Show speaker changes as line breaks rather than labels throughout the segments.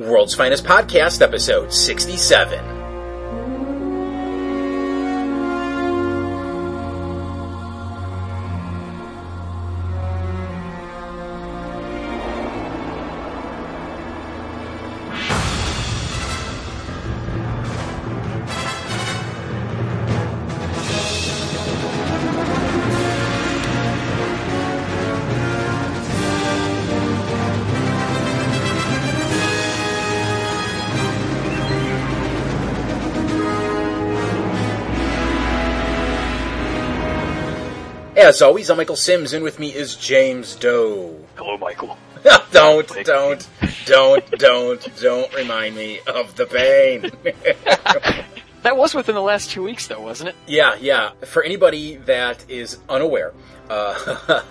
World's Finest Podcast, episode 67. As always, I'm Michael Sims, and with me is James Doe.
Hello, Michael.
don't, don't, don't, don't, don't remind me of the pain.
that was within the last two weeks, though, wasn't it?
Yeah, yeah. For anybody that is unaware, uh,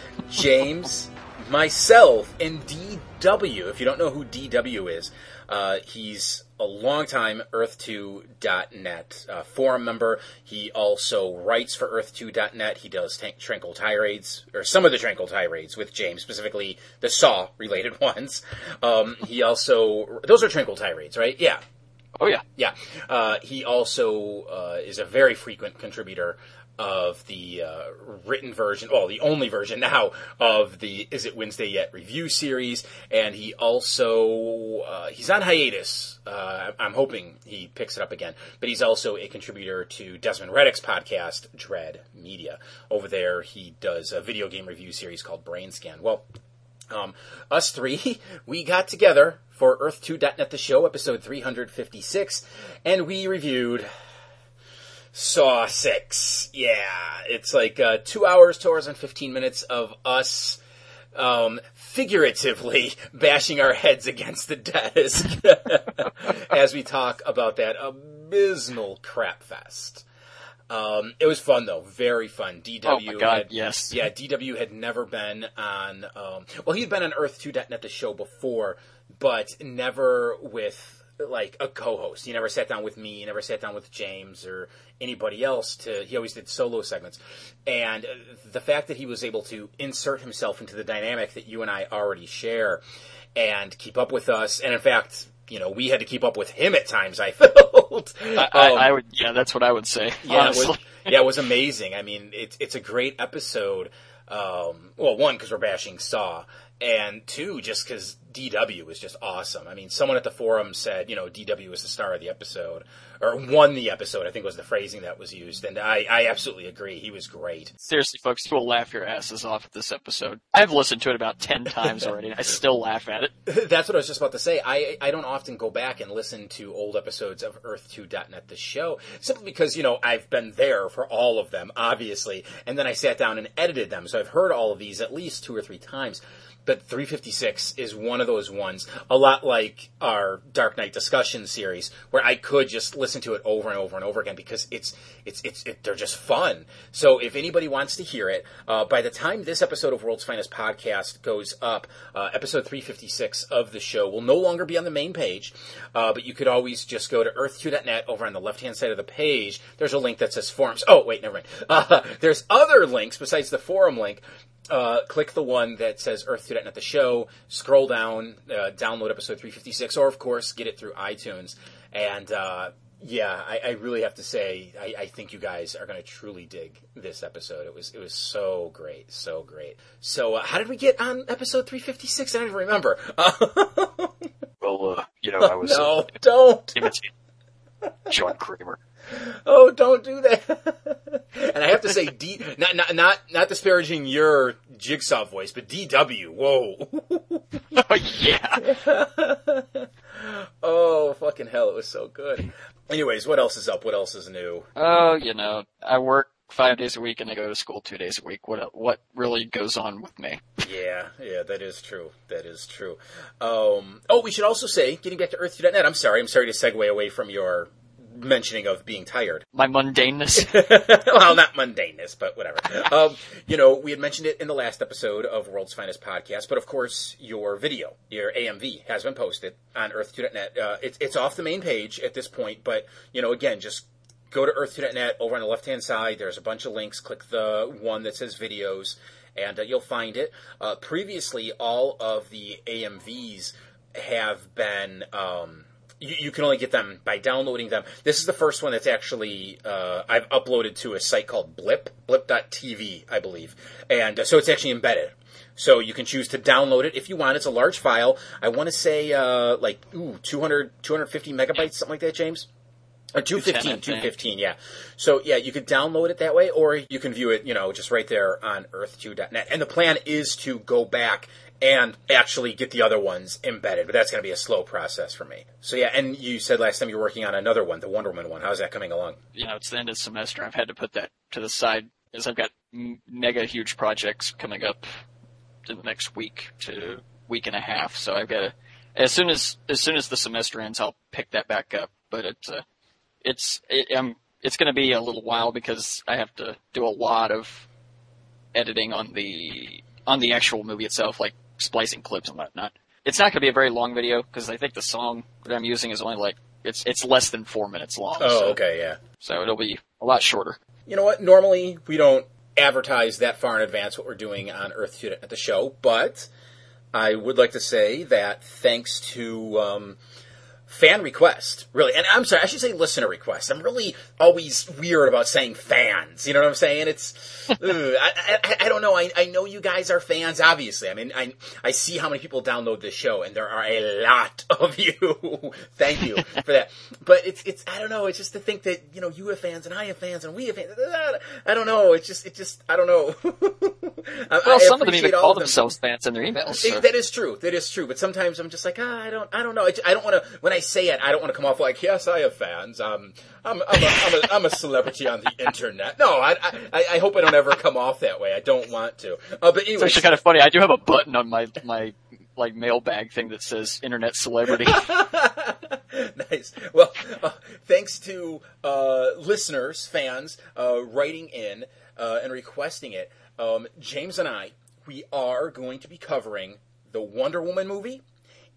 James, myself, and DW, if you don't know who DW is, uh, he's a longtime Earth2.net uh, forum member. He also writes for Earth2.net. He does tank, Tranquil Tirades, or some of the Tranquil Tirades with James, specifically the Saw related ones. Um, he also, those are Tranquil Tirades, right? Yeah.
Oh yeah,
yeah. Uh, he also uh, is a very frequent contributor of the uh, written version, well, the only version now of the Is It Wednesday Yet review series, and he also uh, he's on hiatus. Uh, I'm hoping he picks it up again, but he's also a contributor to Desmond Reddick's podcast, Dread Media. Over there, he does a video game review series called Brain Scan. Well. Um, us three, we got together for Earth2.net the show, episode 356, and we reviewed Saw 6. Yeah, it's like uh, two hours, two hours and 15 minutes of us um, figuratively bashing our heads against the desk as we talk about that abysmal crap fest. Um, it was fun though, very fun. DW,
oh my God,
had,
yes,
yeah, DW had never been on. Um, well, he'd been on Earth Two .net the show before, but never with like a co-host. He never sat down with me. He never sat down with James or anybody else. To he always did solo segments, and the fact that he was able to insert himself into the dynamic that you and I already share, and keep up with us, and in fact. You know, we had to keep up with him at times. I felt.
I, I, um, I would, yeah, that's what I would say.
Yeah, it was, yeah, it was amazing. I mean, it's it's a great episode. Um, well, one because we're bashing Saw, and two, just because DW was just awesome. I mean, someone at the forum said, you know, DW was the star of the episode, or won the episode, I think was the phrasing that was used, and I, I absolutely agree. He was great.
Seriously, folks, you will laugh your asses off at this episode. I've listened to it about 10 times already, and I still laugh at it.
That's what I was just about to say. I, I don't often go back and listen to old episodes of Earth2.net, the show, simply because, you know, I've been there for all of them, obviously, and then I sat down and edited them, so I've heard all of these at least two or three times but 356 is one of those ones, a lot like our Dark Knight discussion series, where I could just listen to it over and over and over again because it's it's it's it, they're just fun. So if anybody wants to hear it, uh, by the time this episode of World's Finest podcast goes up, uh, episode 356 of the show will no longer be on the main page, uh, but you could always just go to earth2.net over on the left hand side of the page. There's a link that says forums. Oh wait, never mind. Uh, there's other links besides the forum link uh, click the one that says Earth2.net the show, scroll down, uh, download episode 356, or of course, get it through iTunes. And uh, yeah, I, I, really have to say, I, I think you guys are going to truly dig this episode. It was it was so great, so great. So, uh, how did we get on episode 356? I don't even remember.
well, uh, you know, I was
no, uh, don't
imitating John Kramer.
Oh, don't do that. and I have to say, D, not, not, not, not disparaging your jigsaw voice, but DW, whoa.
oh, yeah.
oh, fucking hell, it was so good. Anyways, what else is up? What else is new?
Oh, you know, I work five days a week and I go to school two days a week. What what really goes on with me?
Yeah, yeah, that is true. That is true. Um, oh, we should also say, getting back to Earth2.net, I'm sorry, I'm sorry to segue away from your mentioning of being tired.
My mundaneness.
well, not mundaneness, but whatever. um, you know, we had mentioned it in the last episode of World's Finest Podcast, but of course, your video, your AMV, has been posted on Earth2.net. Uh, it's it's off the main page at this point, but you know, again, just go to Earth2.net over on the left hand side. There's a bunch of links. Click the one that says videos, and uh, you'll find it. Uh, previously, all of the AMVs have been. Um, you, you can only get them by downloading them. This is the first one that's actually uh, I've uploaded to a site called Blip, Blip.tv, I believe, and uh, so it's actually embedded. So you can choose to download it if you want. It's a large file. I want to say uh, like ooh 200 250 megabytes, something like that, James. Or 215, 215, yeah. So yeah, you could download it that way, or you can view it, you know, just right there on earth2.net. And the plan is to go back and actually get the other ones embedded, but that's going to be a slow process for me. So yeah, and you said last time you were working on another one, the Wonder Woman one. How's that coming along?
You know, it's the end of the semester. I've had to put that to the side as I've got mega huge projects coming up in the next week to week and a half. So I've got to, as soon as as soon as the semester ends, I'll pick that back up. But it's uh, it's it, um, it's going to be a little while because I have to do a lot of editing on the on the actual movie itself, like splicing clips and whatnot. It's not going to be a very long video because I think the song that I'm using is only like it's it's less than four minutes long.
Oh, so, okay, yeah.
So it'll be a lot shorter.
You know what? Normally we don't advertise that far in advance what we're doing on Earth Two at the show, but I would like to say that thanks to um, fan request, really. And I'm sorry, I should say listener request. I'm really always weird about saying fans. You know what I'm saying? It's, ugh, I, I, I, don't know. I, I know you guys are fans, obviously. I mean, I, I see how many people download this show, and there are a lot of you. Thank you for that. But it's, it's, I don't know. It's just to think that, you know, you have fans, and I have fans, and we have fans. I don't know. It's just, it just, I don't know.
well, some of them even call them. themselves fans in their emails.
So. It, that is true. That is true. But sometimes I'm just like, ah, I don't, I don't know. I, I don't want to, when I say it, I don't want to come off like, yes, I have fans. Um, I'm, I'm, a, I'm, a, I'm a celebrity on the internet. No, I, I, I hope I don't ever come off that way. I don't want to. Uh, but anyway,
it's actually kind of funny. I do have a button on my my like mailbag thing that says internet celebrity.
nice. Well, uh, thanks to uh, listeners, fans, uh, writing in uh, and requesting it. Um, James and I, we are going to be covering the Wonder Woman movie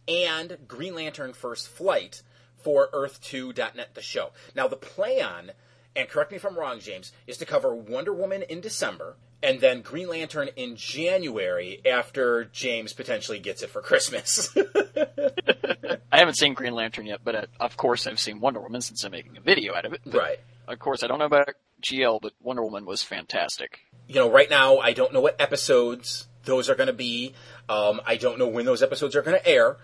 and Green Lantern First Flight for Earth2.net, the show. Now, the plan, and correct me if I'm wrong, James, is to cover Wonder Woman in December and then Green Lantern in January after James potentially gets it for Christmas.
I haven't seen Green Lantern yet, but uh, of course I've seen Wonder Woman since I'm making a video out of it.
But right.
Of course, I don't know about GL, but Wonder Woman was fantastic.
You know, right now I don't know what episodes those are going to be. Um, I don't know when those episodes are going to air.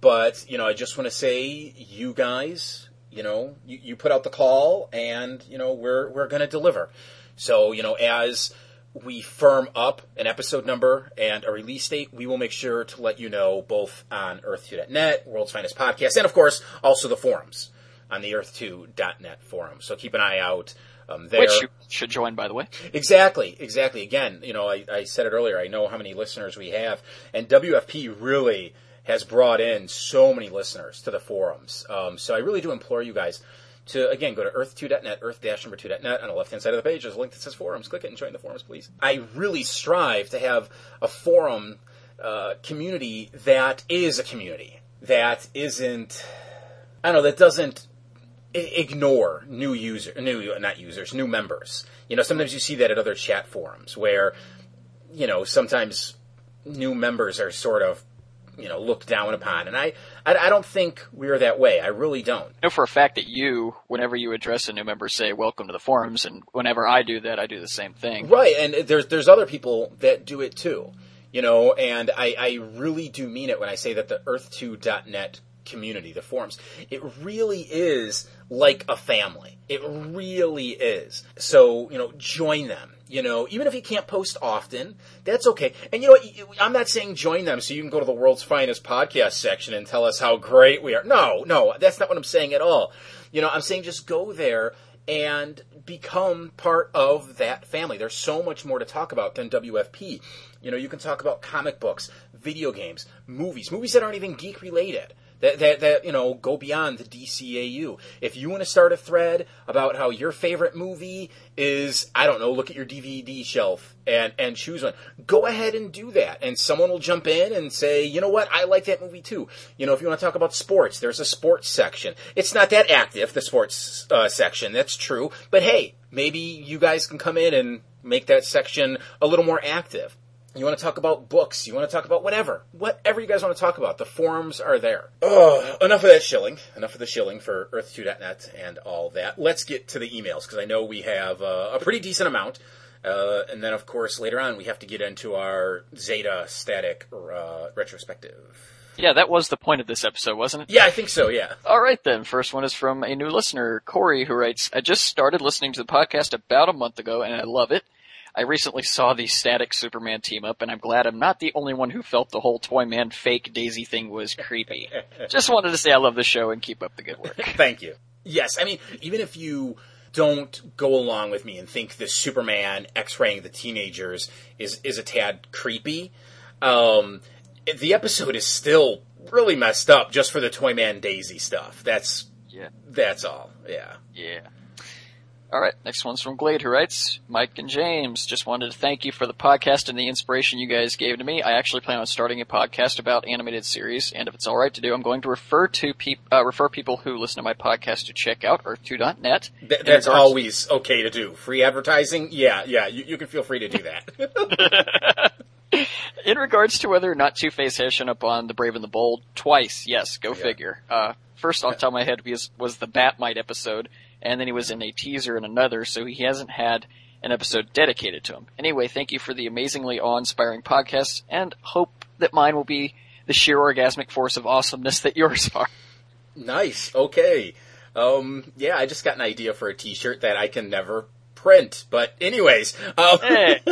But, you know, I just want to say, you guys, you know, you, you put out the call and, you know, we're, we're going to deliver. So, you know, as we firm up an episode number and a release date, we will make sure to let you know both on earth2.net, World's Finest Podcast, and of course, also the forums on the earth2.net forum. So keep an eye out. Um, there.
Which you should join, by the way.
Exactly, exactly. Again, you know, I, I said it earlier. I know how many listeners we have, and WFP really has brought in so many listeners to the forums. Um, so I really do implore you guys to, again, go to earth2.net, earth-number 2.net. On the left-hand side of the page, there's a link that says forums. Click it and join the forums, please. I really strive to have a forum uh, community that is a community, that isn't, I don't know, that doesn't ignore new user, new, not users, new members. You know, sometimes you see that at other chat forums where, you know, sometimes new members are sort of you know looked down upon. And I, I i don't think we're that way. I really don't.
I know for a fact that you whenever you address a new member say welcome to the forums and whenever i do that i do the same thing.
Right and there's there's other people that do it too you know and i i really do mean it when i say that the earth2.net community the forums it really is like a family. It really is. So you know join them you know, even if you can't post often, that's okay. And you know what? I'm not saying join them so you can go to the world's finest podcast section and tell us how great we are. No, no, that's not what I'm saying at all. You know, I'm saying just go there and become part of that family. There's so much more to talk about than WFP. You know, you can talk about comic books, video games, movies, movies that aren't even geek related that, that, that, you know, go beyond the DCAU. If you want to start a thread about how your favorite movie is, I don't know, look at your DVD shelf and, and choose one, go ahead and do that. And someone will jump in and say, you know what, I like that movie too. You know, if you want to talk about sports, there's a sports section. It's not that active, the sports uh, section, that's true. But hey, maybe you guys can come in and make that section a little more active You want to talk about books. You want to talk about whatever. Whatever you guys want to talk about. The forums are there. Oh, enough of that shilling. Enough of the shilling for Earth2.net and all that. Let's get to the emails because I know we have uh, a pretty decent amount. Uh, and then, of course, later on, we have to get into our Zeta static uh, retrospective.
Yeah, that was the point of this episode, wasn't it?
Yeah, I think so, yeah.
All right then. First one is from a new listener, Corey, who writes, I just started listening to the podcast about a month ago and I love it. I recently saw the static Superman team up and I'm glad I'm not the only one who felt the whole Toyman fake Daisy thing was creepy. just wanted to say I love the show and keep up the good work.
Thank you. Yes, I mean, even if you don't go along with me and think the Superman X-raying the teenagers is, is a tad creepy, um, the episode is still really messed up just for the Toyman Daisy stuff. That's
Yeah.
that's all. Yeah.
Yeah. All right, next one's from Glade, who writes, Mike and James, just wanted to thank you for the podcast and the inspiration you guys gave to me. I actually plan on starting a podcast about animated series, and if it's all right to do, I'm going to refer to peop- uh, refer people who listen to my podcast to check out Earth2.net.
Th- that's always okay to do. Free advertising? Yeah, yeah. You, you can feel free to do that.
In regards to whether or not Two Face has shown up on The Brave and the Bold, twice, yes, go figure. Uh, first off the top of my head was, was the Bat-Mite episode, and then he was in a teaser in another, so he hasn't had an episode dedicated to him. Anyway, thank you for the amazingly awe-inspiring podcast, and hope that mine will be the sheer orgasmic force of awesomeness that yours are.
nice. Okay. Um, yeah, I just got an idea for a T-shirt that I can never print. But anyways, um,
Hey.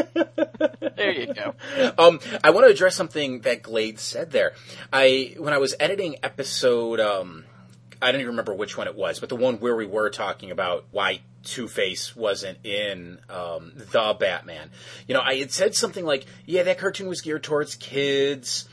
There you go.
um, I want to address something that Glade said there. I when I was editing episode, um, I don't even remember which one it was, but the one where we were talking about why Two Face wasn't in um, the Batman. You know, I had said something like, "Yeah, that cartoon was geared towards kids."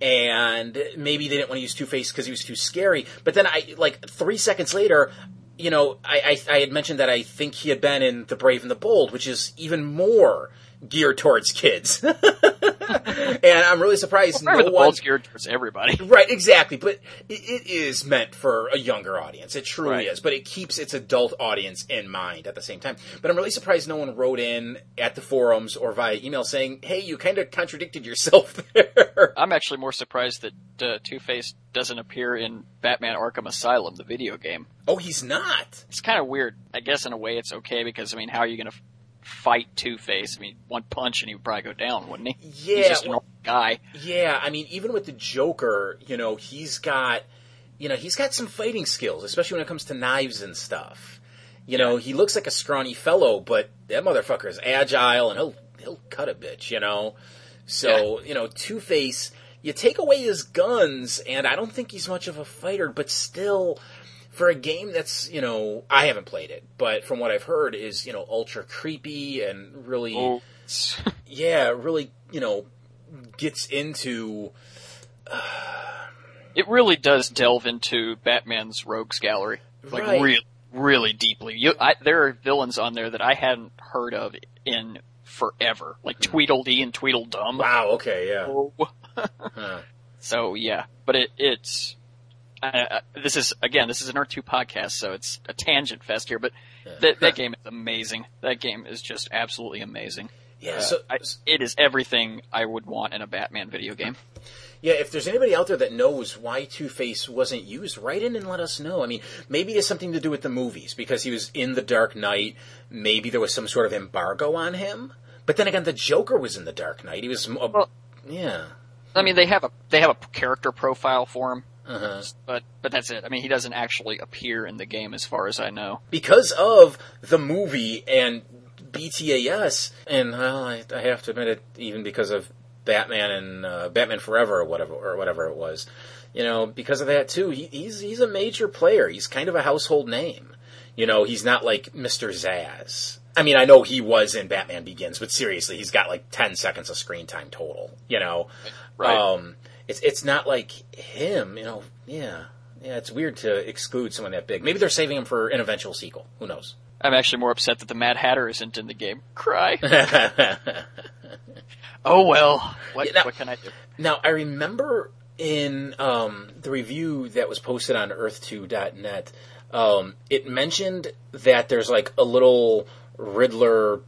And maybe they didn't want to use Two Face because he was too scary. But then I, like, three seconds later, you know, I, I, I had mentioned that I think he had been in The Brave and the Bold, which is even more geared towards kids. and I'm really surprised
Remember
no
the
one.
Geared towards everybody.
Right, exactly. But it, it is meant for a younger audience. It truly
Right.
is. But it keeps its adult audience in mind at the same time. But I'm really surprised no one wrote in at the forums or via email saying, hey, you kind of contradicted yourself there.
I'm actually more surprised that uh, Two Face doesn't appear in Batman Arkham Asylum, the video game.
oh, he's not.
It's kind of weird. I guess in a way it's okay because I mean, how are you going to fight Two Face? I mean, one punch and he would probably go down, wouldn't he?
Yeah,
He's just a
well-
normal guy.
Yeah, I mean, even with the Joker, you know, he's got, you know, he's got some fighting skills, especially when it comes to knives and stuff. You know, he looks like a scrawny fellow, but that motherfucker is agile and he'll he'll cut a bitch. You know, so you know, Two Face, you take away his guns, and I don't think he's much of a fighter, but still. For a game that's, you know, I haven't played it, but from what I've heard is, you know, ultra creepy and really,
Oh,
yeah, really, you know, gets into
it really does delve into Batman's rogues gallery, like
Right.
really, really deeply. You, I, there are villains on there that I hadn't heard of in forever, like hmm. Tweedledee and Tweedledum.
Wow. Okay. Yeah.
Oh.
Huh.
So yeah, but it it's uh, uh, this is again this is an Earth2 podcast, so it's a tangent fest here. But that that game is amazing. That game is just absolutely amazing.
Yeah.
Uh,
So
I, it is everything I would want in a Batman video game.
yeah, if there's anybody out there that knows why Two Face wasn't used, write in and let us know. I mean, maybe it has something to do with the movies because he was in the Dark Knight. Maybe there was some sort of embargo on him. But then again, the Joker was in the Dark Knight. He was. A,
Well-
yeah.
I mean, they have a they have a character profile for him,
Uh-huh.
but but that's it. I mean, he doesn't actually appear in the game, as far as I know.
Because of the movie and BTAS, and well, I, I have to admit it, even because of Batman and uh, Batman Forever or whatever or whatever it was, you know, because of that too, he, he's he's a major player. He's kind of a household name. You know, he's not like Mr. Zsasz. I mean, I know he was in Batman Begins, but seriously, he's got like ten seconds of screen time total. You know,
Right.
um, it's it's not like him. You know, yeah, yeah. It's weird to exclude someone that big. Maybe they're saving him for an eventual sequel. Who knows?
I'm actually more upset that the Mad Hatter isn't in the game. Cry. oh well. What
Yeah, now-
what can I do?
Now, I remember in um, the review that was posted on Earth2.net, um, it mentioned that there's like a little Riddler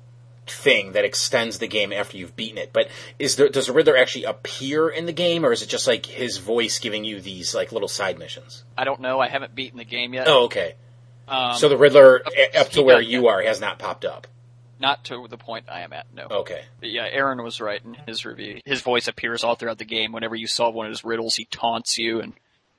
thing that extends the game after you've beaten it. But is there does the Riddler actually appear in the game, or is it just like his voice giving you these like little side missions?
I don't know. I haven't beaten the game yet.
Oh, okay.
Um,
so the Riddler
up-
up to where you are has not popped up.
not to the point I am at. No.
Okay.
But yeah, Aaron was right in his review. His voice appears all throughout the game. Whenever you solve one of his riddles, he taunts you and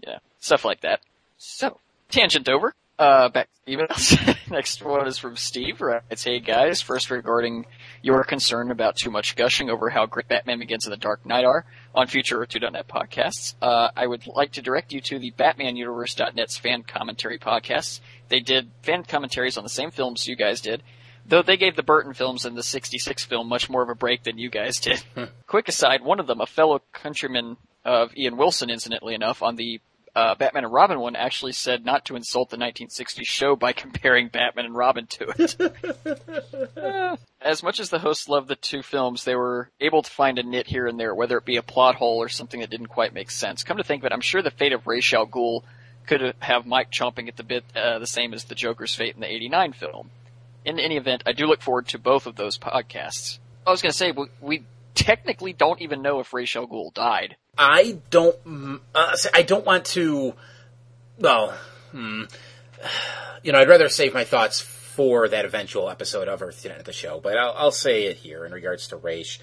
yeah, stuff like that. So, tangent over. Uh, back to emails. Next one is from Steve. Writes, "Hey guys, first regarding your concern about too much gushing over how great Batman Begins and The Dark Knight are on future Earth2.net podcasts, uh, I would like to direct you to the BatmanUniverse.net's fan commentary podcasts. They did fan commentaries on the same films you guys did, Though they gave the Burton films and the 66 film much more of a break than you guys did. Quick aside, one of them, a fellow countryman of Ian Wilson, incidentally enough, on the uh, Batman and Robin one actually said not to insult the 1960s show by comparing Batman and Robin to it. Uh, as much as the hosts loved the two films, they were able to find a nit here and there, whether it be a plot hole or something that didn't quite make sense. Come to think of it, I'm sure the fate of Ra's al Ghul could have Mike chomping at the bit uh, the same as the Joker's fate in the 89 film in any event, I do look forward to both of those podcasts. I was going to say, we, we technically don't even know if Ra's al Ghul died.
I don't. Uh, I don't want to. Well, hmm, you know, I'd rather save my thoughts for that eventual episode of Earth Two Net at the show, but I'll, I'll say it here in regards to Raish.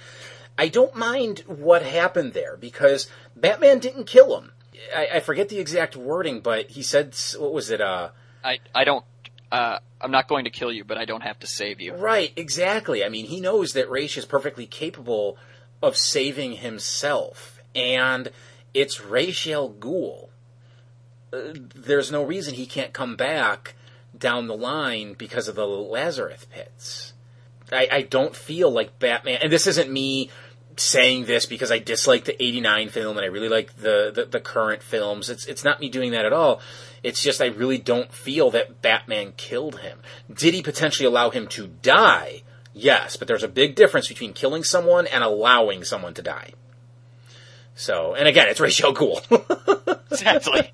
I don't mind what happened there because Batman didn't kill him. I, I forget the exact wording, but he said, what was it? Uh,
I, I don't, uh, I'm not going to kill you, but I don't have to save you.
Right, exactly. I mean, he knows that Raish is perfectly capable of saving himself, and it's Ra's al Ghul. Uh, there's no reason he can't come back down the line because of the Lazarus pits. I, I don't feel like Batman, and this isn't me saying this because I dislike the '89 film and I really like the, the the current films. It's it's not me doing that at all. It's just I really don't feel that Batman killed him. Did he potentially allow him to die? Yes, but there's a big difference between killing someone and allowing someone to die. So, and again, it's Ra's Cool.
Exactly.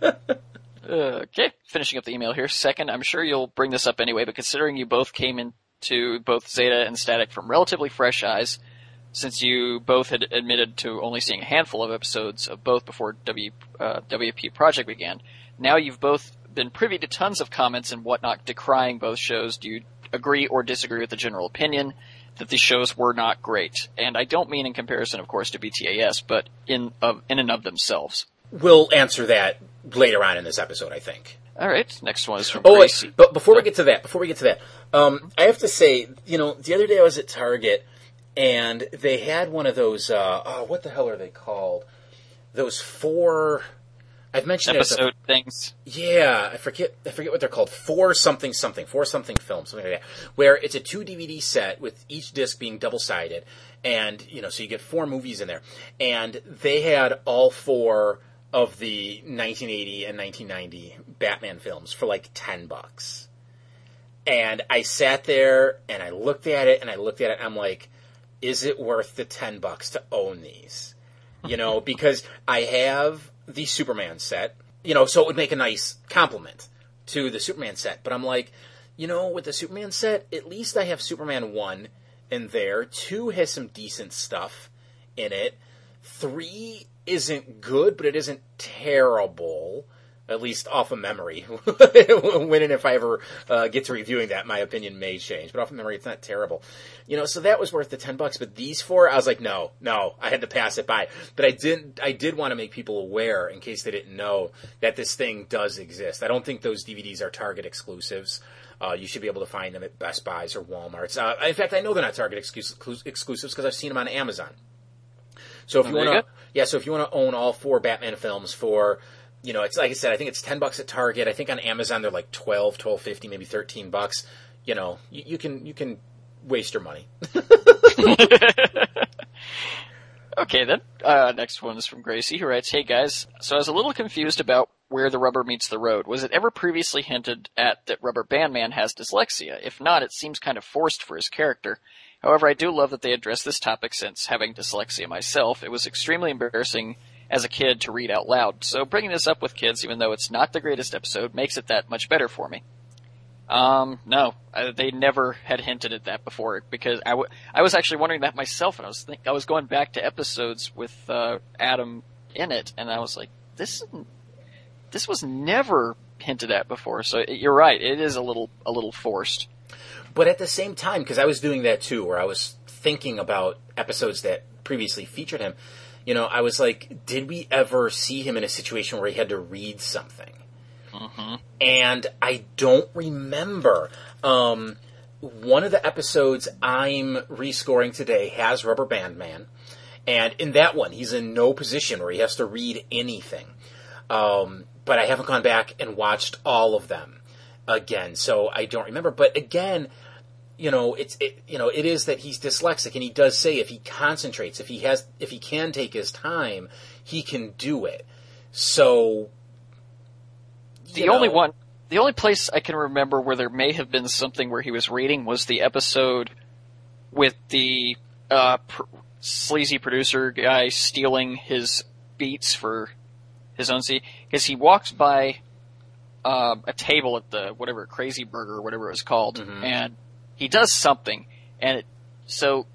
okay, finishing up the email here. Second, I'm sure you'll bring this up anyway, but considering you both came into both Zeta and Static from relatively fresh eyes, since you both had admitted to only seeing a handful of episodes of both before W, uh, WP Project began, now you've both been privy to tons of comments and whatnot decrying both shows. Do you agree or disagree with the general opinion that these shows were not great? And I don't mean in comparison, of course, to BTAS, but in of, in and of themselves.
we'll answer that later on in this episode, I think.
All right, next one is from
Oh,
Gracie.
wait, but before we get to that, before we get to that, um, I have to say, you know, the other day I was at Target and they had one of those. Uh, oh, what the hell are they called? Those four. I've mentioned it a-
episode things.
yeah, I forget. I forget what they're called. Four something something. Four something film, something like that. Where it's a two DVD set with each disc being double sided, and you know, so you get four movies in there. And they had all four of the 1980 and 1990 Batman films for like ten bucks. And I sat there and I looked at it and I looked at it. and I'm like, is it worth the ten bucks to own these? You know, because I have the Superman set, you know, so it would make a nice compliment to the Superman set. But I'm like, you know, with the Superman set, at least I have Superman 1 in there. 2 has some decent stuff in it. 3 isn't good, but it isn't terrible. At least off of memory. when and if I ever uh, get to reviewing that, my opinion may change. But off of memory, it's not terrible. You know, so that was worth the ten bucks. But these four, I was like, no, no, I had to pass it by. But I didn't. I did want to make people aware, in case they didn't know, that this thing does exist. I don't think those DVDs are Target exclusives. Uh, you should be able to find them at Best Buys or Walmart's. Uh, in fact, I know they're not Target exclus- exclusives because I've seen them on Amazon. So if
Oh,
you want to, yeah, so if you want to own all four Batman films for, you know, it's like I said, I think it's ten bucks at Target. I think on Amazon they're like 12, 12.50, maybe thirteen bucks. You know, you, you can you can waste your money.
Okay, then. Uh, next one is from Gracie, who writes, Hey guys, so I was a little confused about where the rubber meets the road. Was it ever previously hinted at that Rubber Bandman has dyslexia? If not, it seems kind of forced for his character. However, I do love that they address this topic since, having dyslexia myself, it was extremely embarrassing as a kid to read out loud. So bringing this up with kids, even though it's not the greatest episode, makes it that much better for me. Um, no, I, they never had hinted at that before because I, w- I was actually wondering that myself, and I was think I was going back to episodes with uh, Adam in it, and I was like, this this was never hinted at before. So it- you're right, it is a little a little forced.
But at the same time, because I was doing that too, where I was thinking about episodes that previously featured him, you know, I was like, did we ever see him in a situation where he had to read something? And I don't remember. Um, one of the episodes I'm rescoring today has Rubber Band Man. And in that one, he's in no position where he has to read anything. Um, but I haven't gone back and watched all of them again, so I don't remember. But again, you know, it's it, you know, it is that he's dyslexic, and he does say if he concentrates, if he has, if he can take his time, he can do it. So
The
you
only one, the only place I can remember where there may have been something where he was reading was the episode with the uh, pr- sleazy producer guy stealing his beats for his own seat because he walks by uh, a table at the whatever Crazy Burger or whatever it was called, and he does something, and it, so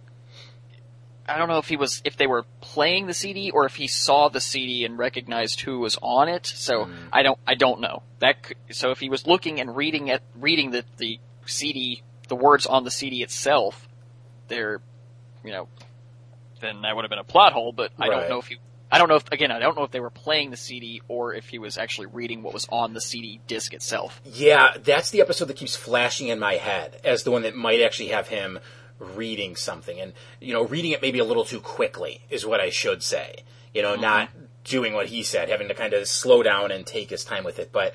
I don't know if he was if they were playing the CD or if he saw the CD and recognized who was on it. So hmm. I don't I don't know that. Could, so if he was looking and reading at reading the the CD the words on the CD itself, they're you know then that would have been a plot hole. But I don't know if he. I don't know if again I don't know if they were playing the CD or if he was actually reading what was on the CD disc itself.
Yeah, that's the episode that keeps flashing in my head as the one that might actually have him reading something. And, you know, reading it maybe a little too quickly is what I should say. You know, mm-hmm. not doing what he said, having to kind of slow down and take his time with it. But,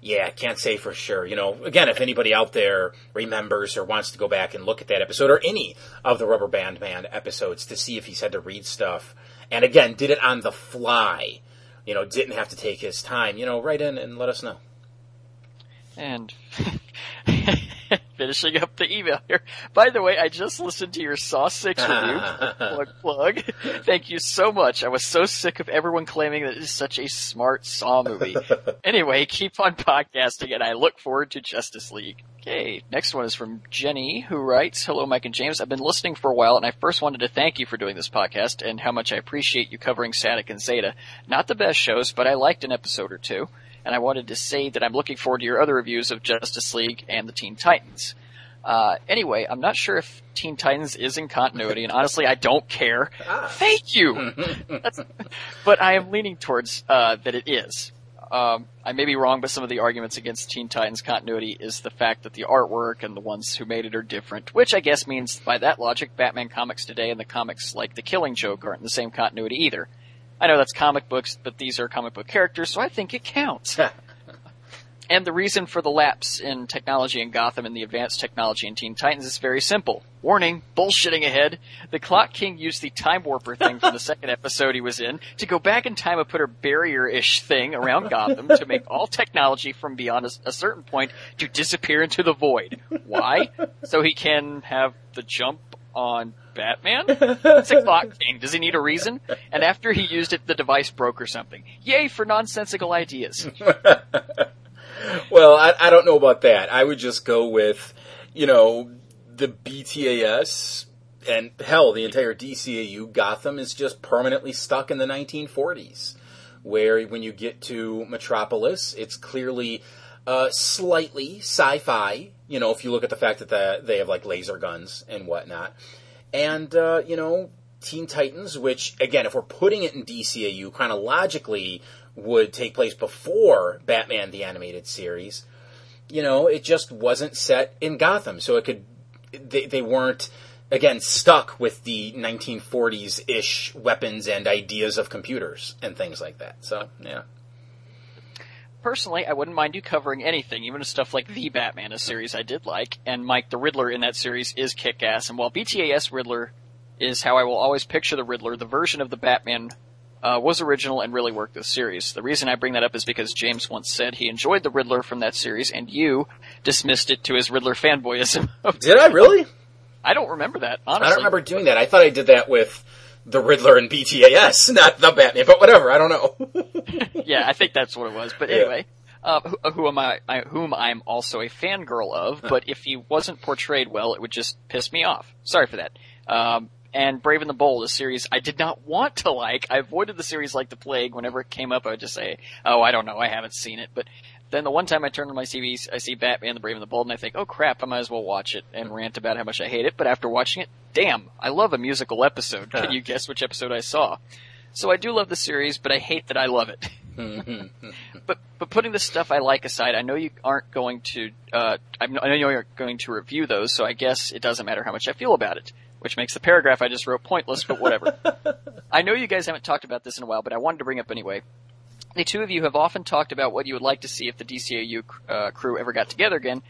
yeah, can't say for sure. You know, again, if anybody out there remembers or wants to go back and look at that episode or any of the Rubber Band Man episodes to see if he's had to read stuff, and again, did it on the fly, you know, didn't have to take his time, you know, write in and let us know.
And finishing up the email here. By the way, I just listened to your Saw 6 review. plug, plug. Thank you so much. I was so sick of everyone claiming that it is such a smart Saw movie. anyway, keep on podcasting and I look forward to Justice League. Okay, next one is from Jenny, who writes, Hello, Mike and James. I've been listening for a while, and I first wanted to thank you for doing this podcast and how much I appreciate you covering Static and Zeta. Not the best shows, but I liked an episode or two, and I wanted to say that I'm looking forward to your other reviews of Justice League and the Teen Titans. Uh, anyway, I'm not sure if Teen Titans is in continuity, and honestly, I don't care. Thank you! But I am leaning towards uh, that it is. Um, I may be wrong, but some of the arguments against Teen Titans continuity is the fact that the artwork and the ones who made it are different, which I guess means by that logic, Batman comics today and the comics like The Killing Joke aren't in the same continuity either. I know that's comic books, but these are comic book characters, so I think it counts. And the reason for the lapse in technology in Gotham and the advanced technology in Teen Titans is very simple. Warning, bullshitting ahead. The Clock King used the time warper thing from the second episode he was in to go back in time and put a barrier-ish thing around Gotham to make all technology from beyond a, a certain point to disappear into the void. Why? So he can have the jump on Batman? It's a Clock King. Does he need a reason? And after he used it, the device broke or something. Yay for nonsensical ideas.
Well, I, I don't know about that. I would just go with, you know, the BTAS and hell, the entire DCAU Gotham is just permanently stuck in the 1940s, where when you get to Metropolis, it's clearly uh, slightly sci-fi. You know, if you look at the fact that the, they have like laser guns and whatnot, and uh, you know, Teen Titans, which again, if we're putting it in DCAU chronologically, would take place before Batman the Animated Series. You know, it just wasn't set in Gotham, so it could. They, they weren't again stuck with the 1940s ish weapons and ideas of computers and things like that. So yeah.
Personally, I wouldn't mind you covering anything, even stuff like The Batman, a series I did like, and Mike the Riddler in that series is kick-ass, and while BTAS Riddler is how I will always picture the Riddler, the version of the Batman uh, was original and really worked this series. The reason I bring that up is because James once said he enjoyed the Riddler from that series, and you dismissed it to his Riddler fanboyism.
Did I really?
I don't remember that, honestly.
I don't remember doing that. I thought I did that with the Riddler and BTAS, not the Batman. But whatever, I don't know.
yeah, I think that's what it was. But
Yeah.
anyway, uh, who, who am I, I, whom I'm also a fangirl of, but if he wasn't portrayed well, it would just piss me off. Sorry for that. Um, and Brave and the Bold, a series I did not want to like. I avoided the series like the plague. Whenever it came up, I would just say, "Oh, I don't know, I haven't seen it." But then the one time I turn on my TV, I see Batman: The Brave and the Bold, and I think, "Oh crap, I might as well watch it and rant about how much I hate it." But after watching it, damn, I love a musical episode. Can you guess which episode I saw? So I do love the series, but I hate that I love it. but but putting the stuff I like aside, I know you aren't going to. Uh, I know you aren't going to review those, so I guess it doesn't matter how much I feel about it which makes the paragraph I just wrote pointless, but whatever. I know you guys haven't talked about this in a while, but I wanted to bring up anyway. The two of you have often talked about what you would like to see if the DCAU uh, crew ever got together again,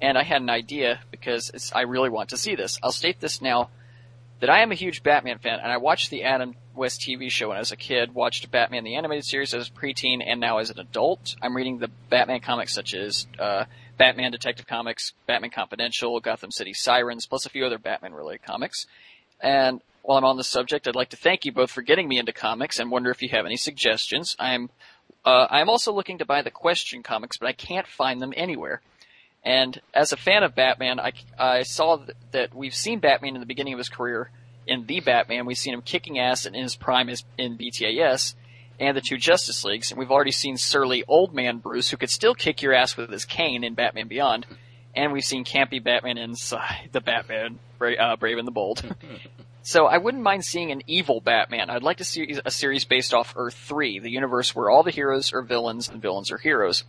and I had an idea because I really want to see this. I'll state this now that I am a huge Batman fan, and I watched the Adam West TV show when I was a kid, watched Batman the animated series as a preteen, and now as an adult. I'm reading the Batman comics such as uh, Batman Detective Comics, Batman Confidential, Gotham City Sirens, plus a few other Batman related comics. And while I'm on the subject, I'd like to thank you both for getting me into comics and wonder if you have any suggestions. I'm uh, I'm also looking to buy the Question comics, but I can't find them anywhere. And as a fan of Batman, I, I saw that we've seen Batman in the beginning of his career in the Batman. We've seen him kicking ass in his prime is, in BTAS, and the two Justice Leagues, and we've already seen surly old man Bruce, who could still kick your ass with his cane in Batman Beyond, and we've seen campy Batman inside the Batman uh, Brave and the Bold. so I wouldn't mind seeing an evil Batman. I'd like to see a series based off Earth 3, the universe where all the heroes are villains and villains are heroes.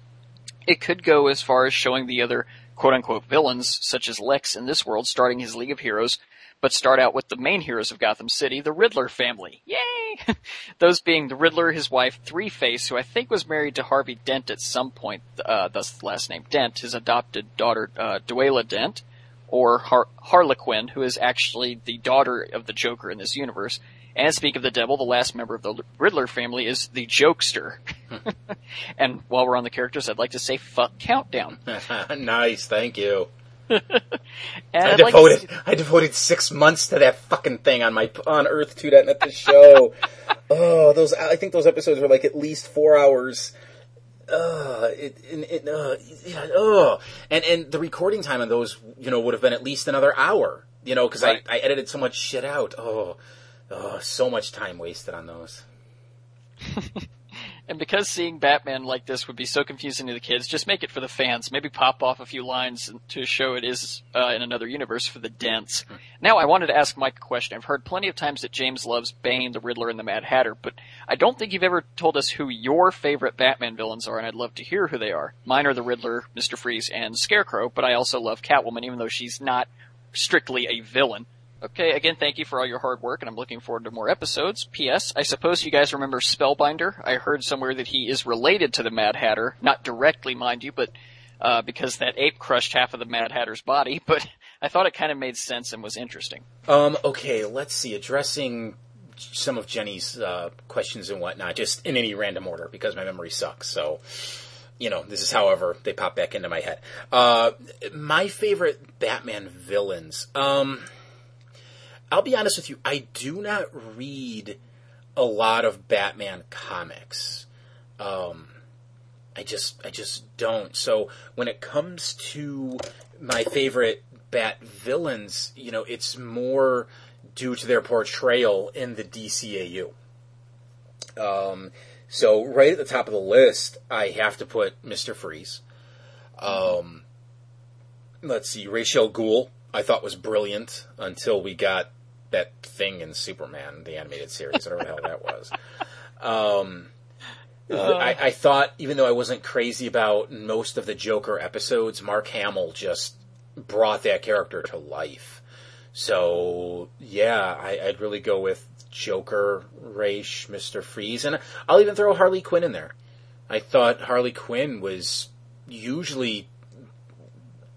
It could go as far as showing the other quote unquote villains, such as Lex in this world, starting his League of Heroes, but start out with the main heroes of Gotham City, the Riddler family. Yay! Those being the Riddler, his wife Three Face, who I think was married to Harvey Dent at some point, uh, thus the last name Dent, his adopted daughter uh, Duela Dent, or Har- Harlequin, who is actually the daughter of the Joker in this universe. And speak of the devil, the last member of the Riddler family is the Jokester. and while we're on the characters, I'd like to say fuck Countdown.
nice, thank you.
I
devoted like I devoted six months to that fucking thing on my on Earth Two Net the show. oh, those I think those episodes were like at least four hours. Uh, it, it, uh, yeah, oh, and and the recording time on those, you know, would have been at least another hour. You know, because right. I, I edited so much shit out. Oh, oh, so much time wasted on those.
And because seeing Batman like this would be so confusing to the kids, just make it for the fans. Maybe pop off a few lines to show it is uh, in another universe for the dents. Hmm. Now, I wanted to ask Mike a question. I've heard plenty of times that James loves Bane, the Riddler, and the Mad Hatter, but I don't think you've ever told us who your favorite Batman villains are, and I'd love to hear who they are. Mine are the Riddler, Mr. Freeze, and Scarecrow, but I also love Catwoman, even though she's not strictly a villain. Okay, again, thank you for all your hard work, and I'm looking forward to more episodes. P.S. I suppose you guys remember Spellbinder. I heard somewhere that he is related to the Mad Hatter, not directly, mind you, but uh, because that ape crushed half of the Mad Hatter's body. But I thought it kind of made sense and was interesting.
Um, okay, let's see. Addressing some of Jenny's uh, questions and whatnot, just in any random order, because my memory sucks. So, you know, this is however they pop back into my head. Uh, my favorite Batman villains. Um, I'll be honest with you, I do not read a lot of Batman comics. Um, I just I just don't. So when it comes to my favorite Bat villains, you know, it's more due to their portrayal in the DCAU. Um, so right at the top of the list, I have to put Mister Freeze. Um, let's see, Ra's al Ghul. I thought was brilliant until we got that thing in Superman, the animated series, whatever the hell that was. Um, uh, I, I, thought, even though I wasn't crazy about most of the Joker episodes, Mark Hamill just brought that character to life. So yeah, I, would really go with Joker, Ra's, Mister Freeze, and I'll even throw Harley Quinn in there. I thought Harley Quinn was usually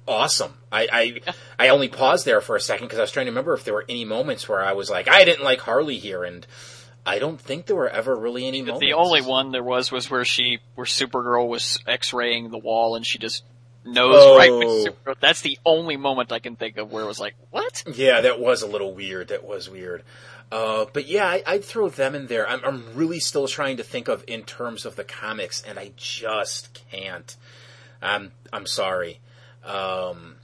awesome. I, I, I only paused there for a second because I was trying to remember if there were any moments where I was like, I didn't like Harley here, and I don't think there were ever really any moments.
The only one there was was where she, where Supergirl was X-raying the wall, and she just nose
Oh.
right with Supergirl. That's the only moment I can think of where it was like, what?
Yeah, that was a little weird. That was weird. Uh, but yeah, I, I'd throw them in there. I'm, I'm really still trying to think of in terms of the comics, and I just can't. I'm I'm sorry. Um,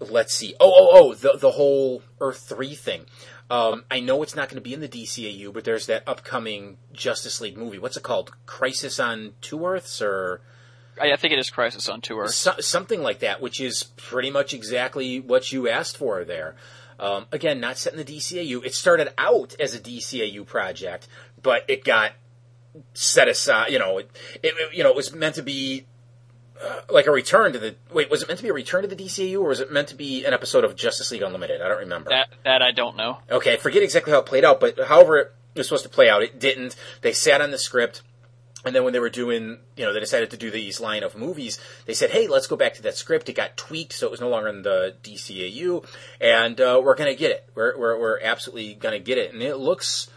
let's see. Oh, oh, oh, the the whole Earth three thing. Um, I know it's not going to be in the DCAU, but there's that upcoming Justice League movie. What's it called? Crisis on Two Earths, or
I, I think it is Crisis on Two Earths.
so, something like that, which is pretty much exactly what you asked for there. Um, again, not set in the DCAU. It started out as a DCAU project, but it got set aside. You know, it, it you know it was meant to be uh, like a return to the. Wait, was it meant to be a return to the DCU or was it meant to be an episode of Justice League Unlimited? I don't remember.
That that I don't know.
Okay, I forget exactly how it played out, but however it was supposed to play out, it didn't. They sat on the script, and then when they were doing, you know, they decided to do these line of movies, they said, hey, let's go back to that script. It got tweaked, so it was no longer in the DCAU, and uh, we're going to get it. We're, we're, we're absolutely going to get it. And it looks,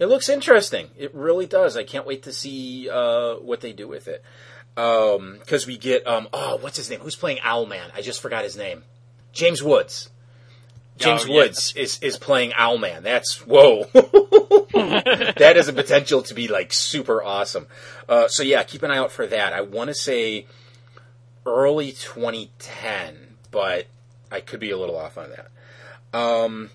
it looks interesting. It really does. I can't wait to see uh, what they do with it. Because we get, um, oh, what's his name? Who's playing Owlman? I just forgot his name. James Woods. James
Oh, yeah.
Woods is, is playing Owlman. That's whoa. that has a potential to be like super awesome. Uh, so yeah, keep an eye out for that. I want to say early 2010, but I could be a little off on that. Um,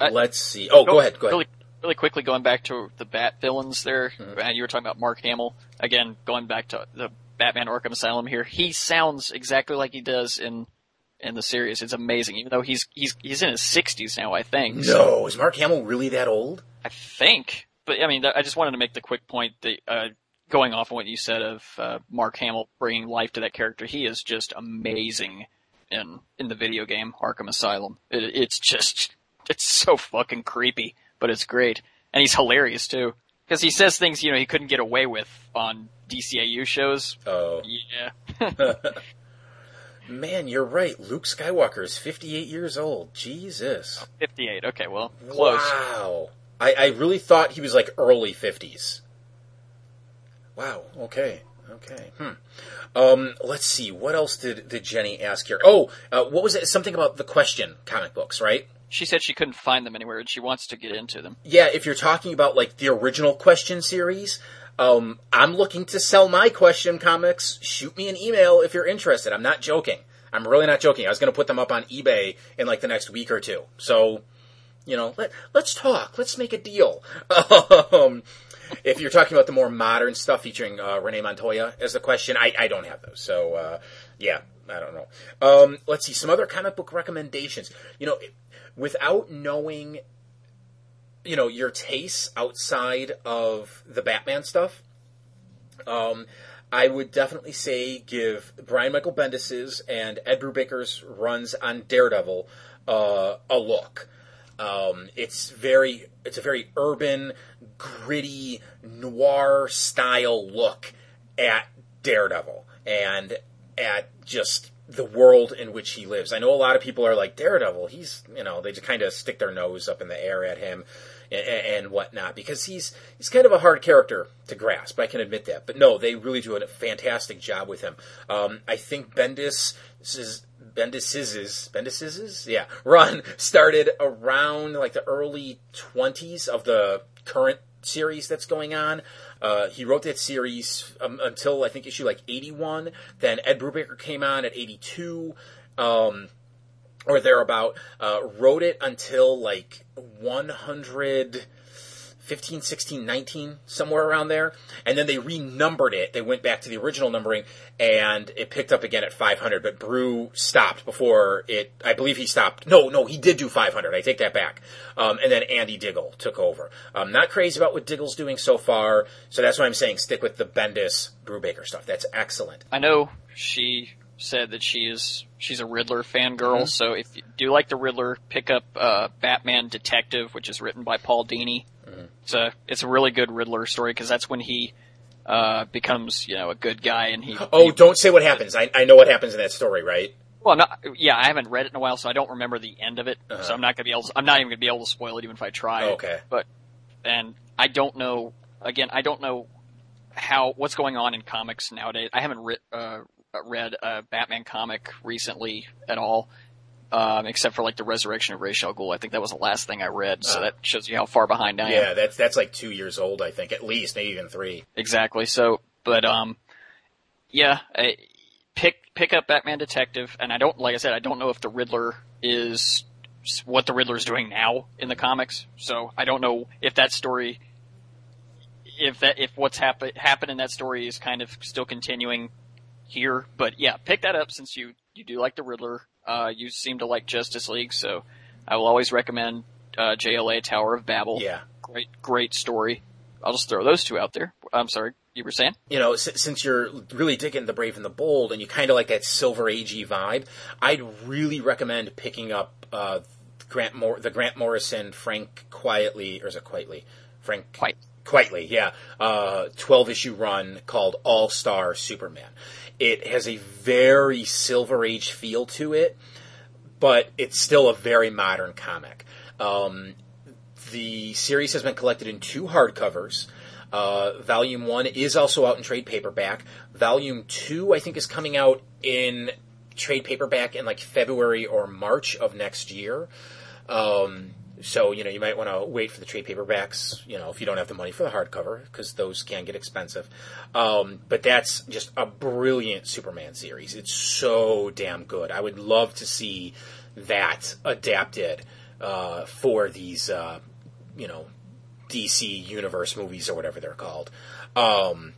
I-
let's see. Oh, go, ahead. Go ahead.
Really, really quickly going back to the Bat villains there,
Mm-hmm.
and you were talking about Mark Hamill again. Going back to the Batman Arkham Asylum here, he sounds exactly like he does in in the series. It's amazing, even though he's he's he's in his sixties now, I think. So-
No, is Mark Hamill really that old?
I think. But I mean, I just wanted to make the quick point that uh, going off on what you said of uh, Mark Hamill bringing life to that character, he is just amazing in in the video game Arkham Asylum. It, it's just it's so fucking creepy, but it's great, and he's hilarious too because he says things you know he couldn't get away with on DCAU shows.
Oh,
Yeah,
man, you're right. Luke Skywalker is 58 years old. Jesus.
fifty eight. Okay, well, close.
Wow. I, I really thought he was like early 50s. Wow. Okay. Okay. Hmm. Um, let's see. What else did, did Jenny ask here? Oh, uh, what was it? Something about the question comic books, right?
She said she couldn't find them anywhere, and she wants to get into them.
Yeah, if you're talking about like the original question series, um, I'm looking to sell my question comics. Shoot me an email if you're interested. I'm not joking. I'm really not joking. I was going to put them up on eBay in like the next week or two. So, you know, let let's talk. Let's make a deal. um, if you're talking about the more modern stuff featuring uh, Renee Montoya as the question, I, I don't have those. So, uh, yeah, I don't know. Um, let's see some other comic book recommendations. You know, without knowing you know your tastes outside of the Batman stuff, um, I would definitely say give Brian Michael Bendis's and Ed Brubaker's runs on Daredevil uh, a look. Um, it's very it's a very urban, gritty, noir style look at Daredevil and at just the world in which he lives. I know a lot of people are like Daredevil. He's you know they just kind of stick their nose up in the air at him and, and whatnot because he's he's kind of a hard character to grasp. I can admit that, but no, they really do a fantastic job with him. Um, I think Bendis is. Bendis's Bendis's yeah run started around like the early 20s of the current series that's going on. Uh, he wrote that series um, until I think issue like 81. Then Ed Brubaker came on at 82. Um, or thereabout, uh, wrote it until like 100, 15, 16, 19, somewhere around there. And then they renumbered it. They went back to the original numbering and it picked up again at 500. But Brew stopped before it, I believe he stopped. No, no, he did do 500. I take that back. Um, and then Andy Diggle took over. I'm not crazy about what Diggle's doing so far. So that's why I'm saying stick with the Bendis Brubaker stuff. That's excellent.
I know she said that she is she's a Riddler fangirl.
Mm-hmm.
So if you do like the Riddler, pick up uh, Batman Detective, which is written by Paul Dini. It's a it's a really good Riddler story because that's when he uh, becomes you know a good guy and he.
Oh,
he-
don't say what happens. I, I know what happens in that story, right?
well, not yeah. I haven't read it in a while, so I don't remember the end of it.
Uh-huh.
So I'm not gonna be able. To, I'm not even gonna be able to spoil it even if I try.
Okay.
But and I don't know. Again, I don't know how what's going on in comics nowadays. I haven't re- uh, read a Batman comic recently at all, um, except for like the Resurrection of Ra's al Ghul. I think that was the last thing I read, so
Ah.
that shows you how far behind I am.
Yeah, that's that's like two years old, I think, at least, maybe even three.
Exactly. So, but um, yeah, I, pick pick up Batman Detective, and I don't like I said I don't know if the Riddler is what the Riddler is doing now in the comics. So I don't know if that story, if that if what's happen happened in that story is kind of still continuing here. But yeah, pick that up since you you do like the Riddler. Uh, you seem to like Justice League, so I will always recommend uh, JLA Tower of Babel.
Yeah.
Great, great story. I'll just throw those two out there. I'm sorry, you were saying?
you know, s- since you're really digging the Brave and the Bold, and you kind of like that Silver Agey vibe, I'd really recommend picking up uh, Grant Mor- the Grant Morrison Frank Quietly, or is it Quietly? Frank
Quite.
Quietly, yeah. Uh, 12 issue run called All Star Superman. It has a very Silver Age feel to it, but it's still a very modern comic. Um, the series has been collected in two hardcovers. Uh, volume one is also out in trade paperback. Volume two, I think, is coming out in trade paperback in like February or March of next year. Um, so you know you might want to wait for the trade paperbacks. You know if you don't have the money for the hardcover because those can get expensive. Um, but that's just a brilliant Superman series. It's so damn good. I would love to see that adapted uh, for these uh, you know DC universe movies or whatever they're called. Um,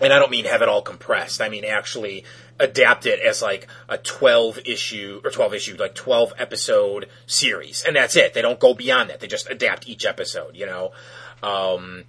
and I don't mean have it all compressed. I mean actually adapt it as like a 12 issue or 12 issue, like 12 episode series. And that's it. They don't go beyond that. They just adapt each episode, you know? Um,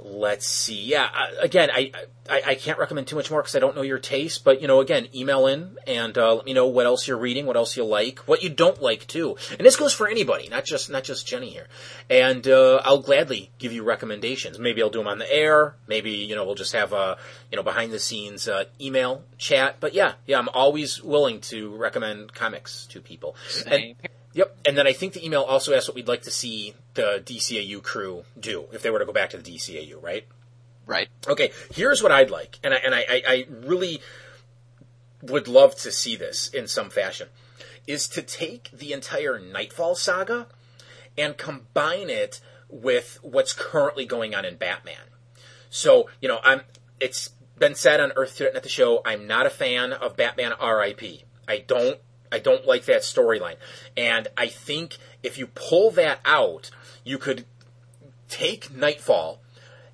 let's see. Yeah, again, I, I I can't recommend too much more because I don't know your taste. But you know, again, email in and uh, let me know what else you're reading, what else you like, what you don't like too. And this goes for anybody, not just not just Jenny here. And uh, I'll gladly give you recommendations. Maybe I'll do them on the air. Maybe you know we'll just have a you know behind the scenes uh, email chat. But yeah, yeah, I'm always willing to recommend comics to people. And,
Same.
Yep, and then I think the email also asked what we'd like to see the DCAU crew do if they were to go back to the DCAU, right?
Right.
Okay, here's what I'd like, and I and I, I, I really would love to see this in some fashion, is to take the entire Knightfall saga and combine it with what's currently going on in Batman. So, you know, I'm it's been said on Earth2.net the show, I'm not a fan of Batman RIP. I don't I don't like that storyline. And I think if you pull that out, you could take Knightfall,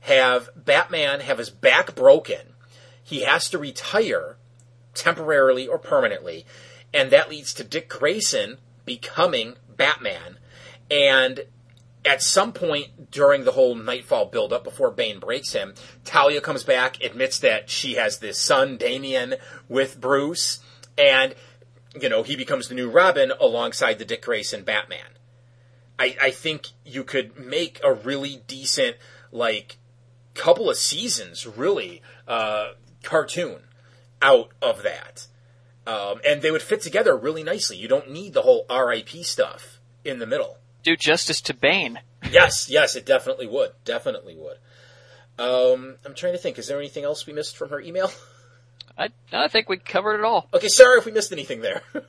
have Batman have his back broken. He has to retire temporarily or permanently, and that leads to Dick Grayson becoming Batman. And at some point during the whole Knightfall build-up, before Bane breaks him, Talia comes back, admits that she has this son, Damian, with Bruce, and you know he becomes the new Robin alongside the Dick Grayson Batman. I, I think you could make a really decent like couple of seasons, really, uh, cartoon out of that. Um, and they would fit together really nicely. You don't need the whole RIP stuff in the middle.
Do justice to Bane.
Yes, yes, it definitely would. Definitely would. Um, I'm trying to think. Is there anything else we missed from her email?
I, I think we covered it all.
Okay, sorry if we missed anything there.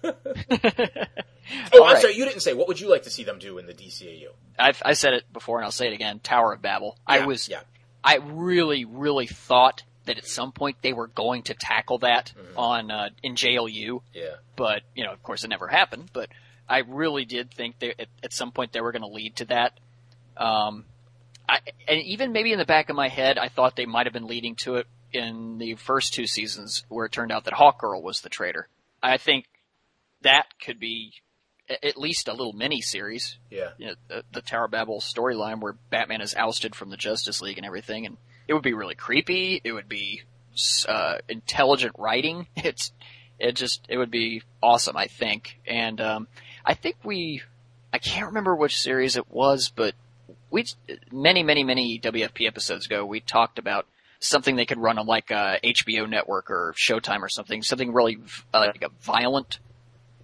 oh, I'm sorry. You didn't say. What would you like to see them do in the DCAU?
I've, I said it before and I'll say it again. Tower of Babel. I was,
yeah.
I really, really thought that at some point they were going to tackle that
Mm-hmm.
on uh, in JLU,
Yeah.
but you know, of course, it never happened. But I really did think that at, at some point they were going to lead to that. Um, I, and even maybe in the back of my head, I thought they might have been leading to it in the first two seasons, where it turned out that Hawkgirl was the traitor. I think that could be at least a little mini series
Yeah.
you know, the, the Tower of Babel storyline where Batman is ousted from the Justice League and everything, and it would be really creepy. It would be uh, intelligent writing. It's it just it would be awesome, I think. And um, I think we I can't remember which series it was, but we many many many WFP episodes ago we talked about something they could run on like a HBO network or Showtime or something, something really uh, like a violent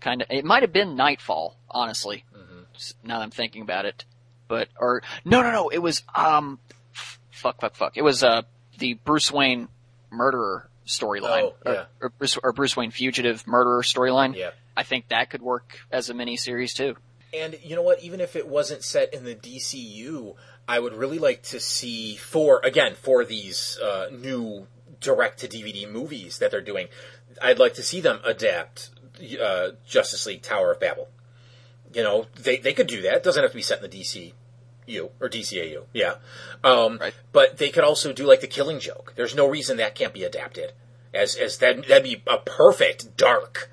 kind of. It might have been Knightfall, honestly. s- Now that I'm thinking about it, but or no no no, it was um f- fuck fuck fuck. It was uh the Bruce Wayne murderer storyline,
Oh, yeah.
or, or, Bruce, or Bruce Wayne fugitive murderer storyline.
Yeah.
I think that could work as a miniseries too.
And you know what? Even if it wasn't set in the DCU, I would really like to see for again for these uh, new direct to DVD movies that they're doing. I'd like to see them adapt uh, Justice League Tower of Babel. You know, they they could do that. It doesn't have to be set in the DCU or DCAU. Yeah, um,
Right.
but they could also do like the Killing Joke. There's no reason that can't be adapted. As as that that'd be a perfect dark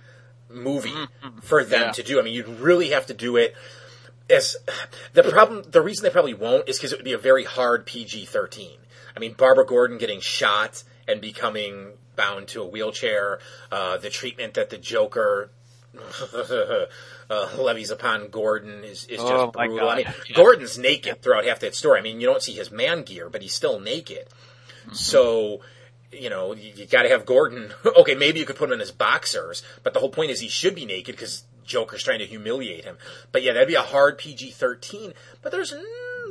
movie for them
Yeah.
to do. I mean, you'd really have to do it as the problem. The reason they probably won't is because it would be a very hard PG thirteen. I mean, Barbara Gordon getting shot and becoming bound to a wheelchair, uh, the treatment that the Joker uh, levies upon Gordon is, is just
Oh,
brutal. I mean, Gordon's naked throughout half that story. I mean, you don't see his man gear, but he's still naked.
Mm-hmm.
So, you know, you, you got to have Gordon. Okay, maybe you could put him in his boxers, but the whole point is he should be naked because Joker's trying to humiliate him. But yeah, that'd be a hard PG thirteen. But there's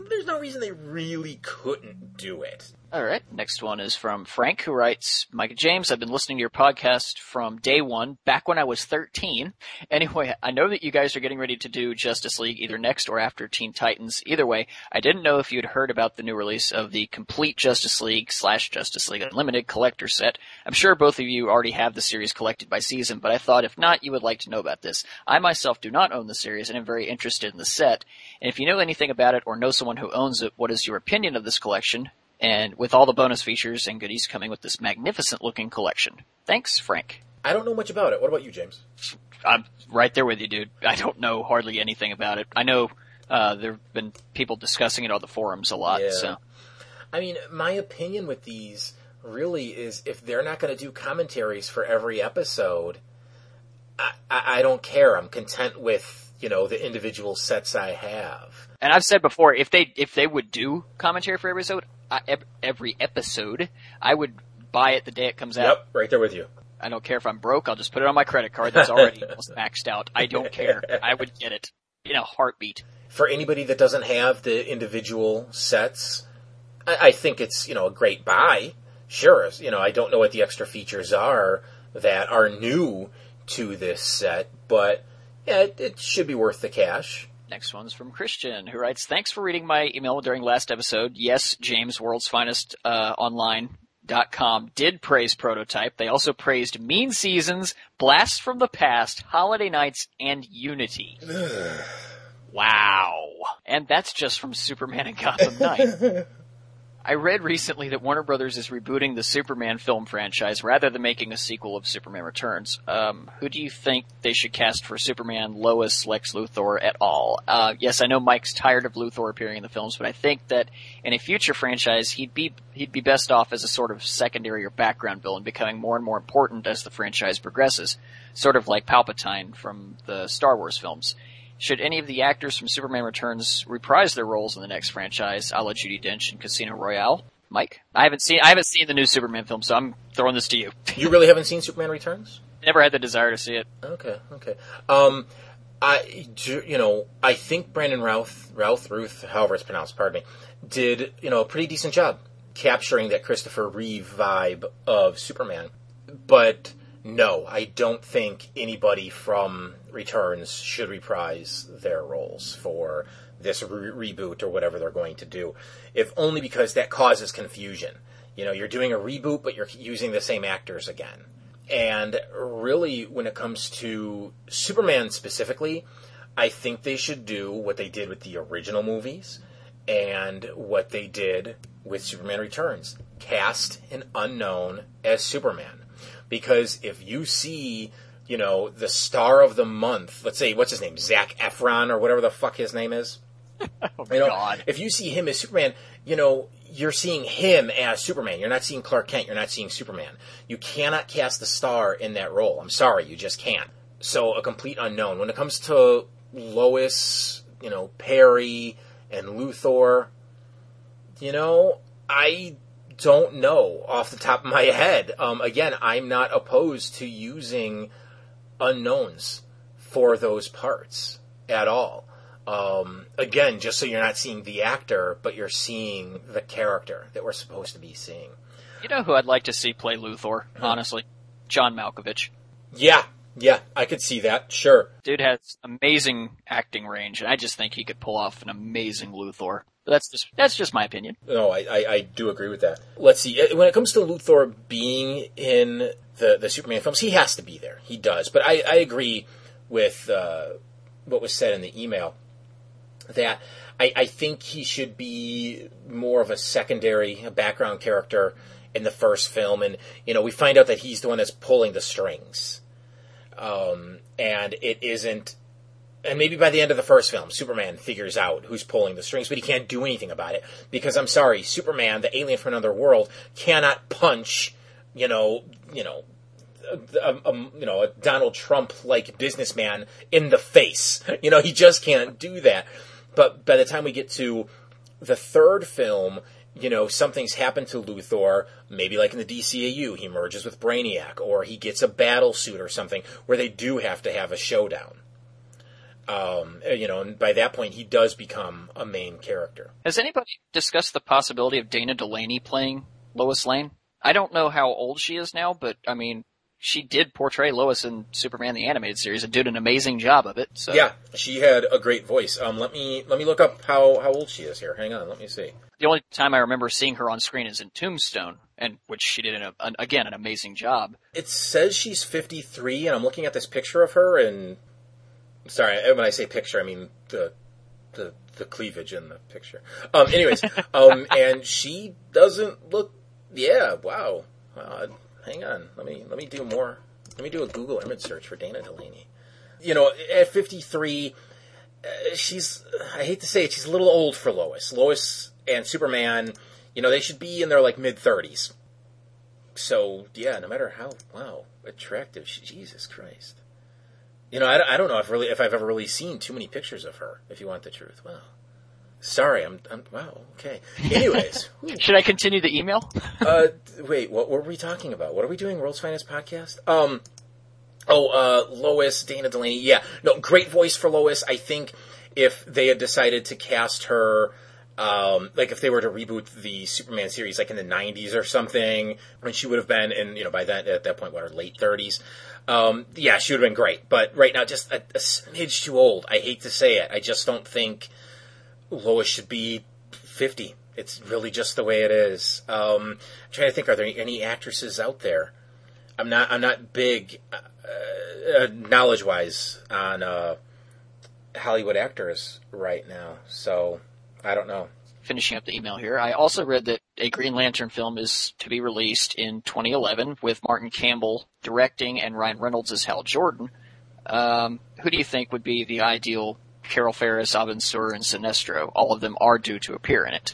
there's no reason they really couldn't do it.
All right. Next one is from Frank, who writes, Micah James, I've been listening to your podcast from day one, back when I was 13. Anyway, I know that you guys are getting ready to do Justice League either next or after Teen Titans. Either way, I didn't know if you'd heard about the new release of the complete Justice League slash Justice League Unlimited collector set. I'm sure both of you already have the series collected by season, but I thought if not, you would like to know about this. I myself do not own the series and am very interested in the set. And if you know anything about it or know someone who owns it, what is your opinion of this collection? And with all the bonus features and goodies coming with this magnificent looking collection. Thanks, Frank.
I don't know much about it. What about you, James?
I'm right there with you, dude. I don't know hardly anything about it. I know uh, there have been people discussing it on the forums a lot.
Yeah.
So
I mean, my opinion with these really is if they're not going to do commentaries for every episode, I, I, I don't care. I'm content with you know the individual sets I have.
And I've said before, if they if they would do commentary for every episode, Uh, every episode, I would buy it the day it comes out.
Yep, right there with you.
I don't care if I'm broke. I'll just put it on my credit card that's already almost maxed out. I don't care. I would get it in a heartbeat.
For anybody that doesn't have the individual sets, I, I think it's you know a great buy. Sure, you know I don't know what the extra features are that are new to this set, but yeah, it, it should be worth the cash.
Next one's from Christian, who writes, "Thanks for reading my email during last episode. Yes, James, World's Finest uh, Online." Dot com did praise Prototype. They also praised Mean Seasons, Blast from the Past, Holiday Knights, and Unity. wow. And that's just from Superman and Gotham Knight. I read recently that Warner Brothers is rebooting the Superman film franchise rather than making a sequel of Superman Returns. Um, who do you think they should cast for Superman, Lois, Lex Luthor, at all? Uh, yes, I know Mike's tired of Luthor appearing in the films, but I think that in a future franchise, he'd be he'd be best off as a sort of secondary or background villain, becoming more and more important as the franchise progresses, sort of like Palpatine from the Star Wars films. Should any of the actors from Superman Returns reprise their roles in the next franchise, a la Judi Dench in Casino Royale? Mike, I haven't seen I haven't seen the new Superman film, so I'm throwing this to you.
You really haven't seen Superman Returns?
Never had the desire to see it.
Okay, okay. Um, I, do- you know, I think Brandon Routh, Routh, Ruth, however it's pronounced, pardon me, did, you know, a pretty decent job capturing that Christopher Reeve vibe of Superman. But no, I don't think anybody from Returns should reprise their roles for this re- reboot or whatever they're going to do. If only because that causes confusion. You know, you're doing a reboot, but you're using the same actors again. And really, when it comes to Superman specifically, I think they should do what they did with the original movies and what they did with Superman Returns. Cast an unknown as Superman. Because if you see, you know, the star of the month, let's say, what's his name? Zac Efron or whatever the fuck his name is.
Oh
You know,
God.
if you see him as Superman, you know, you're seeing him as Superman. You're not seeing Clark Kent. You're not seeing Superman. You cannot cast the star in that role. I'm sorry, you just can't. So a complete unknown. When it comes to Lois, you know, Perry and Luthor, you know, I don't know off the top of my head. Um, again, I'm not opposed to using unknowns for those parts at all. Um, again, just so you're not seeing the actor, but you're seeing the character that we're supposed to be seeing.
You know who I'd like to see play Luthor, honestly? John Malkovich.
Yeah, yeah, I could see that. Sure.
Dude has amazing acting range, and I just think he could pull off an amazing Luthor. That's just that's just my opinion.
No, I, I, I do agree with that. Let's see. Uh, When it comes to Luthor being in the, the Superman films, he has to be there. He does. But I, I agree with uh, what was said in the email that I, I think he should be more of a secondary, a background character in the first film. And, you know, we find out that he's the one that's pulling the strings. Um, and it isn't and maybe by the end of the first film, Superman figures out who's pulling the strings, but he can't do anything about it because I'm sorry, Superman, the alien from another world, cannot punch, you know, you know, a, a, you know, a Donald Trump like businessman in the face. You know, he just can't do that. But by the time we get to the third film, you know, something's happened to Luthor, maybe like in the DCAU, he merges with Brainiac, or he gets a battle suit or something where they do have to have a showdown. Um, you know, and by that point, he does become a main character.
Has anybody discussed the possibility of Dana Delany playing Lois Lane? I don't know how old she is now, but I mean, she did portray Lois in Superman the animated series and did an amazing job of it. So
Yeah, she had a great voice. Um, let me let me look up how how old she is here. Hang on, let me see.
the only time I remember seeing her on screen is in Tombstone, and which she did in a, an, again an amazing job.
It says she's 53, and I'm looking at this picture of her, and sorry, when I say picture, I mean the the the cleavage in the picture. Um, anyways, um, and she doesn't look. Yeah, wow. Uh, hang on, let me let me do more. Let me do a Google image search for Dana Delany. You know, at 53, uh, she's. I hate to say it, she's a little old for Lois. Lois and Superman, you know, they should be in their like mid 30s. So yeah, no matter how wow attractive, she, Jesus Christ. You know, I, I don't know if really if I've ever really seen too many pictures of her. If you want the truth, wow. Sorry, I'm, I'm wow. Okay. Anyways.
Should I continue the email?
uh, wait, what were we talking about? What are we doing? World's Finest Podcast? Um, oh, uh, Lois, Dana Delany. Yeah, no, great voice for Lois. I think if they had decided to cast her, um, like if they were to reboot the Superman series, like in the '90s or something, when she would have been in, you know, by that at that point, what her late 30s. Um, yeah, she would have been great. But right now, just a, a smidge too old. I hate to say it. I just don't think Lois should be 50. It's really just the way it is. Um, I'm trying to think, are there any actresses out there? I'm not. I'm not big uh, uh, knowledge-wise on uh, Hollywood actors right now, so I don't know.
Finishing up the email here, I also read that a Green Lantern film is to be released in 2011 with Martin Campbell directing and Ryan Reynolds as Hal Jordan. Um, who do you think would be the ideal Carol Ferris, Abin Sur, and Sinestro? All of them are due to appear in it.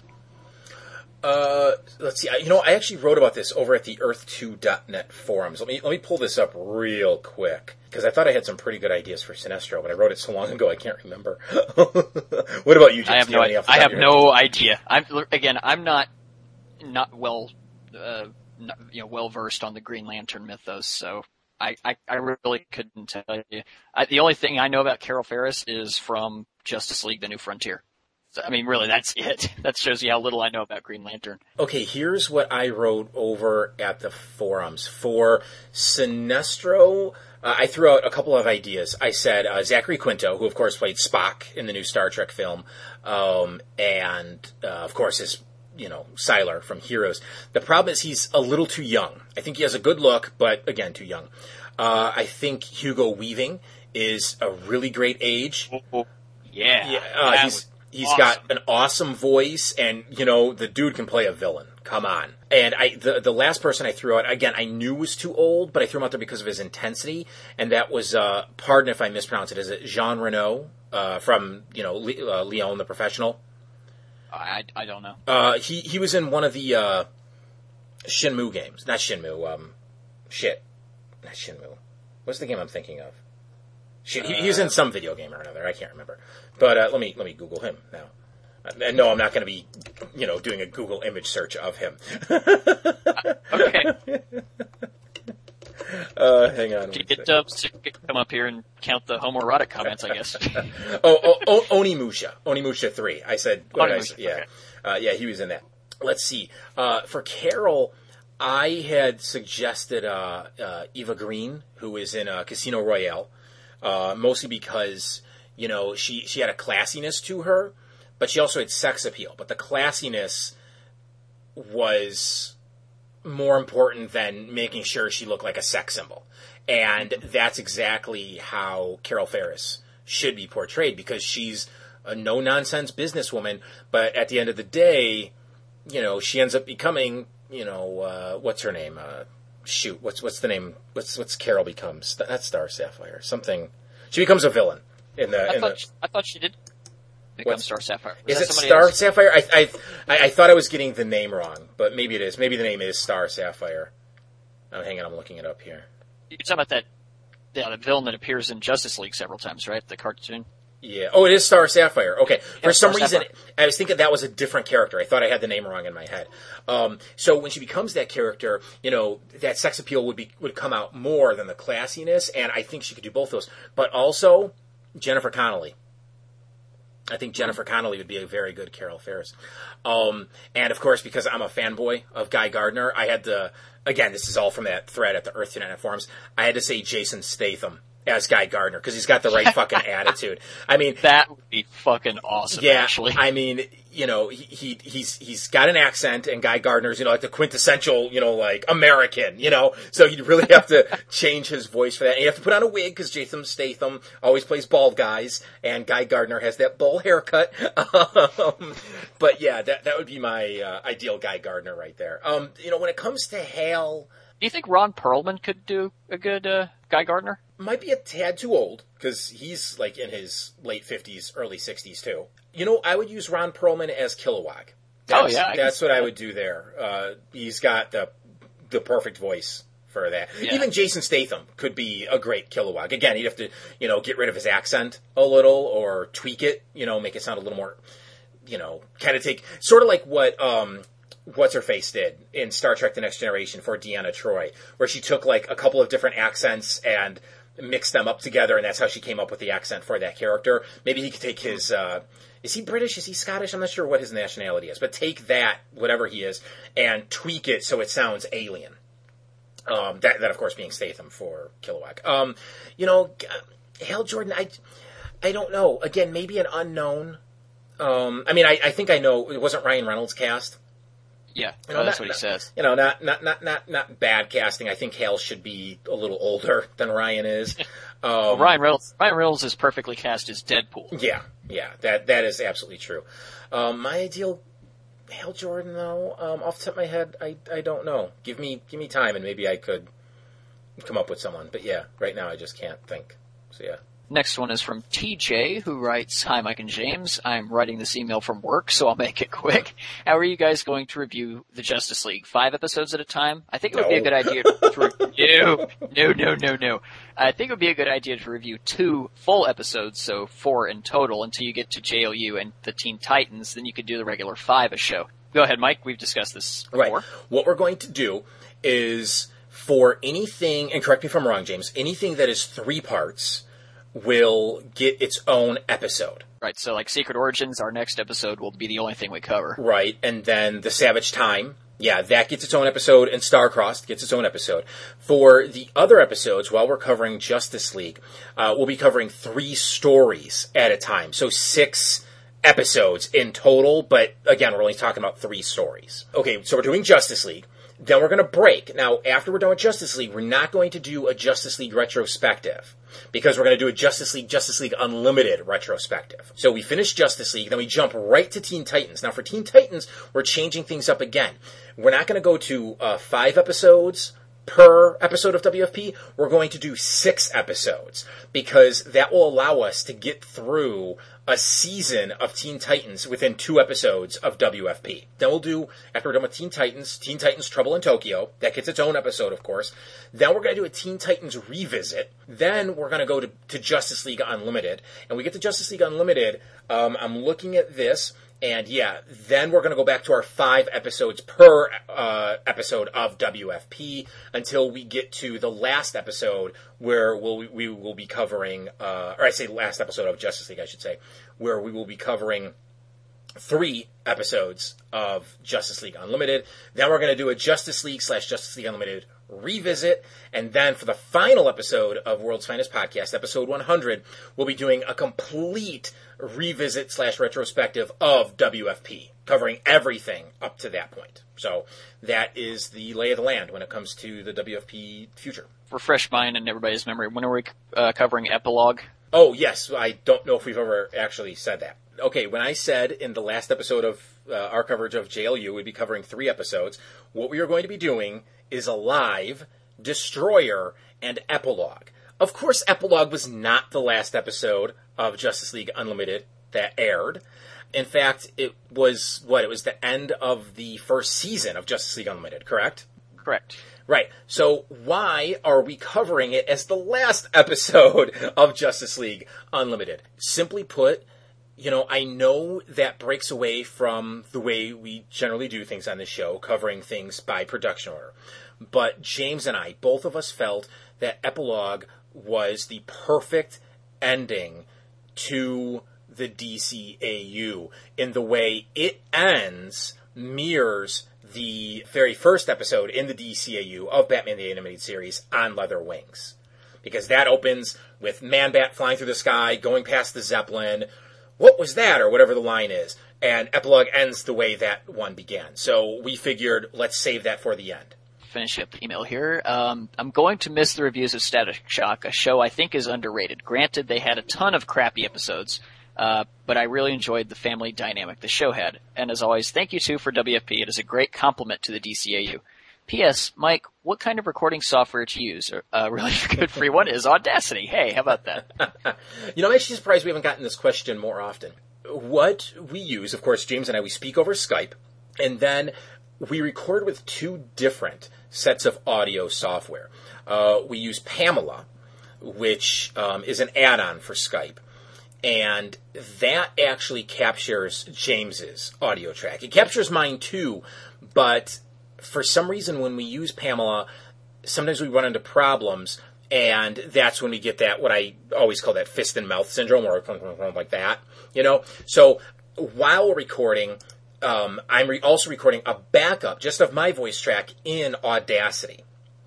Uh, let's see. I, you know, I actually wrote about this over at the Earth2.net forums. Let me let me pull this up real quick because I thought I had some pretty good ideas for Sinestro, but I wrote it so long ago I can't remember. what about you? James?
I have no,
you any off the
I have no idea. I'm again, I'm not not well, uh, not, you know, well versed on the Green Lantern mythos, so I, I, I really couldn't tell you. I, the only thing I know about Carol Ferris is from Justice League: The New Frontier. So, I mean, really, that's it. That shows you how little I know about Green Lantern.
Okay, here's what I wrote over at the forums for Sinestro. Uh, I threw out a couple of ideas. I said uh, Zachary Quinto, who of course played Spock in the new Star Trek film, um, and uh, of course is you know Sylar from Heroes. The problem is he's a little too young. I think he has a good look, but again, too young. Uh, I think Hugo Weaving is a really great age.
Yeah,
Yeah, uh,
that
he's
was
he's
awesome.
got an awesome voice, and you know the dude can play a villain. Come on. And I the the last person I threw out again I knew was too old, but I threw him out there because of his intensity, and that was uh, pardon if I mispronounce it. Is it Jean Reno uh, from you know Le- uh, Leon the Professional?
I, I don't know.
Uh, he he was in one of the uh, Shenmue games, not Shenmue. Um, shit, not Shenmue. What's the game I'm thinking of? Shit, he, he was in some video game or another. I can't remember. But uh, let me let me Google him now. Uh, no, I'm not going to be, you know, doing a Google image search of him.
Okay,
Uh, hang on.
you
one
get. Dubs to come up here and count the homoerotic comments, I guess.
Oh, oh, oh, Onimusha. Onimusha 3. I said, what I
Onimusha.
Yeah.
okay.
Uh, yeah, he was in that. Let's see. Uh, for Carol, I had suggested uh, uh, Eva Green, who is in uh, Casino Royale, uh, mostly because you know she she had a classiness to her, but she also had sex appeal. But the classiness was more important than making sure she looked like a sex symbol, and that's exactly how Carol Ferris should be portrayed because she's a no nonsense businesswoman, but at the end of the day, you know, she ends up becoming, you know, uh, what's her name? Uh, shoot, what's what's the name? What's what's Carol becomes? That's Star Sapphire. Something. She becomes a villain in the.
I
in
thought
the
she, I thought she did become
What's-
Star Sapphire. Was
is it Star
else?
Sapphire? I, I I I thought I was getting the name wrong, but maybe it is. Maybe the name is Star Sapphire. Oh, hang on, I'm looking it up here.
You're talking about that, yeah, the villain that appears in Justice League several times, right? The cartoon.
Yeah. Oh, it is Star Sapphire. Okay. For
Yeah,
some
Star
reason,
Sapphire.
I was thinking that was a different character. I thought I had the name wrong in my head. Um, so when she becomes that character, you know, that sex appeal would be would come out more than the classiness, and I think she could do both those. But also, Jennifer Connelly. I think Jennifer Connelly would be a very good Carol Ferris. Um, and of course, because I'm a fanboy of Guy Gardner, I had to, again, this is all from that thread at the Earth2.net forums, I had to say Jason Statham as Guy Gardner because he's got the right fucking attitude. I mean,
That would be fucking awesome,
yeah,
actually.
I mean, you know, he, he he's he's got an accent, and Guy Gardner's, you know, like the quintessential, you know, like American, you know. So you'd really have to change his voice for that. And you have to put on a wig because Jason Statham always plays bald guys, and Guy Gardner has that bowl haircut. Um, but yeah, that that would be my uh, ideal Guy Gardner right there. Um, you know, when it comes to Hal,
Do you think Ron Perlman could do a good uh, Guy Gardner?
Might be a tad too old because he's like in his late fifties, early sixties too. You know, I would use Ron Perlman as Kilowog.
Oh,
That's,
yeah, I
that's what I would do there. Uh, he's got the the perfect voice for that.
Yeah.
Even Jason Statham could be a great Kilowog. Again, he'd have to you know get rid of his accent a little or tweak it. You know, make it sound a little more. You know, kind of take sort of like what. um What's her face did in Star Trek: The Next Generation for Deanna Troi, where she took like a couple of different accents and mixed them up together, and that's how she came up with the accent for that character. Maybe he could take his. Uh, is he British? Is he Scottish? I'm not sure what his nationality is, but take that, whatever he is, and tweak it so it sounds alien. Um, that, that of course being Statham for Kilowog. Um, you know, Hal Jordan, I, I don't know. Again, maybe an unknown. Um, I mean, I, I think I know. It wasn't Ryan Reynolds cast.
Yeah,
You know,
that's
not-
what he says.
You know, not not not not not bad casting. I think Hale should be a little older than Ryan is. Um,
Well, Ryan Reynolds, Ryan Reynolds is perfectly cast as Deadpool.
Yeah, yeah, that that is absolutely true. Um, my ideal Hal Jordan, though, um, off the top of my head, I I don't know. Give me give me time, and maybe I could come up with someone. But yeah, right now I just can't think. So yeah.
Next one is from TJ, who writes, Hi, Mike and James. I'm writing this email from work, so I'll make it quick. How are you guys going to review the Justice League? Five episodes at a time? I think it would be a good idea to review. No, no, no, no. I think it would be a good idea to review two full episodes, so four in total, until you get to JLU and the Teen Titans. Then you could do the regular five a show. Go ahead, Mike. We've discussed this
Right.
before.
What we're going to do is for anything, and correct me if I'm wrong, James, anything that is three parts will get its own episode.
Right. So, like Secret Origins, our next episode will be the only thing we cover.
Right, and then the Savage Time. Yeah, that gets its own episode, and Starcrossed gets its own episode. For the other episodes, while we're covering Justice League, uh, we'll be covering three stories at a time. So six episodes in total, but again, we're only talking about three stories. Okay, so we're doing Justice League. Then we're going to break. Now, after we're done with Justice League, we're not going to do a Justice League retrospective because we're going to do a Justice League Justice League Unlimited retrospective. So we finish Justice League, then we jump right to Teen Titans. Now, for Teen Titans, we're changing things up again. We're not going to go to uh, five episodes per episode of WFP. We're going to do six episodes because that will allow us to get through a season of Teen Titans within two episodes of WFP. Then we'll do, after we're done with Teen Titans, Teen Titans Trouble in Tokyo. That gets its own episode, of course. Then we're going to do a Teen Titans revisit. Then we're going to go to, to Justice League Unlimited. And we get to Justice League Unlimited. Um, I'm looking at this. And yeah, then we're going to go back to our five episodes per uh, episode of WFP until we get to the last episode where we'll, we will be covering, uh, or I say last episode of Justice League, I should say, where we will be covering three episodes of Justice League Unlimited. Then we're going to do a Justice League slash Justice League Unlimited revisit. And then for the final episode of World's Finest Podcast, episode 100, we'll be doing a complete revisit slash retrospective of WFP, covering everything up to that point. So that is the lay of the land when it comes to the WFP future.
Refresh mine and everybody's memory. When are we uh, covering epilogue?
Oh, yes. I don't know if we've ever actually said that. Okay, when I said in the last episode of uh, our coverage of JLU, we'd be covering three episodes, what we are going to be doing is Alive, Destroyer, and Epilogue. Of course, Epilogue was not the last episode of Justice League Unlimited that aired. In fact, it was what? It was the end of the first season of Justice League Unlimited, correct?
Correct.
Right. So why are we covering it as the last episode of Justice League Unlimited? Simply put, you know, I know that breaks away from the way we generally do things on the show, covering things by production order. But James and I, both of us felt that Epilogue was the perfect ending to the DCAU in the way it ends mirrors the very first episode in the DCAU of Batman the Animated Series on Leather Wings. Because that opens with Man Bat flying through the sky, going past the Zeppelin. What was that? Or whatever the line is. And epilogue ends the way that one began. So we figured, let's save that for the end
finish up the email here. Um, I'm going to miss the reviews of Static Shock, a show I think is underrated. Granted, they had a ton of crappy episodes, uh, but I really enjoyed the family dynamic the show had. And as always, thank you too for WFP. It is a great compliment to the DCAU. P.S. Mike, what kind of recording software to use? A uh, really good free one is Audacity. Hey, how about that?
you know, I'm actually surprised we haven't gotten this question more often. What we use, of course, James and I, we speak over Skype, and then we record with two different sets of audio software. Uh, we use Pamela, which um, is an add-on for Skype, and that actually captures James's audio track. It captures mine too, but for some reason, when we use Pamela, sometimes we run into problems, and that's when we get that what I always call that fist and mouth syndrome, or like that, you know. So while recording, um, I'm re- also recording a backup just of my voice track in Audacity.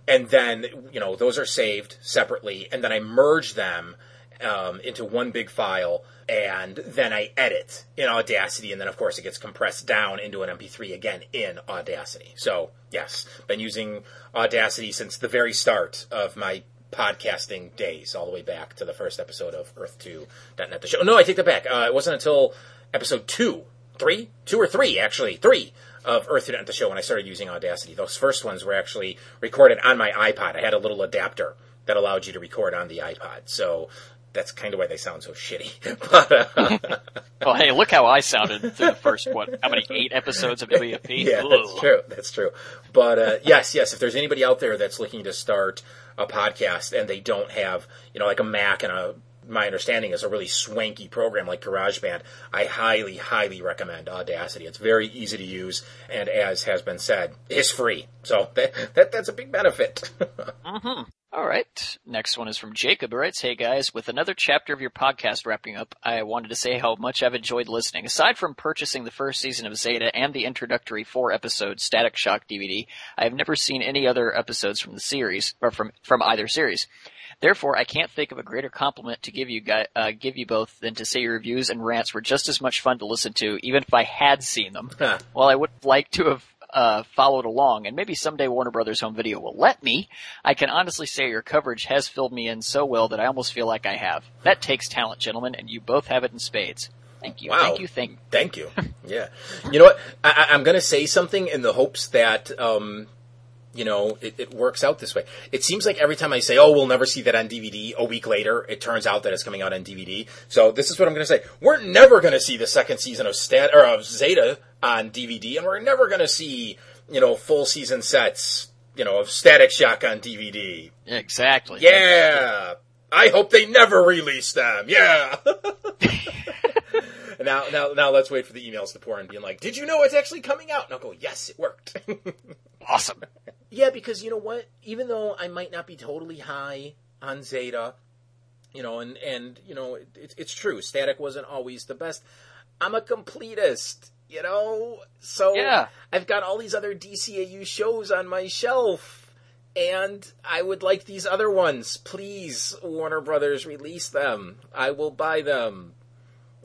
And then, you know, those are saved separately, and then I merge them um, into one big file, and then I edit in Audacity, and then, of course, it gets compressed down into an MP3 again in Audacity. So, yes, been using Audacity since the very start of my podcasting days, all the way back to the first episode of Earth2.net, the show. No, I take that back. Uh, it wasn't until episode two three, two or three actually, three of Earth2 the show when I started using Audacity. Those first ones were actually recorded on my iPod. I had a little adapter that allowed you to record on the iPod. So that's kind of why they sound so shitty. but, uh,
well, hey, look how I sounded through the first what? How many eight episodes of WFP?
yeah, that's true. That's true. But uh, yes, yes. If there's anybody out there that's looking to start a podcast and they don't have, you know, like a Mac and a my understanding is a really swanky program like GarageBand, I highly, highly recommend Audacity. It's very easy to use, and as has been said, is free. So that, that that's a big benefit.
mm-hmm. All right. Next one is from Jacob. Who writes, Hey guys, with another chapter of your podcast wrapping up, I wanted to say how much I've enjoyed listening. Aside from purchasing the first season of Zeta and the introductory four episode Static Shock DVD, I have never seen any other episodes from the series, or from, from either series. Therefore, I can't think of a greater compliment to give you guys, uh, give you both than to say your reviews and rants were just as much fun to listen to, even if I had seen them. Huh. While I would like to have uh, followed along, and maybe someday Warner Brothers Home Video will let me, I can honestly say your coverage has filled me in so well that I almost feel like I have. That takes talent, gentlemen, and you both have it in spades. Thank you.
Wow.
Thank you. Thank,
thank you. yeah. You know what? I, am going to say something in the hopes that um, you know, it, it, works out this way. It seems like every time I say, "Oh, we'll never see that on DVD," a week later, it turns out that it's coming out on DVD. So this is what I'm going to say: We're never going to see the second season of Stat or of Zeta on DVD, and we're never going to see, you know, full season sets, you know, of Static Shock on DVD.
Exactly.
Yeah. I hope they never release them. Yeah. now, now, now, let's wait for the emails to pour in, being like, "Did you know it's actually coming out?" And I'll go, "Yes, it worked."
awesome.
Yeah, because you know what? Even though I might not be totally high on Zeta, you know, and and you know, it, it's true. Static wasn't always the best. I'm a completist, you know? So
Yeah.
I've got all these other DCAU shows on my shelf. And I would like these other ones. Please, Warner Brothers, release them. I will buy them.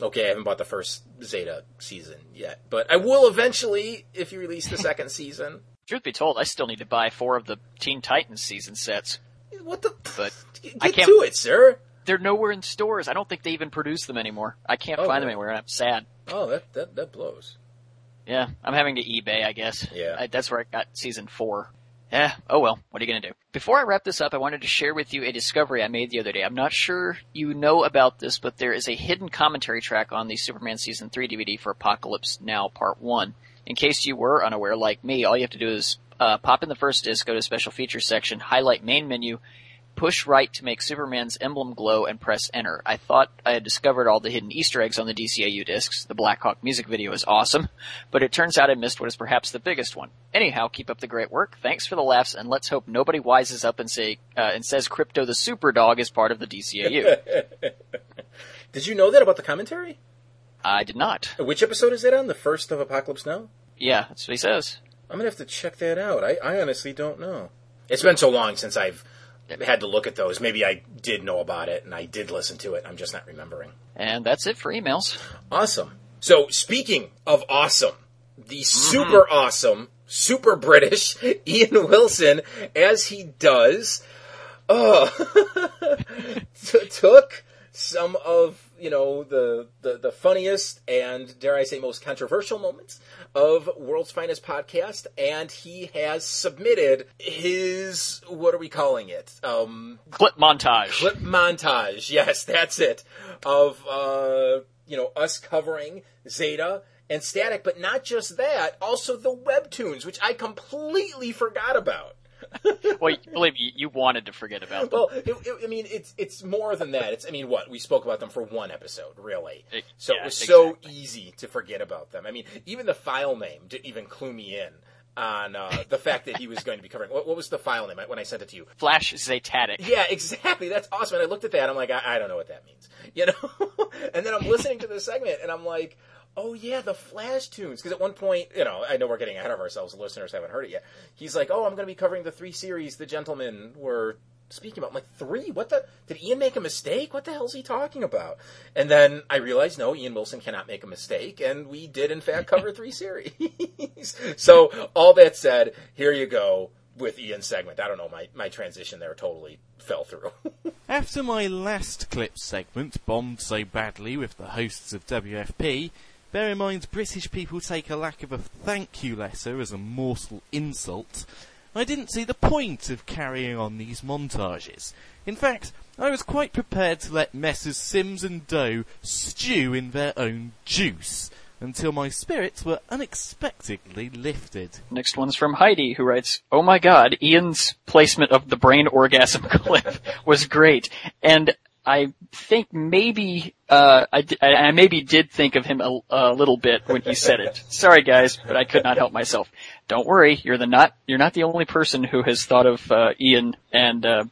Okay, I haven't bought the first Zeta season yet, but I will eventually if you release the second season.
Truth be told, I still need to buy four of the Teen Titans season sets.
What the?
But
Get
I can't-
to it, sir.
They're nowhere in stores. I don't think they even produce them anymore. I can't
Oh,
find them anywhere, and I'm sad.
Oh, that that that blows.
Yeah, I'm having to eBay, I guess.
Yeah.
I, that's where I got season four. Yeah, oh well, what are you gonna do? Before I wrap this up, I wanted to share with you a discovery I made the other day. I'm not sure you know about this, but there is a hidden commentary track on the Superman Season 3 DVD for Apocalypse Now Part 1. In case you were unaware, like me, all you have to do is uh, pop in the first disc, go to special features section, highlight main menu, push right to make Superman's emblem glow and press enter. I thought I had discovered all the hidden Easter eggs on the DCAU discs. The Black Hawk music video is awesome, but it turns out I missed what is perhaps the biggest one. Anyhow, keep up the great work. Thanks for the laughs, and let's hope nobody wises up and say uh, and says Krypto the Superdog is part of the DCAU.
Did you know that about the commentary?
I did not.
Which episode is that on? The first of Apokolips Now?
Yeah, that's what he says.
I'm gonna have to check that out. I, I honestly don't know. It's been so long since I've had to look at those. Maybe I did know about it and I did listen to it. I'm just not remembering.
And that's it for emails.
Awesome. So speaking of awesome, the super awesome, super British Ian Wilson, as he does, uh, t- took some of you know the, the the funniest and dare I say most controversial moments of World's Finest podcast, and he has submitted his what are we calling it? Um,
Clip montage.
clip montage. Yes, that's it. Of uh, you know us covering Zeta and Static, but not just that, also the webtoons, which I completely forgot about.
well, believe me, you wanted to forget about them.
Well, it, it, I mean, it's it's more than that. It's I mean, what we spoke about them for one episode, really.
It-
so
yeah,
it was so easy to forget about them. I mean, even the file name didn't even clue me in on uh, the fact that he was going to be covering. What, what was the file name when I sent it to you?
Flash Zetatic.
Yeah, exactly. That's awesome. And I looked at that. I'm like, I, I don't know what that means, you know. and then I'm listening to the segment, and I'm like, oh yeah, the Flash tunes. Because at one point, you know, I know we're getting ahead of ourselves. The listeners haven't heard it yet. He's like, oh, I'm going to be covering the three series the gentlemen were speaking about. I'm like, three? What the? Did Ian make a mistake? What the hell's he talking about? And then I realized, no, Ian Wilson cannot make a mistake, and we did in fact cover three series. so all that said, here you go with Ian's segment. I don't know, my, my transition there totally fell through.
After my last clip segment bombed so badly with the hosts of WFP, bear in mind British people take a lack of a thank you letter as a mortal insult, I didn't see the point of carrying on these montages. In fact, I was quite prepared to let Messrs Sims and Doe stew in their own juice, until my spirits were unexpectedly lifted.
Next one's from Heidi, who writes, "Oh my God, Ian's placement of the brain orgasm clip was great, and I think maybe uh, I, I I maybe did think of him a, a little bit when he said it. Sorry, guys, but I could not help myself. Don't worry, you're the not you're not the only person who has thought of uh, Ian and." Uh,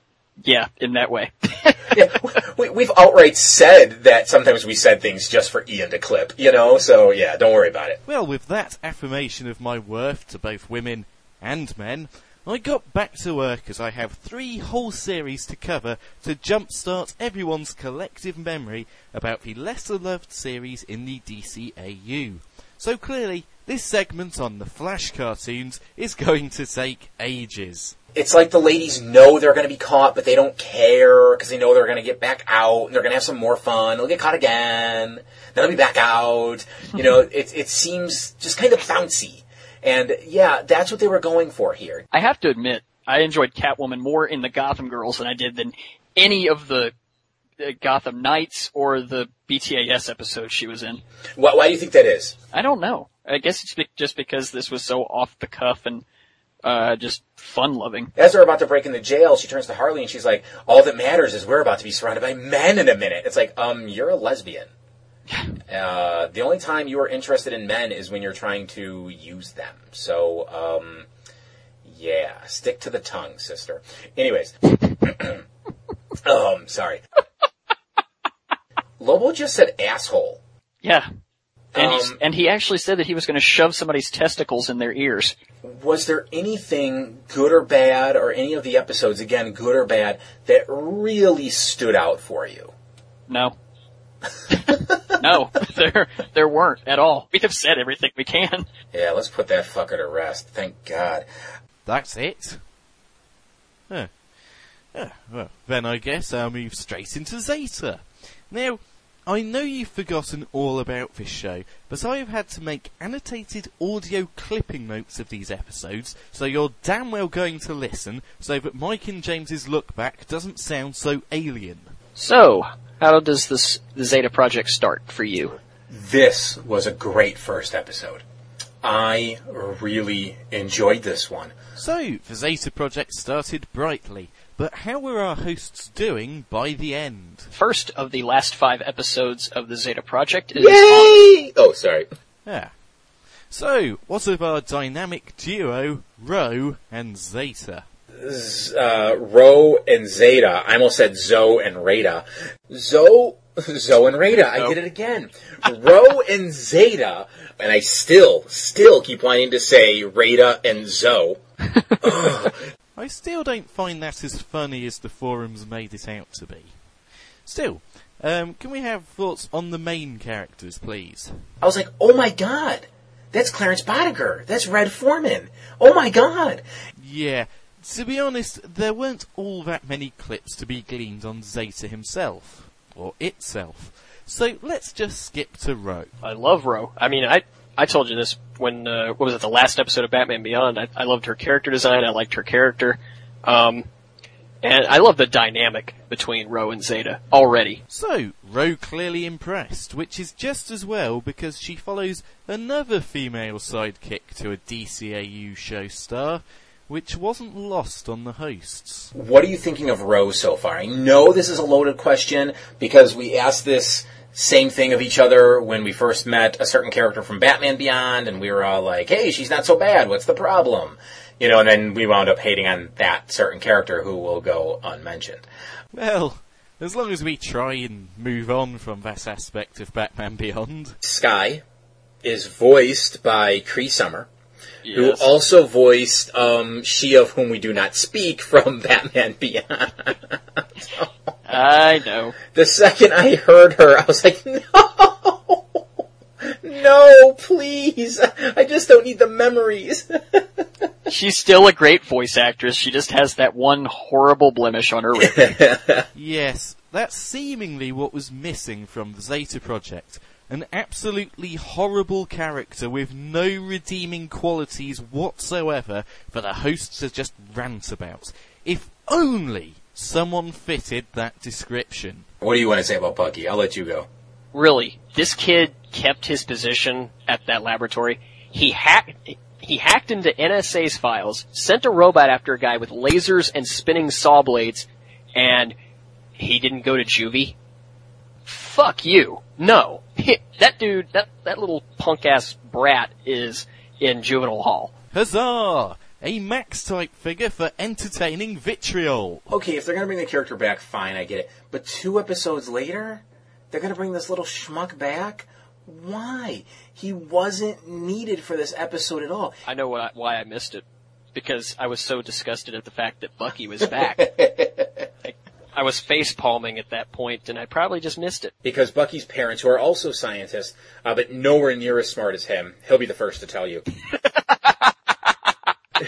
yeah, in that way.
yeah, we, we've outright said that sometimes we said things just for Ian to clip, you know. So yeah, don't worry about it.
Well, with that affirmation of my worth to both women and men, I got back to work as I have three whole series to cover to jumpstart everyone's collective memory about the lesser loved series in the DCAU. So clearly, this segment on the Flash cartoons is going to take ages.
It's like the ladies know they're going to be caught, but they don't care because they know they're going to get back out and they're going to have some more fun. They'll get caught again. Then they'll be back out. You know, it it seems just kind of bouncy. And yeah, that's what they were going for here.
I have to admit, I enjoyed Catwoman more in the Gotham Girls than I did than any of the uh, Gotham Knights or the BTAS episodes she was in.
Why, why do you think that is?
I don't know. I guess it's be- just because this was so off the cuff and uh, just fun loving.
As they're about to break into jail, she turns to Harley and she's like, "All that matters is we're about to be surrounded by men in a minute." It's like, um, you're a lesbian. Uh, the only time you are interested in men is when you're trying to use them. So, um, yeah, stick to the tongue, sister. Anyways, um, sorry. Lobo just said asshole.
Yeah, And,
Um,
and he actually said that he was going to shove somebody's testicles in their ears.
was there anything good or bad, or any of the episodes, again, good or bad, that really stood out for you?
No. No, there there weren't at all. We have said everything we can.
Yeah, let's put that fucker to rest. Thank God.
That's it. Huh. Yeah, well, then I guess I'll move straight into Zeta. Now, I know you've forgotten all about this show, but I have had to make annotated audio clipping notes of these episodes, so you're damn well going to listen, so that Mike and James's look back doesn't sound so alien.
So, how does this the Zeta project start for you?
This was a great first episode. I really enjoyed this one.
So, the Zeta project started brightly, but how were our hosts doing by the end?
First of the last five episodes of the Zeta project is
Yay! Oh, sorry.
Yeah. So, what of our dynamic duo, Ro and Zeta?
Uh, Ro and Zeta. I almost said Zoe and Rada. Zoe, Zoe and Rada. I did it again. Ro and Zeta, and I still, still keep wanting to say Rada and Zoe.
I still don't find that as funny as the forums made it out to be. Still, um, can we have thoughts on the main characters, please?
I was like, oh my god, that's Clarence Boddicker. That's Red Foreman. Oh my god.
Yeah, to be honest, there weren't all that many clips to be gleaned on Zeta himself, or itself. So let's just skip to Ro.
I love Ro. I mean, I I told you this when uh, what was it the last episode of Batman Beyond? I, I loved her character design. I liked her character, um, and I love the dynamic between Ro and Zeta already.
So, Ro clearly impressed, which is just as well because she follows another female sidekick to a DCAU show star, which wasn't lost on the hosts.
What are you thinking of Ro so far? I know this is a loaded question because we asked this same thing of each other when we first met a certain character from Batman Beyond, and we were all like, "Hey, she's not so bad. What's the problem?" You know, and then we wound up hating on that certain character who will go unmentioned.
Well, as long as we try and move on from that aspect of Batman Beyond.
Sky is voiced by Cree Summer, who also voiced um, she of whom we do not speak from Batman Beyond.
I know.
The second I heard her, I was like, no, no, please. I just don't need the memories.
She's still a great voice actress. She just has that one horrible blemish on her record.
Yes, that's seemingly what was missing from the Zeta Project. An absolutely horrible character with no redeeming qualities whatsoever for the hosts to just rant about. If only someone fitted that description.
what do you want to say about Bucky? I'll let you go.
Really, this kid kept his position at that laboratory. He hacked. He hacked into NSA's files, sent a robot after a guy with lasers and spinning saw blades, and he didn't go to juvie. Fuck you. No. that dude, that, that little punk ass brat is in juvenile hall.
Huzzah! A Max type figure for entertaining vitriol.
Okay, if they're gonna bring the character back, fine, I get it. But two episodes later, they're gonna bring this little schmuck back? Why? He wasn't needed for this episode at all.
I know what I, why I missed it. Because I was so disgusted at the fact that Bucky was back. I, I was face palming at that point, and I probably just missed it.
Because Bucky's parents, who are also scientists, uh, but nowhere near as smart as him, he'll be the first to tell you.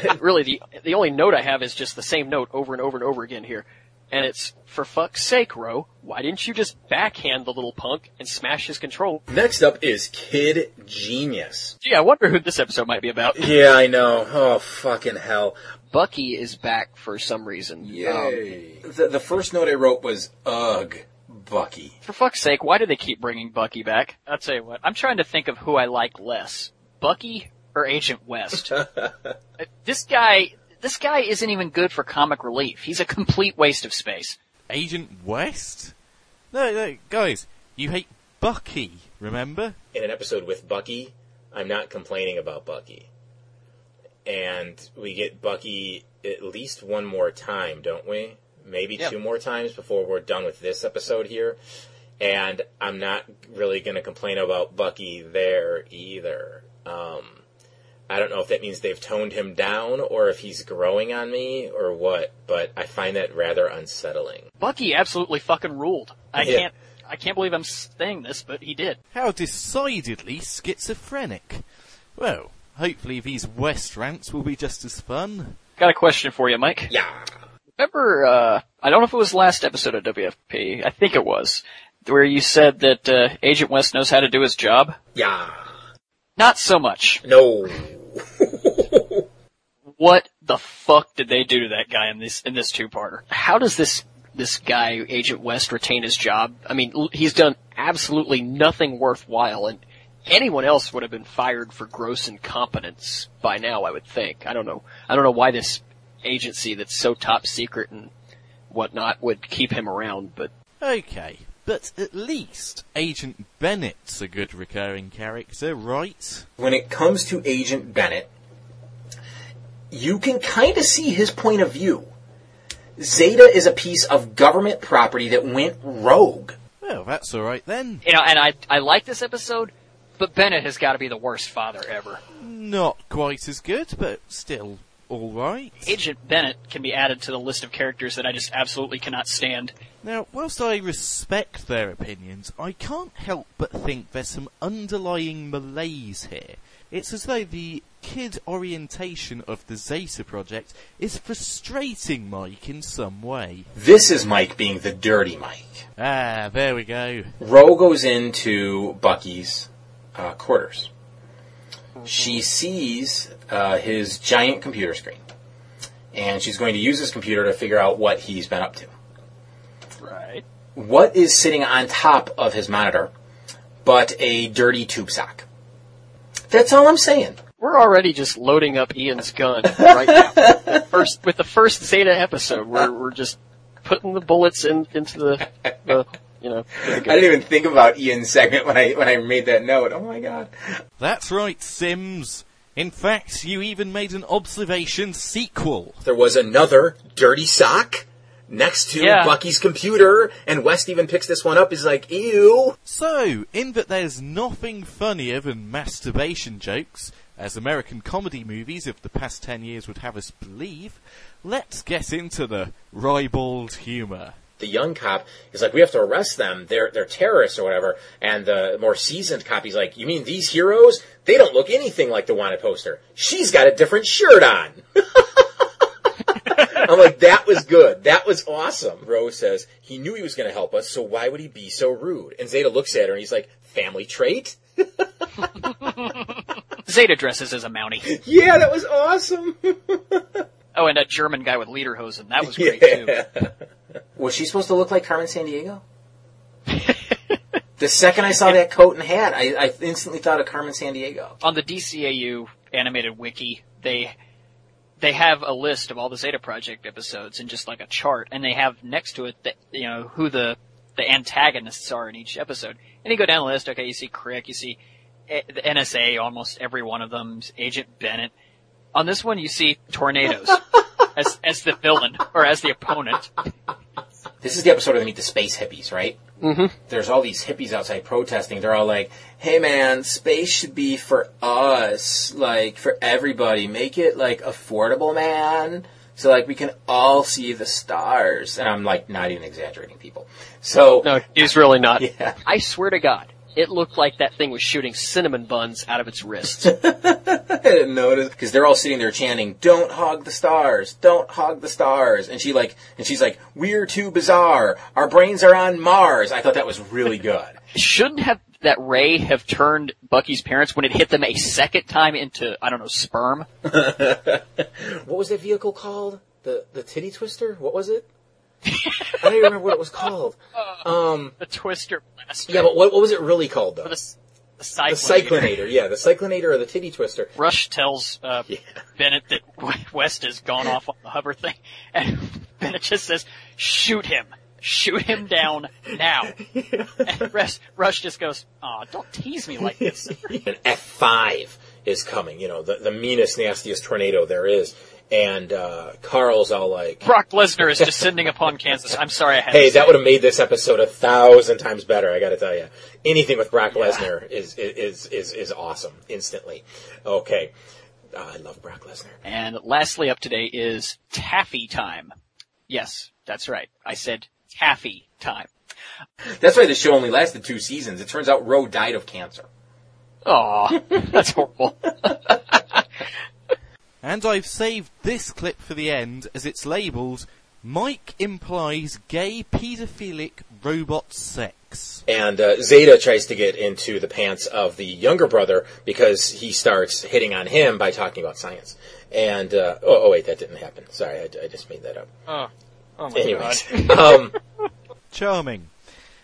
really, the the only note I have is just the same note over and over and over again here. And it's, for fuck's sake, Ro, why didn't you just backhand the little punk and smash his control?
Next up is Kid Genius.
Gee, I wonder who this episode might be about.
Yeah, I know. Oh, fucking hell.
Bucky is back for some reason. Um,
Yay. the, the first note I wrote was, ugh, Bucky.
for fuck's sake, why do they keep bringing Bucky back? I'll tell you what, I'm trying to think of who I like less. Bucky or Agent West? this guy, this guy isn't even good for comic relief. He's a complete waste of space.
Agent West? No, no, guys, you hate Bucky, remember?
In an episode with Bucky, I'm not complaining about Bucky. And we get Bucky at least one more time, don't we? Maybe
Yep.
two more times before we're done with this episode here. and I'm not really going to complain about Bucky there either. Um, I don't know if that means they've toned him down or if he's growing on me or what, but I find that rather unsettling.
Bucky absolutely fucking ruled. I
Yeah.
can't. I can't believe I'm saying this, but he did.
How decidedly schizophrenic. Well, hopefully these West rants will be just as fun.
Got a question for you, Mike.
Yeah.
Remember, uh, I don't know if it was last episode of WFP. I think it was, where you said that uh, Agent West knows how to do his job.
Yeah.
Not so much.
No.
What the fuck did they do to that guy in this in this two-parter? How does this this guy Agent West retain his job? I mean, l- he's done absolutely nothing worthwhile, and anyone else would have been fired for gross incompetence by now. I would think. I don't know. I don't know why this agency that's so top secret and whatnot would keep him around, but
Okay, but at least Agent Bennett's a good recurring character, right?
when it comes to Agent Bennett, you can kind of see his point of view. Zeta is a piece of government property that went rogue.
Well, that's alright then.
you know, and I I like this episode, but Bennett has got to be the worst father ever.
Not quite as good, but still alright.
Agent Bennett can be added to the list of characters that I just absolutely cannot stand.
Now, whilst I respect their opinions, I can't help but think there's some underlying malaise here. It's as though the kid orientation of the Zeta project is frustrating Mike in some way.
This is Mike being the dirty Mike.
Ah, there we go.
Ro goes into Bucky's uh, quarters. She sees uh, his giant computer screen, and she's going to use his computer to figure out what he's been up to.
Right.
What is sitting on top of his monitor but a dirty tube sock? That's all I'm saying.
We're already just loading up Ian's gun right now. first with the first Zeta episode, we're we're just putting the bullets in into the, the you know.
I didn't even think about Ian's segment when I when I made that note. Oh my god.
That's right, Sims. In fact, you even made an observation sequel.
There was another dirty sock next to
Yeah.
Bucky's computer, and West even picks this one up. He's like, ew.
So, in that there's nothing funnier than masturbation jokes, as American comedy movies of the past ten years would have us believe, let's get into the ribald humour.
The young cop is like, we have to arrest them. They're they're terrorists or whatever. And the more seasoned cop, is like, you mean these heroes? They don't look anything like the wanted poster. She's got a different shirt on. I'm like, that was good. That was awesome. Rose says, he knew he was going to help us, so why would he be so rude? And Zeta looks at her and he's like, family trait?
Zeta dresses as a Mountie.
Yeah, that was awesome.
Oh, and that German guy with Lederhosen. That was great too.
Was she supposed to look like Carmen Sandiego? the second I saw that coat and hat, I, I instantly thought of Carmen Sandiego.
On the DCAU animated wiki, they they have a list of all the Zeta Project episodes and just like a chart, and they have next to it that you know who the the antagonists are in each episode. And you go down the list. Okay, you see Crick, you see eh, the NSA, almost every one of them, Agent Bennett. On this one, you see tornadoes as as the villain or as the opponent.
This is the episode where they meet the space hippies, right? Mm-hmm. There's all these hippies outside protesting. They're all like, "Hey, man, space should be for us, like for everybody. Make it like affordable, man." So like we can all see the stars, and I'm like not even exaggerating, people. So
No, he's really not.
yeah,
I swear to God, it looked like that thing was shooting cinnamon buns out of its wrist.
I didn't notice because they're all sitting there chanting, "Don't hog the stars! Don't hog the stars!" And she like, and she's like, "We're too bizarre. Our brains are on Mars." I thought that was really good.
Shouldn't have that ray have turned Bucky's parents when it hit them a second time into I don't know sperm?
what was that vehicle called? The the titty twister? What was it? I don't even remember what it was called. Um,
The twister blaster.
yeah, but what, what was it really called though?
the, the
The
cyclonator.
cyclonator. Yeah, the Cyclinator or the titty twister.
Rush tells uh,
Yeah.
Bennett that West has gone off on the hover thing, and Bennett just says, "Shoot him." Shoot him down now. And Rush, Rush just goes, "Aw, don't tease me like this."
An F5 is coming, you know, the, the meanest, nastiest tornado there is. And uh, Carl's all like,
Brock Lesnar is descending upon Kansas. I'm sorry I had
"Hey,
to
that would have made this episode a thousand times better." I got to tell you, anything with Brock Lesnar is, is is is awesome instantly. Okay, Uh, I love Brock Lesnar.
And lastly up today is taffy time. Yes, that's right. I said taffy time.
That's why the show only lasted two seasons. It turns out Ro died of cancer.
Aw, that's horrible.
And I've saved this clip for the end as it's labelled Mike implies gay pedophilic robot sex.
And uh, Zeta tries to get into the pants of the younger brother because he starts hitting on him by talking about science. And uh, oh, oh wait, that didn't happen. Sorry, I, I just made that up.
Oh, oh my
Anyways,
god.
um,
Charming.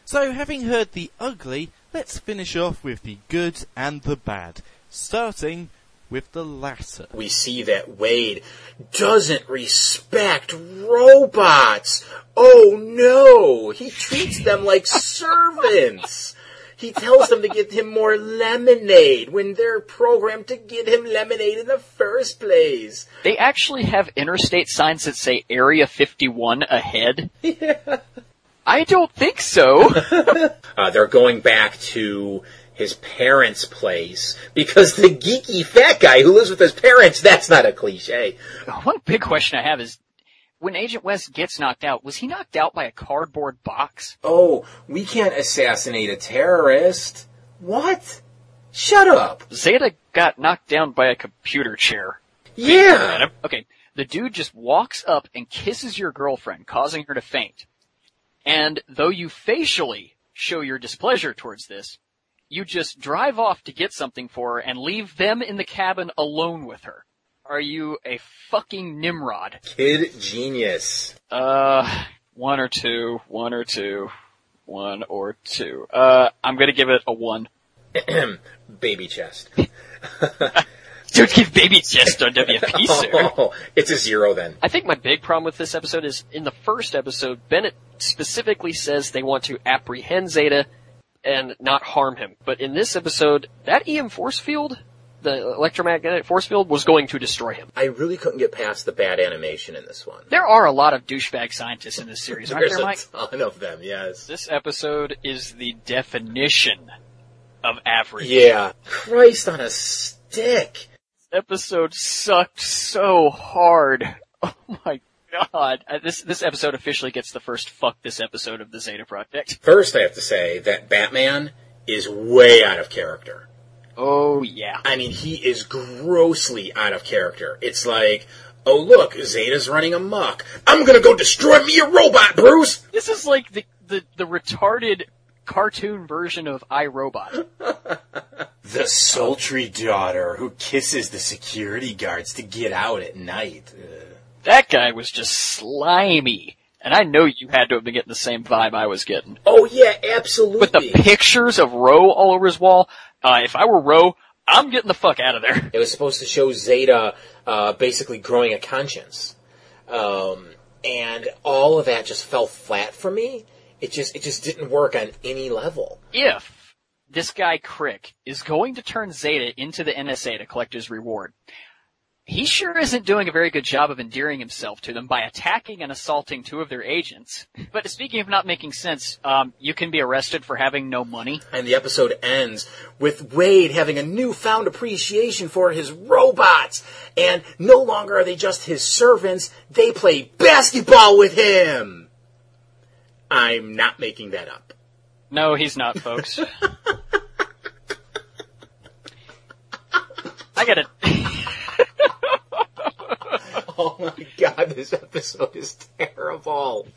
So, having heard the ugly, let's finish off with the good and the bad, starting with the latter.
we see that Wade doesn't respect robots. Oh no, he treats them like servants. He tells them to get him more lemonade when they're programmed to get him lemonade in the first place.
They actually have interstate signs that say Area 51 ahead. Yeah. I don't think so.
Uh, they're going back to his parents' place because the geeky fat guy who lives with his parents, that's not a cliche.
Oh, one big question I have is, when Agent West gets knocked out, was he knocked out by a cardboard box?
Oh, we can't assassinate a terrorist. What? Shut up.
Zeta got knocked down by a computer chair.
Yeah.
Okay, the dude just walks up and kisses your girlfriend, causing her to faint. And though you facially show your displeasure towards this, you just drive off to get something for her and leave them in the cabin alone with her. Are you a fucking Nimrod?
Kid genius.
Uh, one or two, one or two, one or two. Uh, I'm gonna give it a one.
Baby chest.
Don't give baby chest on WFP, sir.
Oh, it's a zero then.
I think my big problem with this episode is in the first episode, Bennett specifically says they want to apprehend Zeta and not harm him. But in this episode, that EM force field, the electromagnetic force field, was going to destroy him.
I really couldn't get past the bad animation in this one.
There are a lot of douchebag scientists in this series, aren't
There's
there,
a
Mike?
ton of them, yes.
This episode is the definition of average.
Yeah. Christ on a stick.
This episode sucked so hard. Oh my god. Uh, this this episode officially gets the first fuck this episode of the Zeta Project.
First, I have to say that Batman is way out of character.
Oh yeah.
I mean, he is grossly out of character. It's like, oh look, Zeta's running amok. I'm gonna go destroy me a robot, Bruce!
This is like the the, the retarded cartoon version of iRobot.
The sultry daughter who kisses the security guards to get out at night.
That guy was just slimy. And I know you had to have been getting the same vibe I was getting.
Oh yeah, absolutely.
With the pictures of Ro all over his wall, uh, if I were Ro, I'm getting the fuck out of there.
It was supposed to show Zeta uh, basically growing a conscience, um, and all of that just fell flat for me. It just it just didn't work on any level.
if this guy Crick is going to turn Zeta into the NSA to collect his reward, he sure isn't doing a very good job of endearing himself to them by attacking and assaulting two of their agents. But speaking of not making sense, um, you can be arrested for having no money.
And the episode ends with Wade having a newfound appreciation for his robots, and no longer are they just his servants; they play basketball with him. I'm not making that up.
No, he's not, folks. I got it.
Oh my god, this episode is terrible.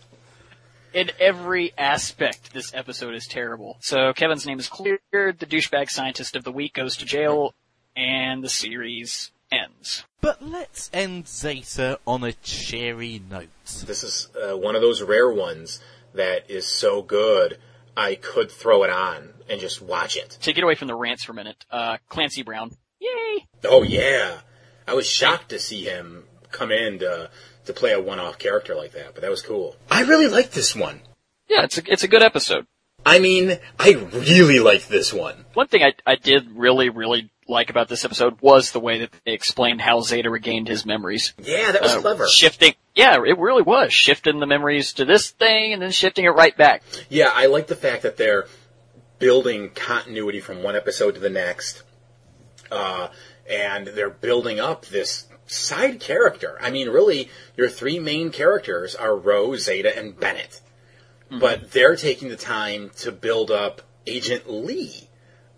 In every aspect, this episode is terrible. So Kevin's name is cleared, the douchebag scientist of the week goes to jail, and the series ends.
But let's end Zeta on a cheery note.
This is uh, one of those rare ones that is so good, I could throw it on and just watch it.
To get away from the rants for a minute, uh, Clancy Brown. Yay!
Oh yeah, I was shocked to see him come in to to play a one-off character like that, but that was cool. I really liked this one.
Yeah, it's a, it's a good episode.
I mean, I really liked this one.
One thing I, I did really, really like about this episode was the way that they explained how Zeta regained his memories.
Yeah, that was
Uh,
clever.
Shifting, yeah, it really was shifting the memories to this thing and then shifting it right back.
Yeah, I like the fact that they're building continuity from one episode to the next, uh, and they're building up this side character. I mean, really, your three main characters are Rose, Zeta, and Bennett, hmm. but they're taking the time to build up Agent Lee,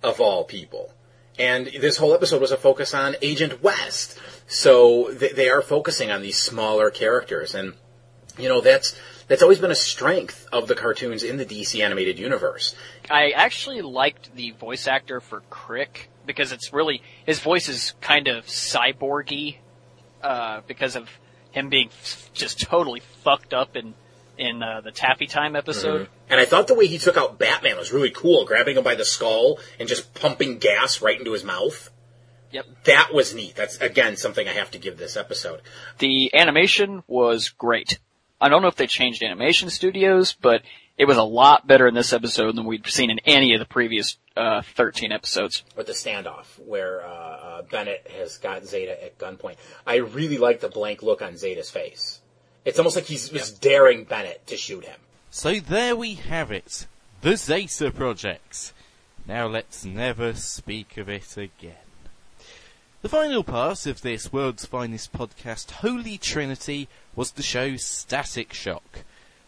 of all people. And this whole episode was a focus on Agent West. So they, they are focusing on these smaller characters, and you know that's that's always been a strength of the cartoons in the DC animated universe.
I actually liked the voice actor for Crick because it's really his voice is kind of cyborgy uh, because of him being f- just totally fucked up in in uh, the Taffy Time episode.
And I thought the way he took out Batman was really cool, grabbing him by the skull and just pumping gas right into his mouth.
Yep.
That was neat. That's again something I have to give this episode.
The animation was great. I don't know if they changed animation studios, but it was a lot better in this episode than we'd seen in any of the previous uh, 13 episodes.
With the standoff where uh, uh, Bennett has got Zeta at gunpoint, I really like the blank look on Zeta's face. It's almost like he's was daring Bennett to shoot him.
So there we have it. The Zeta Project. Now let's never speak of it again. The final part of this world's finest podcast, Holy Trinity, was the show Static Shock.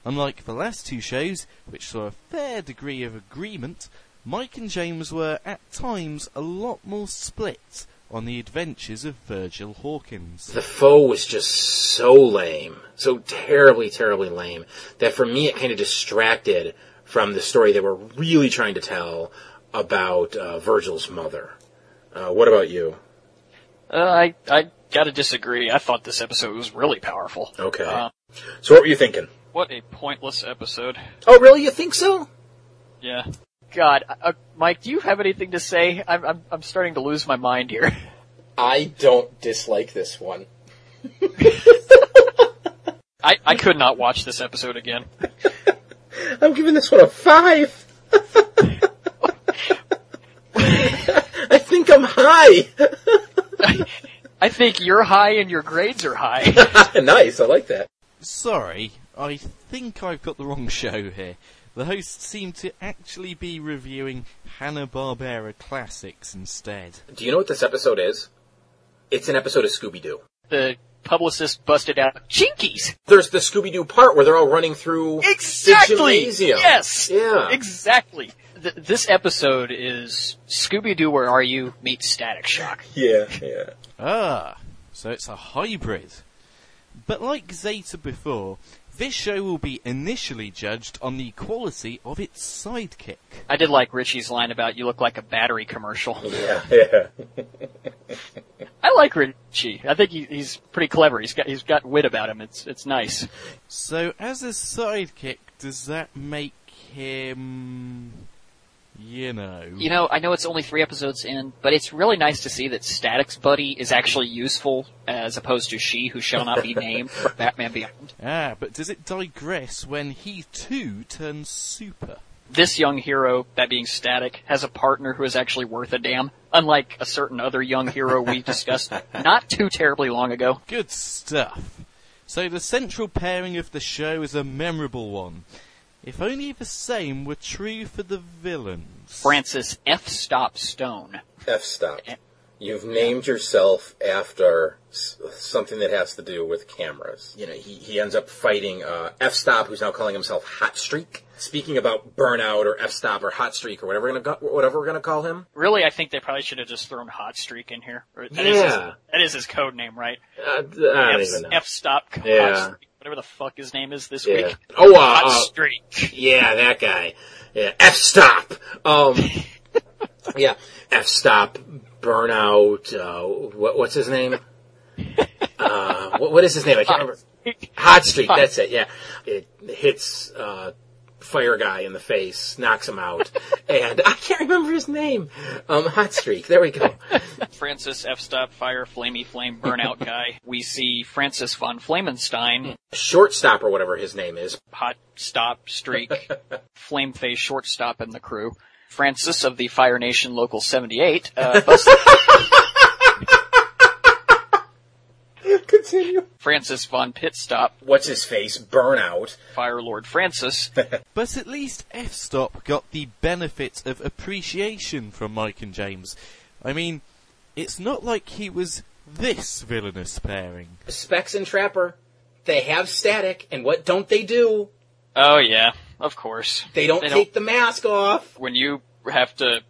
Unlike the last two shows, which saw a fair degree of agreement, Mike and James were at times a lot more split on the adventures of Virgil Hawkins.
The foe was just so lame, so terribly, terribly lame, that for me it kind of distracted from the story they were really trying to tell about uh, Virgil's mother. Uh, what about you?
Uh, I I gotta disagree. I thought this episode was really powerful.
Okay.
Uh,
So what were you thinking?
What a pointless episode.
Oh, really? You think so?
Yeah. God, uh, Mike, do you have anything to say? I'm I'm I'm starting to lose my mind here.
I don't dislike this one.
I I could not watch this episode again.
I'm giving this one a five. I think I'm high.
I think you're high and your grades are high.
nice, I like that.
Sorry, I think I've got the wrong show here. The hosts seem to actually be reviewing Hanna-Barbera classics instead.
Do you know what this episode is? It's an episode of Scooby Doo.
the publicist busted out Chinkies.
There's the Scooby Doo part where they're all running through
Exactly.
the gymnasium.
Yes.
Yeah.
Exactly. Th- this episode is Scooby Doo. Where are you? Meets Static Shock.
Yeah, yeah.
Ah, so it's a hybrid. But like Zeta before, this show will be initially judged on the quality of its sidekick.
I did like Richie's line about you look like a battery commercial.
Yeah, yeah.
I like Richie. I think he, he's pretty clever. He's got he's got wit about him. It's it's nice.
So as a sidekick, does that make him, you know?
You know, I know it's only three episodes in, but it's really nice to see that Static's buddy is actually useful as opposed to she who shall not be named from Batman Beyond.
Ah, but does it digress when he too turns super?
This young hero, that being Static, has a partner who is actually worth a damn, unlike a certain other young hero we discussed not too terribly long ago.
Good stuff. So the central pairing of the show is a memorable one. If only the same were true for the villains.
Francis F. Stop Stone.
F stop. You've named yourself after something that has to do with cameras. You know, he, he ends up fighting uh, F Stop, who's now calling himself Hot Streak. Speaking about Burnout or F Stop or Hot Streak or whatever we're gonna whatever we're gonna call him.
Really, I think they probably should have just thrown Hot Streak in here. Or- That is his,
Yeah.
that is his code name, right?
Uh, I don't
F,
even know.
F Stop Hot
Yeah.
Streak. Whatever the fuck his name is this
yeah.
week.
Oh, uh,
Hot
uh,
Streak.
Yeah, that guy. Yeah, F stop. Um, yeah, F stop. Burnout. Uh, what, what's his name? Uh, what, what is his name? I can't remember. Hot Streak. That's it. Yeah, it hits uh, fire guy in the face, knocks him out, and I can't remember his name. Um, Hot Streak. There we go.
Francis F. Stop Fire Flamey Flame Burnout guy. We see Francis von Flamenstein,
Shortstop or whatever his name is.
Hot Stop Streak, Flame Face Shortstop in the crew. Francis of the Fire Nation Local 78 uh,
Continue.
Francis von Pitstop,
What's his face? Burnout.
Fire Lord Francis,
But at least F Stop got the benefit of appreciation from Mike and James. I mean, it's not like he was this villainous pairing.
Specs and Trapper. They have static, and what don't they do?
Oh yeah, of course.
They don't
They
take the mask off.
When you have to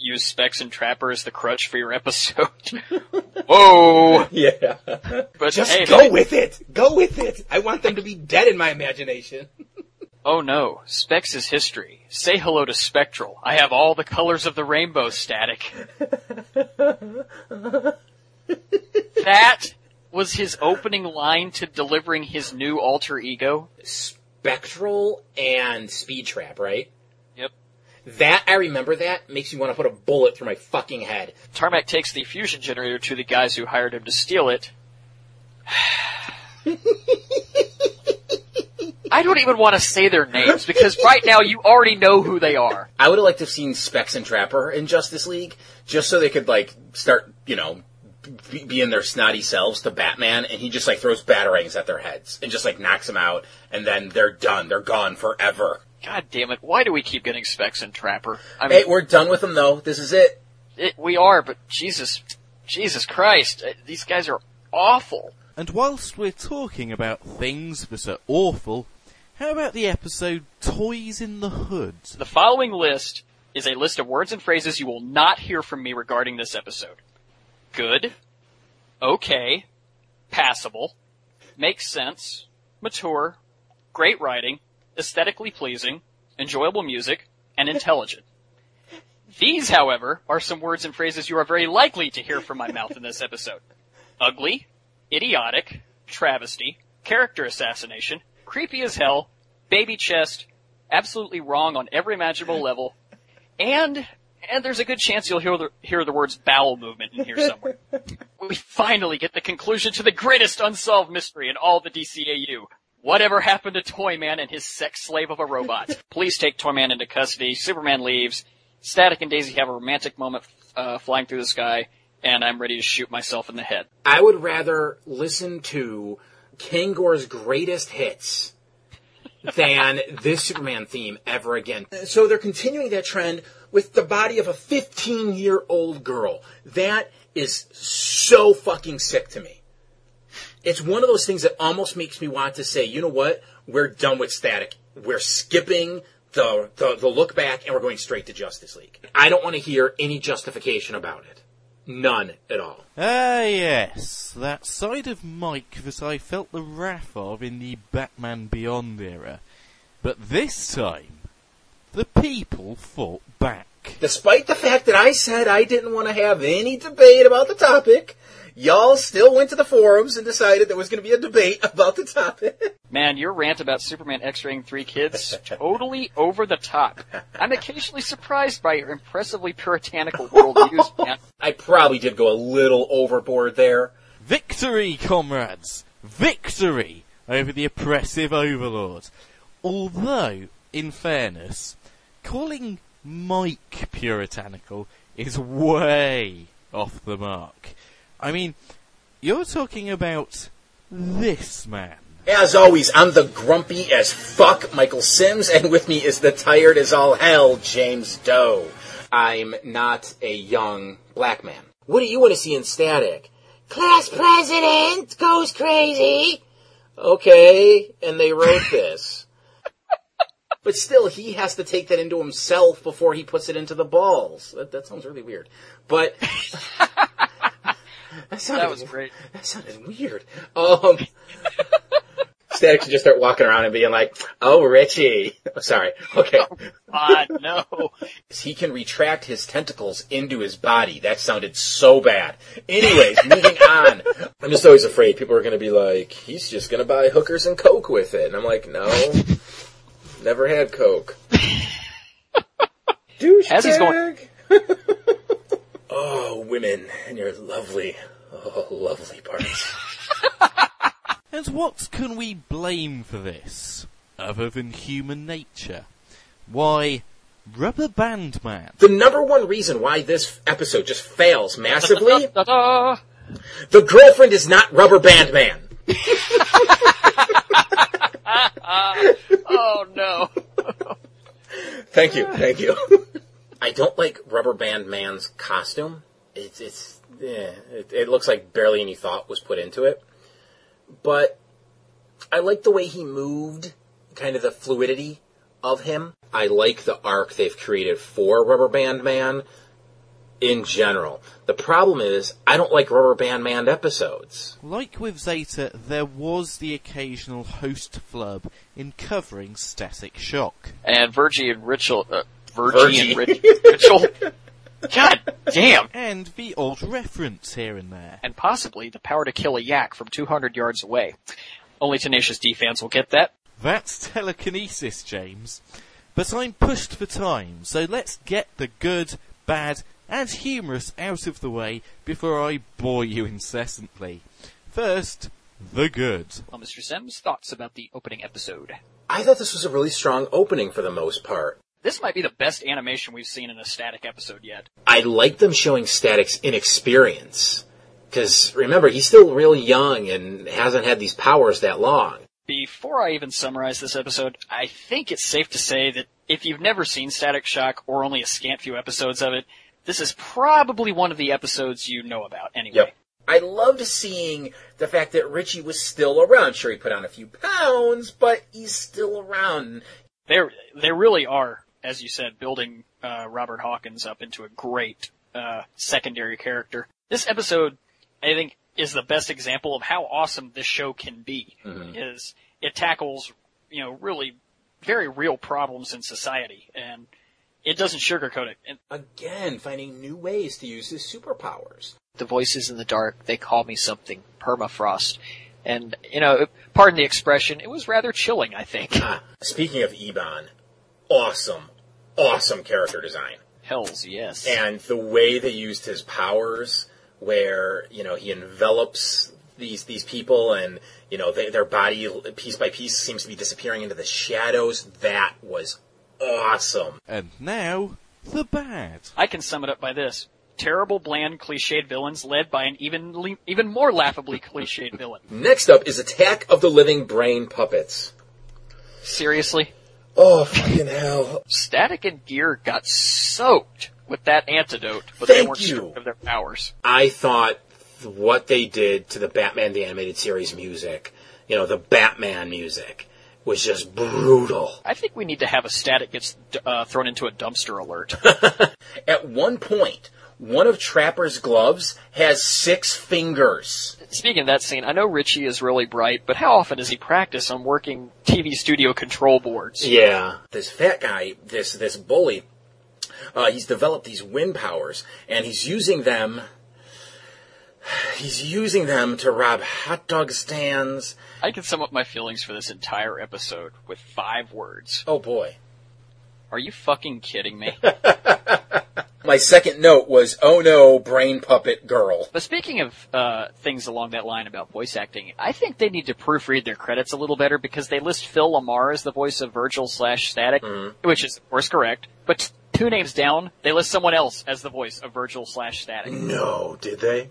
use Specs and Trapper as the crutch for your episode. Whoa!
Yeah.
But
Just
hey,
go
man-
with it. Go with it. I want them to be dead in my imagination.
Oh no, Specs is history. Say hello to Spectral. I have all the colors of the rainbow static. that was his opening line to delivering his new alter ego.
Spectral and Speed Trap, right? That, I remember that, makes me want to put a bullet through my fucking head.
Tarmac takes the fusion generator to the guys who hired him to steal it. I don't even want to say their names because right now you already know who they are.
I would have liked to have seen Specs and Trapper in Justice League, just so they could, like, start, you know, be, be in their snotty selves to Batman, and he just, like, throws batarangs at their heads, and just, like, knocks them out, and then they're done. They're gone forever.
God damn it! Why do we keep getting Specs and Trapper? I mean,
Hey, we're done with them, though. This is it.
it, we are, but Jesus, Jesus Christ, uh, these guys are awful.
And whilst we're talking about things that are awful, how about the episode Toys in the Hood?
The following list is a list of words and phrases you will not hear from me regarding this episode. Good, okay, passable, makes sense, mature, great writing, aesthetically pleasing, enjoyable music, and intelligent. These, however, are some words and phrases you are very likely to hear from my mouth in this episode. Ugly, idiotic, travesty, character assassination, creepy as hell, baby chest, absolutely wrong on every imaginable level, and and there's a good chance you'll hear the hear the words bowel movement in here somewhere. we finally get the conclusion to the greatest unsolved mystery in all the DCAU. Whatever happened to Toyman and his sex slave of a robot? Police take Toyman into custody. Superman leaves. Static and Daisy have a romantic moment uh, flying through the sky, and I'm ready to shoot myself in the head.
I would rather listen to Kangor's greatest hits than this Superman theme ever again. So they're continuing that trend with the body of a 15 year old girl. That is so fucking sick to me. It's one of those things that almost makes me want to say, you know what? We're done with static. We're skipping the, the, the look back and we're going straight to Justice League. I don't want to hear any justification about it. None at all.
Ah, yes, that side of Mike that I felt the wrath of in the Batman Beyond era. But this time, the people fought back.
Despite the fact that I said I didn't want to have any debate about the topic, y'all still went to the forums and decided there was going to be a debate about the topic.
Man, your rant about Superman X-raying three kids, totally over the top. I'm occasionally surprised by your impressively puritanical worldviews, man.
I probably did go a little overboard there.
Victory, comrades! Victory over the oppressive overlord. Although, in fairness, calling Mike puritanical is way off the mark. I mean, you're talking about this man.
As always, I'm the grumpy as fuck Michael Sims, and with me is the tired as all hell James Doe. I'm not a young black man. What do you want to see in Static? Class president goes crazy. Okay, and they wrote this. But still, he has to take that into himself before he puts it into the balls. That, that sounds really weird. But that, sounded,
That was great.
That sounded weird. Um, Static should just start walking around and being like, "Oh, Richie." Sorry. Okay.
God, no.
He can retract his tentacles into his body. That sounded so bad. Anyways, moving on. I'm just always afraid people are going to be like, "He's just going to buy hookers and coke with it," and I'm like, "No, never had coke." Douchebag.
As he's going-
oh, women and your lovely, oh, lovely parts.
And what can we blame for this, other than human nature? Why, Rubber Band Man.
The number one reason why this episode just fails massively, the girlfriend is not Rubber Band Man.
Oh no.
Thank you, thank you. I don't like Rubber Band Man's costume. It's it's yeah, it, it looks like barely any thought was put into it. But I like the way he moved, kind of the fluidity of him. I like the arc they've created for Rubber Band Man in general. The problem is I don't like Rubber Band Man episodes.
Like with Zeta, there was the occasional host flub in covering Static Shock.
And Virgie and Rachel, uh,
Virgie.
Virgie and Rich- Rachel. God damn.
And the old reference here and there.
And possibly the power to kill a yak from 200 yards away. Only Tenacious D fans will get that.
That's telekinesis, James. But I'm pushed for time, so let's get the good, bad, and humorous out of the way before I bore you incessantly. First, the good.
Well, Mr. Sims, thoughts about the opening episode?
I thought this was a really strong opening for the most part.
This might be the best animation we've seen in a static episode yet.
I like them showing Static's inexperience. Because remember, he's still really young and hasn't had these powers that long.
Before I even summarize this episode, I think it's safe to say that if you've never seen Static Shock or only a scant few episodes of it, this is probably one of the episodes you know about anyway.
Yep. I loved seeing the fact that Richie was still around. Sure, he put on a few pounds, but he's still around.
They're, they really are, as you said, building uh, Robert Hawkins up into a great uh, secondary character. This episode, I think, is the best example of how awesome this show can be. Is it tackles, you know, really very real problems in society, and it doesn't sugarcoat it. And
Again, finding new ways to use his superpowers.
the voices in the dark, they call me something, permafrost. And, you know, pardon the expression, it was rather chilling, I think.
Ah, speaking of Ebon, awesome, awesome character design.
Hells yes.
And the way they used his powers, where, you know, he envelops these, these people and, you know, they, their body piece by piece seems to be disappearing into the shadows. That was awesome.
And now, the bad.
I can sum it up by this. Terrible, bland, cliched villains led by an even, even more laughably cliched villain.
Next up is Attack of the Living Brain Puppets.
Seriously?
Oh, fucking hell.
Static and Gear got soaked with that antidote, but they
Thank
weren't
you.
stripped of their powers.
I thought what they did to the Batman the Animated Series music, you know, the Batman music, was just brutal.
I think we need to have a Static gets uh, thrown into a dumpster alert.
At one point, one of Trapper's gloves has six fingers.
Speaking of that scene, I know Richie is really bright, but how often does he practice on working TV studio control boards?
Yeah. This fat guy, this, this bully, uh, he's developed these wind powers, and he's using them, he's using them to rob hot dog stands.
I can sum up my feelings for this entire episode with five words.
Oh boy.
Are you fucking kidding me?
My second note was, oh no, brain puppet girl.
But speaking of uh, things along that line about voice acting, I think they need to proofread their credits a little better because they list Phil LaMarr as the voice of Virgil slash Static, which is of course correct. But two names down, they list someone else as the voice of Virgil slash Static.
No, did they?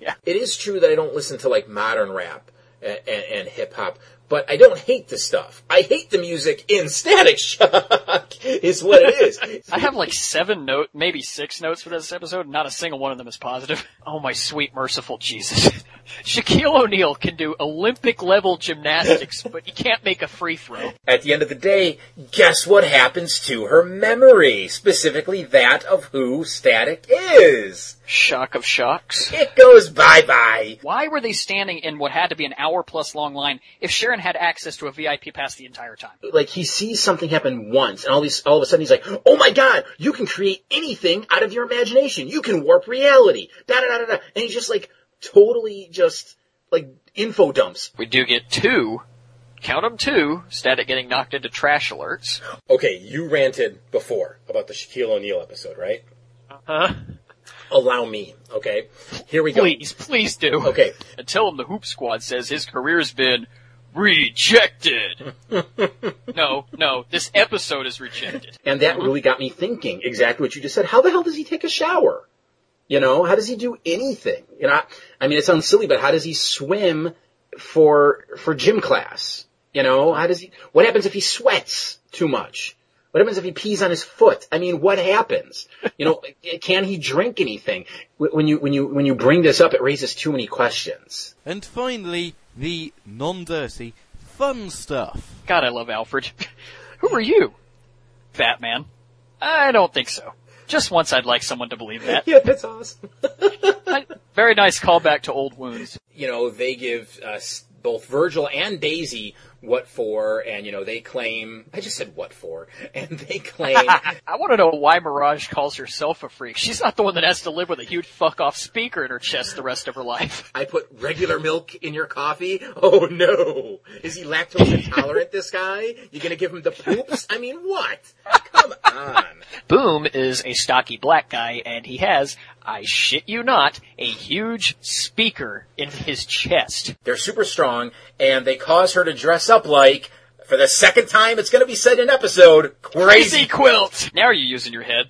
Yeah.
It is true that I don't listen to like modern rap and, and, and hip hop, but I don't hate the stuff. I hate the music in Static Shock. is what it is.
I have like seven note, maybe six notes for this episode. Not a single one of them is positive. Oh my sweet merciful Jesus. Shaquille O'Neal can do Olympic level gymnastics, but he can't make a free throw.
At the end of the day, guess what happens to her memory? Specifically that of who Static is.
Shock of shocks.
It goes bye bye.
Why were they standing in what had to be an hour plus long line if Sharon had access to a VIP pass the entire time?
Like he sees something happen once, and all these, all of a sudden he's like, "Oh my god, you can create anything out of your imagination. You can warp reality." Da da da da da. And he's just like totally just like info dumps.
We do get two, count them two, static getting knocked into trash alerts.
Okay, you ranted before about the Shaquille O'Neal episode, right?
Huh?
Allow me. Okay, here we go.
Please, please do.
Okay,
And tell him the Hoop Squad says his career's been rejected. no, no, this episode is rejected.
And that really got me thinking exactly what you just said. How the hell does he take a shower? You know, how does he do anything? You know, I, I mean, it sounds silly, but how does he swim for, for gym class? You know, how does he, what happens if he sweats too much? What happens if he pees on his foot? I mean, what happens? You know, eh, can he drink anything? When you, when you, when you bring this up, it raises too many questions.
And finally, the non-dirty, fun stuff.
God, I love Alfred. Who are you? Batman. I don't think so. Just once I'd like someone to believe that.
Yeah, that's awesome.
Very nice callback to old wounds.
you know, they give us both Virgil and Daisy what for, and you know, they claim, I just said what for, and they claim,
I want to know why Mirage calls herself a freak. She's not the one that has to live with a huge fuck off speaker in her chest the rest of her life.
I put regular milk in your coffee? Oh no! Is he lactose intolerant, this guy? You're gonna give him the poops? I mean, what? Come on.
Boom is a stocky black guy, and he has, I shit you not, a huge speaker in his chest.
They're super strong, and they cause her to dress up like, for the second time it's gonna be said in episode,
Crazy
crazy.
quilt! Now are you using your head?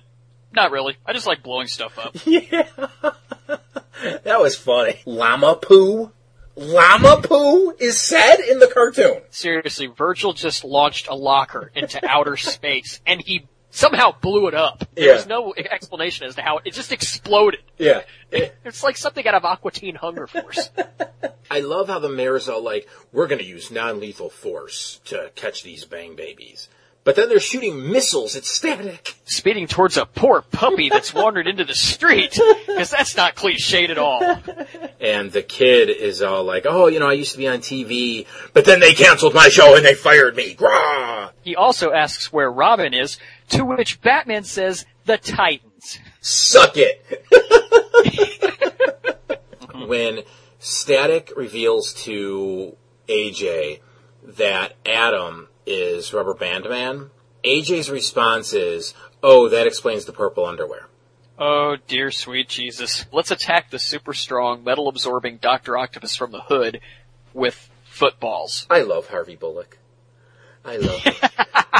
Not really. I just like blowing stuff up.
Yeah. that was funny. Llama poo? Llama poo is said in the cartoon.
Seriously, Virgil just launched a locker into outer space, and he somehow blew it up. There
Yeah.
was no explanation as to how it just exploded.
Yeah.
It's like something out of Aqua Teen Hunger Force.
I love how the mayor's all like, we're gonna use non-lethal force to catch these bang babies. But then they're shooting missiles at static.
Speeding towards a poor puppy that's wandered into the street, because that's not cliched at all.
And the kid is all like, oh, you know, I used to be on TV, but then they canceled my show and they fired me. Grah!
He also asks where Robin is, to which Batman says, the Titans.
Suck it.
when Static reveals to AJ that Adam is Rubber Band Man, AJ's response is, oh, that explains the purple underwear.
Oh dear sweet Jesus. Let's attack the super strong, metal absorbing Dr. Octopus from the hood with footballs.
I love Harvey Bullock. I love him.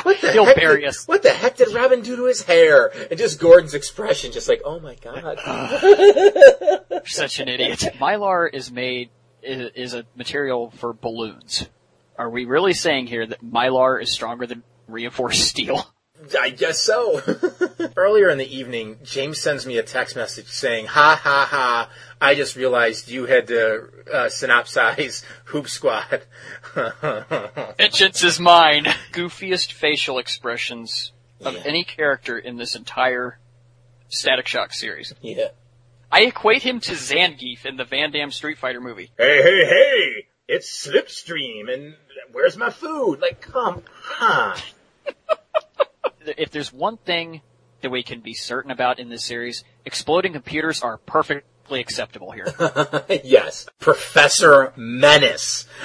What the
He'll
heck
bury
did,
us.
What the heck did Robin do to his hair? And just Gordon's expression, just like, oh my god.
You're such an idiot. Mylar is made, is, is a material for balloons. Are we really saying here that Mylar is stronger than reinforced steel?
I guess so. Earlier in the evening, James sends me a text message saying, ha ha ha, I just realized you had to uh, synopsize Hoop Squad.
Vengeance is mine. Goofiest facial expressions of
Yeah.
any character in this entire Static Shock series.
yeah.
I equate him to Zangief in the Van Damme Street Fighter movie.
Hey, hey, hey! It's Slipstream, and where's my food? Like, come on.
If there's one thing that we can be certain about in this series, exploding computers are perfectly acceptable here.
yes. Professor Menace.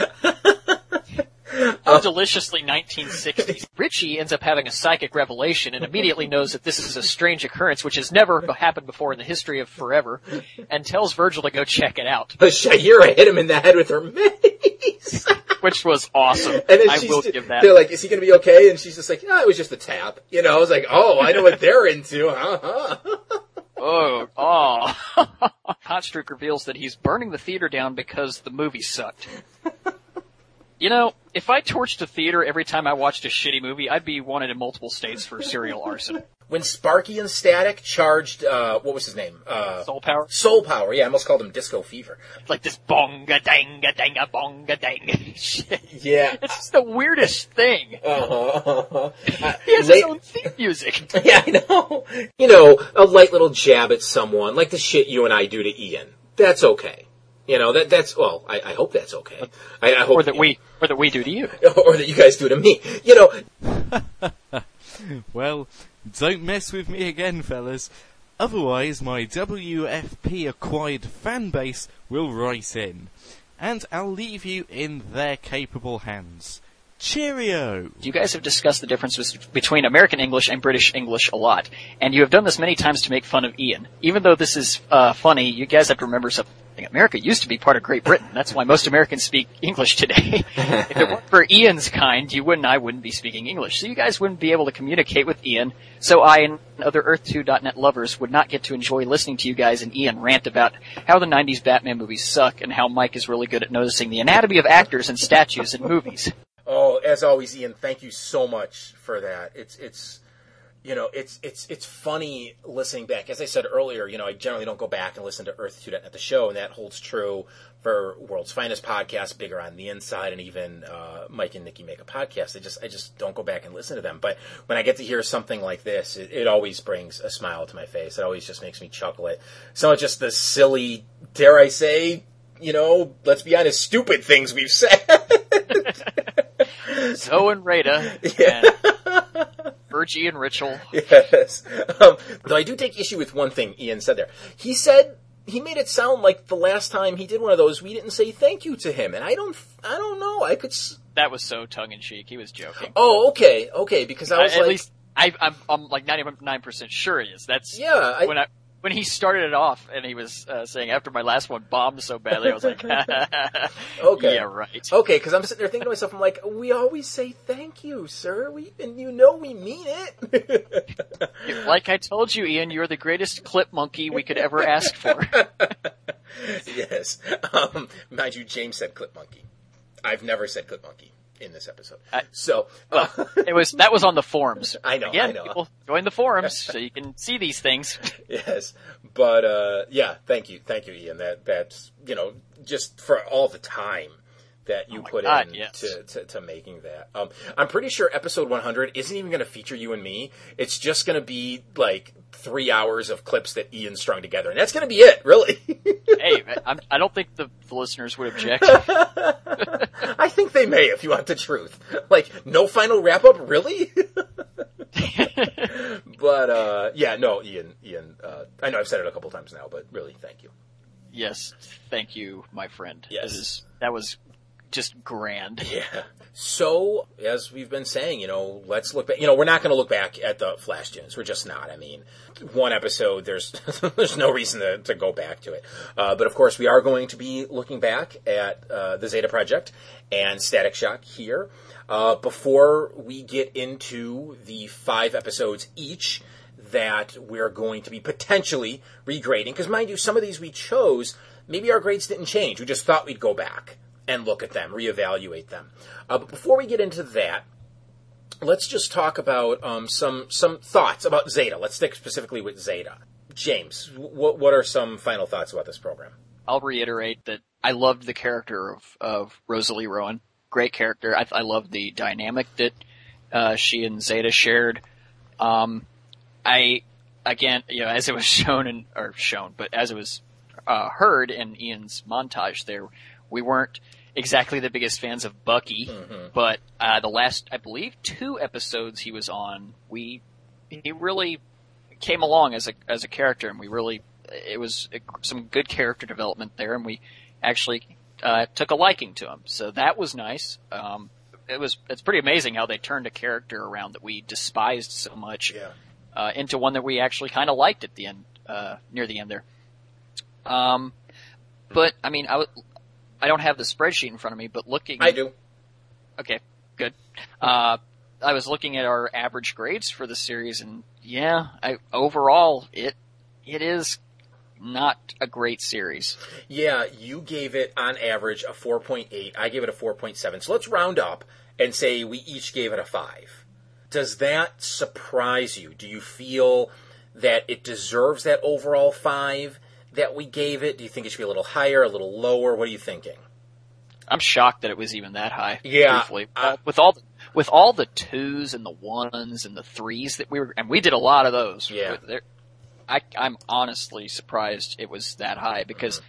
How deliciously 1960s. Richie ends up having a psychic revelation and immediately knows that this is a strange occurrence which has never happened before in the history of forever and tells Virgil to go check it out,
But Shayera hit him in the head with her mace.
which was awesome.
And then
I
she's
will
ju-
give that.
They're like, is he going to be okay? And she's just like, yeah, it was just a tap. You know, I was like, oh, I know what they're into. Uh-huh.
Oh, oh. Hotstreak reveals that he's burning the theater down because the movie sucked. You know, if I torched a theater every time I watched a shitty movie, I'd be wanted in multiple states for serial arson.
When Sparky and Static charged, uh, what was his name? Uh,
Soul power?
Soul Power. Yeah, I almost called him Disco Fever.
Like this bonga danga danga bonga dang shit.
Yeah.
It's just the weirdest thing.
Uh-huh.
He has his own theme music.
Yeah, I know. You know, a light little jab at someone, like the shit you and I do to Ian. That's okay. You know, that that's, well, I, I hope that's okay. I, I hope
Or that we, or that we do to you.
or that you guys do to me. You know,
Well, don't mess with me again, fellas. Otherwise, my WFP acquired fan base will write in. And I'll leave you in their capable hands. Cheerio!
You guys have discussed the differences between American English and British English a lot, and you have done this many times to make fun of Ian. Even though this is uh, funny, you guys have to remember something. America used to be part of Great Britain. That's why most Americans speak English today. if it weren't for Ian's kind, you wouldn't, I wouldn't be speaking English. So you guys wouldn't be able to communicate with Ian. So I and other Earth2.net lovers would not get to enjoy listening to you guys and Ian rant about how the 90s Batman movies suck and how Mike is really good at noticing the anatomy of actors and statues in movies.
Oh, as always, Ian, thank you so much for that. It's it's you know, it's it's it's funny listening back. As I said earlier, you know, I generally don't go back and listen to Earth Two Net the show, and that holds true for World's Finest podcast, Bigger on the Inside, and even uh, Mike and Nikki make a podcast. I just I just don't go back and listen to them. But when I get to hear something like this, it, it always brings a smile to my face. It always just makes me chuckle. It some of just the silly, dare I say, you know, let's be honest, stupid things we've said.
Zoe and Rada
Yeah.
and Virgie and Richel.
Yes. Um, though I do take issue with one thing Ian said there. He said he made it sound like the last time he did one of those, we didn't say thank you to him, and I don't, I don't know. I could. S-
That was so tongue in cheek. He was joking.
oh, okay, okay, because I was
at
like,
least I, I'm, I'm like 99% sure it is. That's
yeah, I,
when I when he started it off and he was uh, saying after my last one bombed so badly, I was like,
Okay.
yeah, right.
okay, because I'm sitting there thinking to myself, I'm like, we always say thank you, sir. We and you know we mean it.
Like I told you, Ian, you're the greatest clip monkey we could ever ask for.
yes. Um, mind you, James said clip monkey. I've never said clip monkey in this episode.
I-
so, uh,
It was that was on the forums.
I know,
Again,
I know.
people join the forums so you can see these things.
Yes, but uh, yeah, thank you, thank you, Ian. That that's you know just for all the time that you
Oh
put
God,
in
yes.
to, to to making that. Um, I'm pretty sure episode 100 isn't even going to feature you and me. It's just going to be like three hours of clips that Ian strung together, and that's going to be it, really.
hey, I'm, I don't think the, the listeners would object.
I think they may, if you want the truth. Like, no final wrap up, really? but uh, yeah, no, Ian, Ian. Uh, I know I've said it a couple times now, but really, thank you.
yes, thank you, my friend.
Yes.
Is, that was just grand.
Yeah. So, as we've been saying, you know, let's look back. You know, we're not going to look back at the Flash Tunes. We're just not. I mean, one episode, there's there's no reason to, to go back to it. Uh, but of course, we are going to be looking back at uh, the Zeta Project and Static Shock here. Uh, before we get into the five episodes each that we're going to be potentially regrading, because mind you, some of these we chose, maybe our grades didn't change. We just thought we'd go back and look at them, reevaluate them. Uh, but before we get into that, let's just talk about um, some some thoughts about Zeta. Let's stick specifically with Zeta. James, what what are some final thoughts about this program?
I'll reiterate that I loved the character of, of Rosalie Rowan. Great character. I, I loved the dynamic that uh, she and Zeta shared. Um, I again, you know, as it was shown and or shown, but as it was uh, heard in Ian's montage, there we weren't exactly the biggest fans of Bucky, but uh, the last, I believe, two episodes he was on, we he really came along as a as a character, and we really it was some good character development there, and we actually uh, took a liking to him. So that was nice. Um, it was it's pretty amazing how they turned a character around that we despised so much
Yeah.
uh, into one that we actually kind of liked at the end, uh, near the end there. Um, but I mean, I w- I don't have the spreadsheet in front of me, but looking,
I do.
Okay, good. Uh, I was looking at our average grades for the series, and yeah, I, overall, it it is not a great series.
Yeah, you gave it on average a 4.8. I gave it a 4.7. So let's round up and say we each gave it a 5. Does that surprise you? Do you feel that it deserves that overall 5 that we gave it? Do you think it should be a little higher, a little lower? What are you thinking?
I'm shocked that it was even that high.
Yeah. I-
with all the, with all the twos and the ones and the threes that we were, and we did a lot of those.
Yeah.
There- I, I'm honestly surprised it was that high because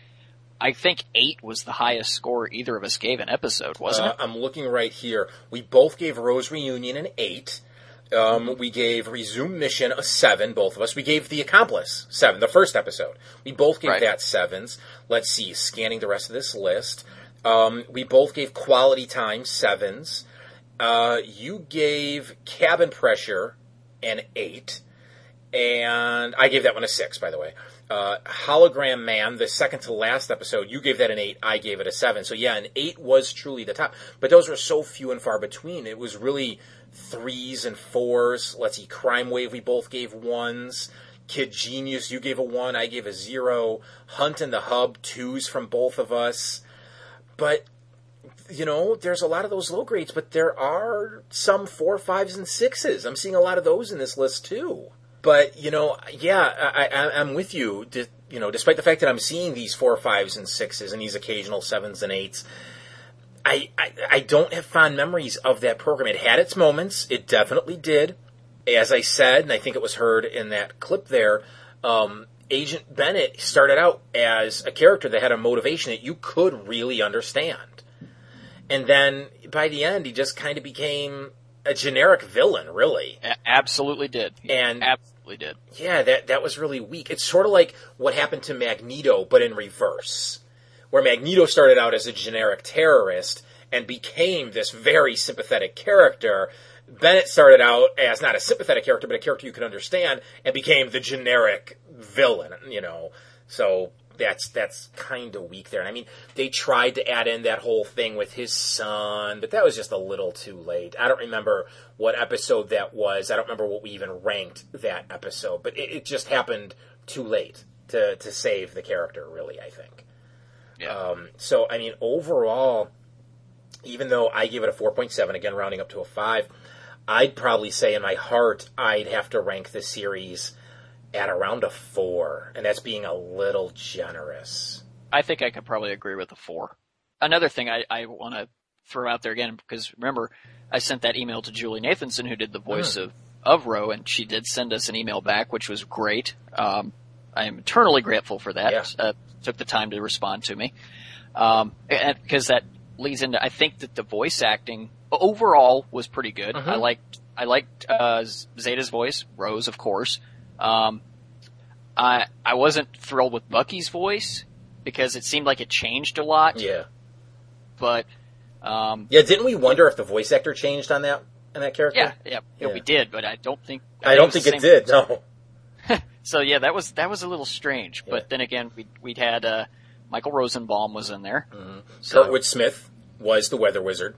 I think eight was the highest score either of us gave an episode, wasn't
Uh,
it?
I'm looking right here. We both gave Rose Reunion an 8. Um, we gave Resume Mission a 7, both of us. We gave The Accomplice 7, the first episode. We both gave
Right.
that 7s. Let's see, scanning the rest of this list. Um, we both gave Quality Time 7s. Uh, you gave Cabin Pressure an 8. and I gave that one a six, by the way. Uh, Hologram Man, the second to last episode, you gave that an eight, I gave it a seven. So yeah, an eight was truly the top, but those were so few and far between. It was really threes and fours. Let's see, Crime Wave, we both gave ones. Kid Genius, you gave a one, I gave a zero. Hunt and the Hub, twos from both of us. But you know, there's a lot of those low grades, but there are some four, fives, and sixes. I'm seeing a lot of those in this list too. But you know, yeah, I, I'm with you. D- you know, despite the fact that I'm seeing these four, fives, and sixes, and these occasional sevens and eights, I, I, I don't have fond memories of that program. It had its moments. It definitely did. As I said, and I think it was heard in that clip there, um, Agent Bennett started out as a character that had a motivation that you could really understand. And then by the end, he just kind of became a generic villain, really.
A- absolutely did.
And
absolutely did.
yeah, that that was really weak. It's sort of like what happened to Magneto, but in reverse, where Magneto started out as a generic terrorist and became this very sympathetic character. Bennett started out as not a sympathetic character, but a character you could understand, and became the generic villain. You know, so that's that's kind of weak there. And I mean, they tried to add in that whole thing with his son, but that was just a little too late. I don't remember what episode that was. I don't remember what we even ranked that episode, but it, it just happened too late to to save the character. Really, I think.
Yeah.
Um, so I mean, overall, even though I give it a four point seven, again rounding up to a five, I'd probably say in my heart I'd have to rank the series at around a four, and that's being a little generous.
I think I could probably agree with the four. Another thing I, I want to throw out there again, because remember, I sent that email to Julie Nathanson, who did the voice of, of Ro, and she did send us an email back, which was great. Um, I am eternally grateful for that.
Yeah.
Uh, took the time to respond to me. Um, and because that leads into, I think that the voice acting overall was pretty good. I liked, I liked, uh, Zeta's voice, Rose, of course. Um, I, I wasn't thrilled with Bucky's voice because it seemed like it changed a lot,
Yeah,
but, um,
yeah. Didn't we wonder if the voice actor changed on that on that character?
yeah, yeah, yeah,
Yeah.
we did, but I don't think,
I don't
was
think it did. No.
So yeah, that was, that was a little strange,
Yeah.
but then again, we, we'd had, uh, Michael Rosenbaum was in there. So-
Kurtwood Smith was the Weather Wizard.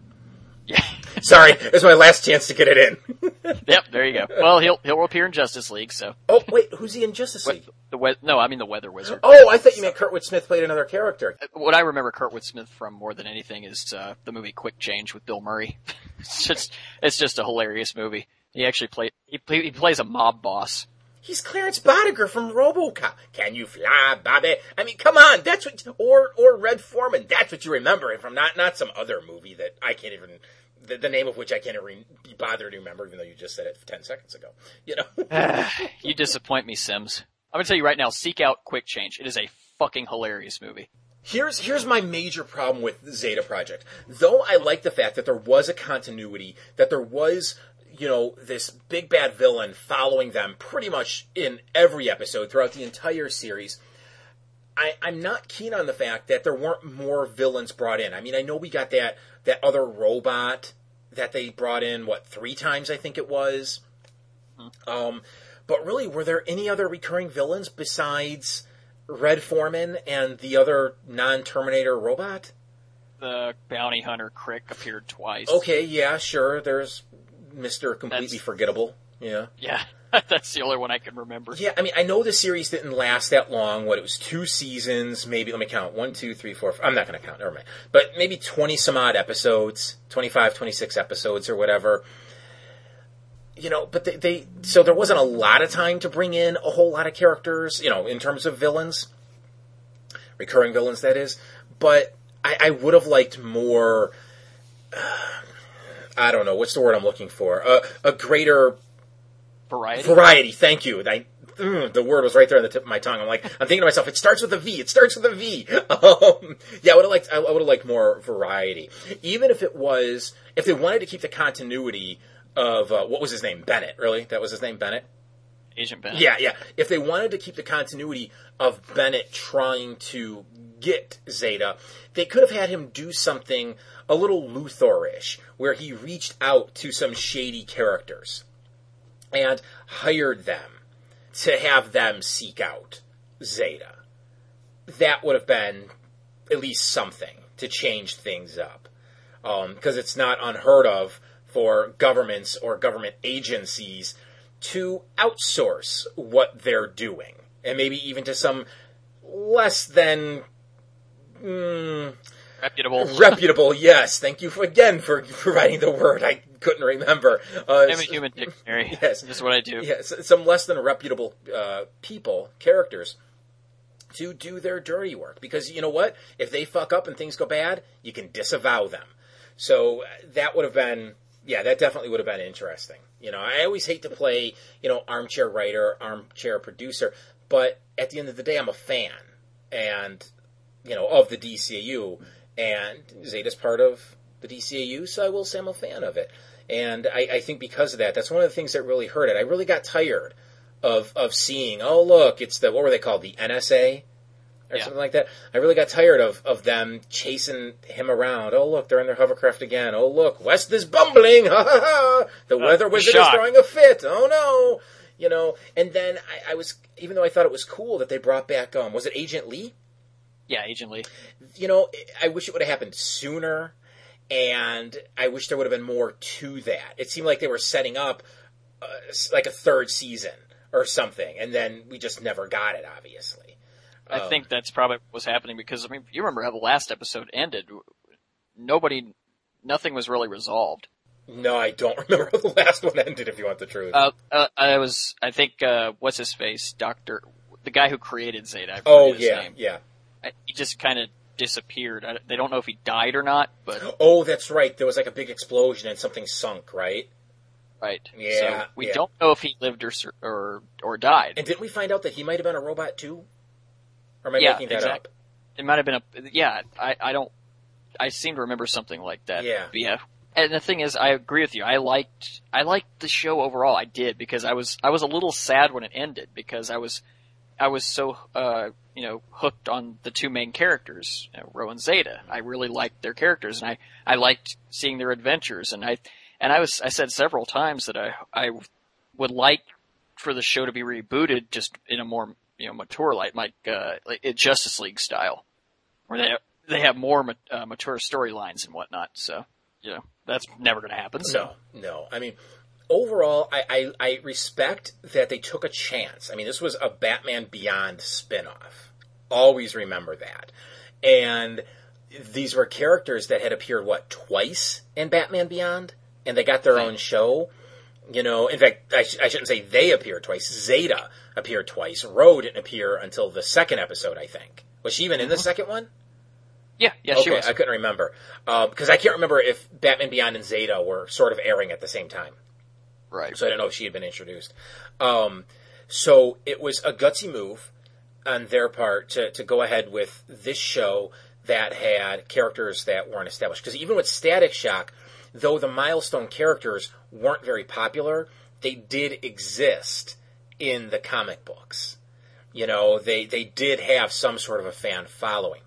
Yeah.
Sorry, it was my last chance to get it in.
yep, there you go. Well, he'll, he'll appear in Justice League, so.
oh wait, who's he in Justice League?
the we- no, I mean the Weather Wizard.
Oh, I thought you meant Kurtwood Smith played another character.
What I remember Kurtwood Smith from more than anything is uh, the movie Quick Change with Bill Murray. it's just it's just a hilarious movie. He actually played he, play, he plays a mob boss.
He's Clarence Boddicker from RoboCop. Can you fly, Bobby? I mean, come on, that's what, or or Red Foreman. That's what you remember him from, not not some other movie that I can't even, the, the name of which I can't even be bothered to remember, even though you just said it ten seconds ago. You know,
You disappoint me, Sims. I'm gonna tell you right now, seek out Quick Change. It is a fucking hilarious movie.
Here's here's my major problem with the Zeta Project. Though I like the fact that there was a continuity, that there was you know this big bad villain following them pretty much in every episode throughout the entire series. I, I'm not keen on the fact that there weren't more villains brought in. I mean, I know we got that that other robot that they brought in what three times I think it was. Um, but really, were there any other recurring villains besides Red Foreman and the other non-Terminator robot?
The bounty hunter Crick appeared twice.
Okay, yeah, sure. There's Mister Completely
That's-
Forgettable. Yeah.
Yeah, that's the only one I can remember.
Yeah, I mean, I know the series didn't last that long. What, it was two seasons, maybe, let me count. One, two, three, four, five. I'm not going to count, never mind. But maybe 20 some odd episodes, 25, 26 episodes or whatever. You know, but they, they, so there wasn't a lot of time to bring in a whole lot of characters, you know, in terms of villains. Recurring villains, that is. But I, I would have liked more, uh, I don't know, what's the word I'm looking for? A a greater
Variety.
Variety, thank you. I, mm, the word was right there on the tip of my tongue. I'm like, I'm thinking to myself, it starts with a V. It starts with a V. Um, yeah, I would have liked, I would have liked more variety. Even if it was, if they wanted to keep the continuity of uh, what was his name, Bennett. Really, that was his name, Bennett.
Agent Bennett.
Yeah, yeah. If they wanted to keep the continuity of Bennett trying to get Zeta, they could have had him do something a little Luthor-ish, where he reached out to some shady characters and hired them to have them seek out Zeta. That would have been at least something to change things up. Because um, it's not unheard of for governments or government agencies to outsource what they're doing. And maybe even to some less than. Mm,
reputable.
Reputable, yes. Thank you for, again for providing the word I couldn't remember.
Uh, I'm a human dictionary. Yes. This is what I do.
Yes, some less than reputable uh, people, characters, to do their dirty work. Because you know what? If they fuck up and things go bad, you can disavow them. So uh, that would have been, yeah, that definitely would have been interesting. You know, I always hate to play, you know, armchair writer, armchair producer, but at the end of the day, I'm a fan, and you know, of the DCAU, and Zeta's part of the DCAU, so I will say I'm a fan of it. And I, I think because of that, that's one of the things that really hurt it. I really got tired of of seeing, oh look, it's the what were they called, the NSA or yeah. something like that. I really got tired of of them chasing him around. Oh look, they're in their hovercraft again. Oh look, West is bumbling. Ha ha ha! The uh, weather wizard is throwing a fit. Oh no! You know. And then I, I, was, even though I thought it was cool that they brought back, um, was it Agent Lee?
Yeah, Agent Lee.
You know, I wish it would have happened sooner, and I wish there would have been more to that. It seemed like they were setting up uh, like a third season or something, and then we just never got it. Obviously,
I um, think that's probably what was happening because I mean, you remember how the last episode ended? Nobody, nothing was really resolved.
No, I don't remember how the last one ended. If you want the truth,
uh, uh, I was, I think, uh, what's his face, Doctor, the guy who created Zeta.
oh yeah, name. yeah
he just kind of disappeared. I, they don't know if he died or not, but
oh, that's right. There was like a big explosion and something sunk, right?
Right.
Yeah.
So we
yeah.
don't know if he lived or or or died.
And didn't we find out that he might have been a robot too? Or am I
yeah,
making that?
It might have been a yeah. I I don't. I seem to remember something like that.
Yeah.
But yeah. And the thing is, I agree with you. I liked I liked the show overall. I did because I was I was a little sad when it ended because I was I was so uh, you know hooked on the two main characters, you know, Ro and Zeta. I really liked their characters, and I I liked seeing their adventures. And I and I was I said several times that I I would like for the show to be rebooted just in a more you know mature light, like uh, like Justice League style, where they they have more uh, mature storylines and whatnot. So you know that's never going to happen. So.
No, no. I mean, overall, I, I, I, respect that they took a chance. I mean, this was a Batman Beyond spinoff. Always remember that. And these were characters that had appeared, what, twice in Batman Beyond? And they got their own show. You know, in fact, I, sh- I shouldn't say they appeared twice. Zeta appeared twice. Ro didn't appear until the second episode, I think. Was she even in the mm-hmm. second one?
Yeah, yeah,
okay,
she was.
I couldn't remember because um, I can't remember if Batman Beyond and Zeta were sort of airing at the same time.
Right.
So I don't know if she had been introduced. Um, so it was a gutsy move on their part to, to go ahead with this show that had characters that weren't established. Because even with Static Shock, though the milestone characters weren't very popular, they did exist in the comic books. You know, they, they did have some sort of a fan following.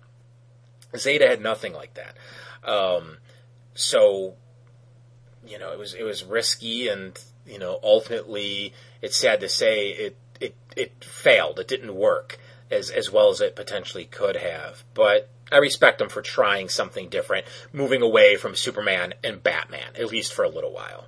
Zeta had nothing like that. Um, so, you know, it was it was risky and you know, ultimately, it's sad to say it, it, it failed. It didn't work as, as well as it potentially could have. But I respect them for trying something different, moving away from Superman and Batman, at least for a little while.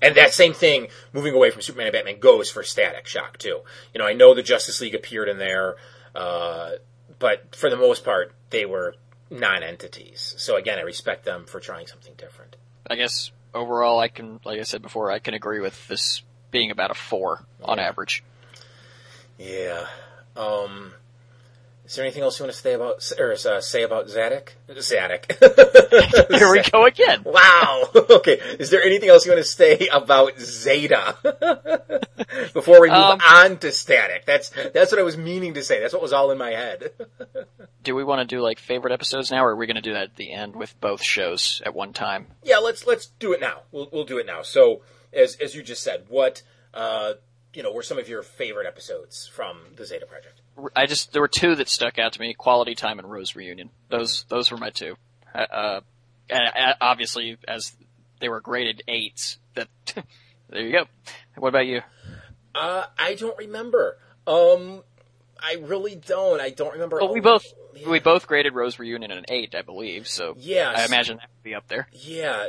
And that same thing, moving away from Superman and Batman, goes for Static Shock too. You know, I know the Justice League appeared in there, uh, but for the most part, they were non-entities. So again, I respect them for trying something different.
I guess overall, I can, like I said before, I can agree with this being about a four on
yeah.
average.
Yeah. Um, is there anything else you want to say about or uh, say about Zadok? Zadok.
Here we go again.
Wow. Okay. Is there anything else you want to say about Zeta before we move um, on to Static? That's that's what I was meaning to say. That's what was all in my head.
do we want to do like favorite episodes now, or are we going to do that at the end with both shows at one time?
Yeah, let's let's do it now. We'll we'll do it now. So as as you just said, what uh, you know were some of your favorite episodes from the Zeta Project?
I just there were two that stuck out to me: Quality Time and Rose Reunion. Those those were my two. Uh, uh and obviously, as they were graded eights, that there you go. What about you?
Uh, I don't remember. Um, I really don't. I don't remember.
Well, we both
Yeah.
we both graded Rose Reunion an eight, I believe. So
yeah,
I imagine that would be up there.
Yeah,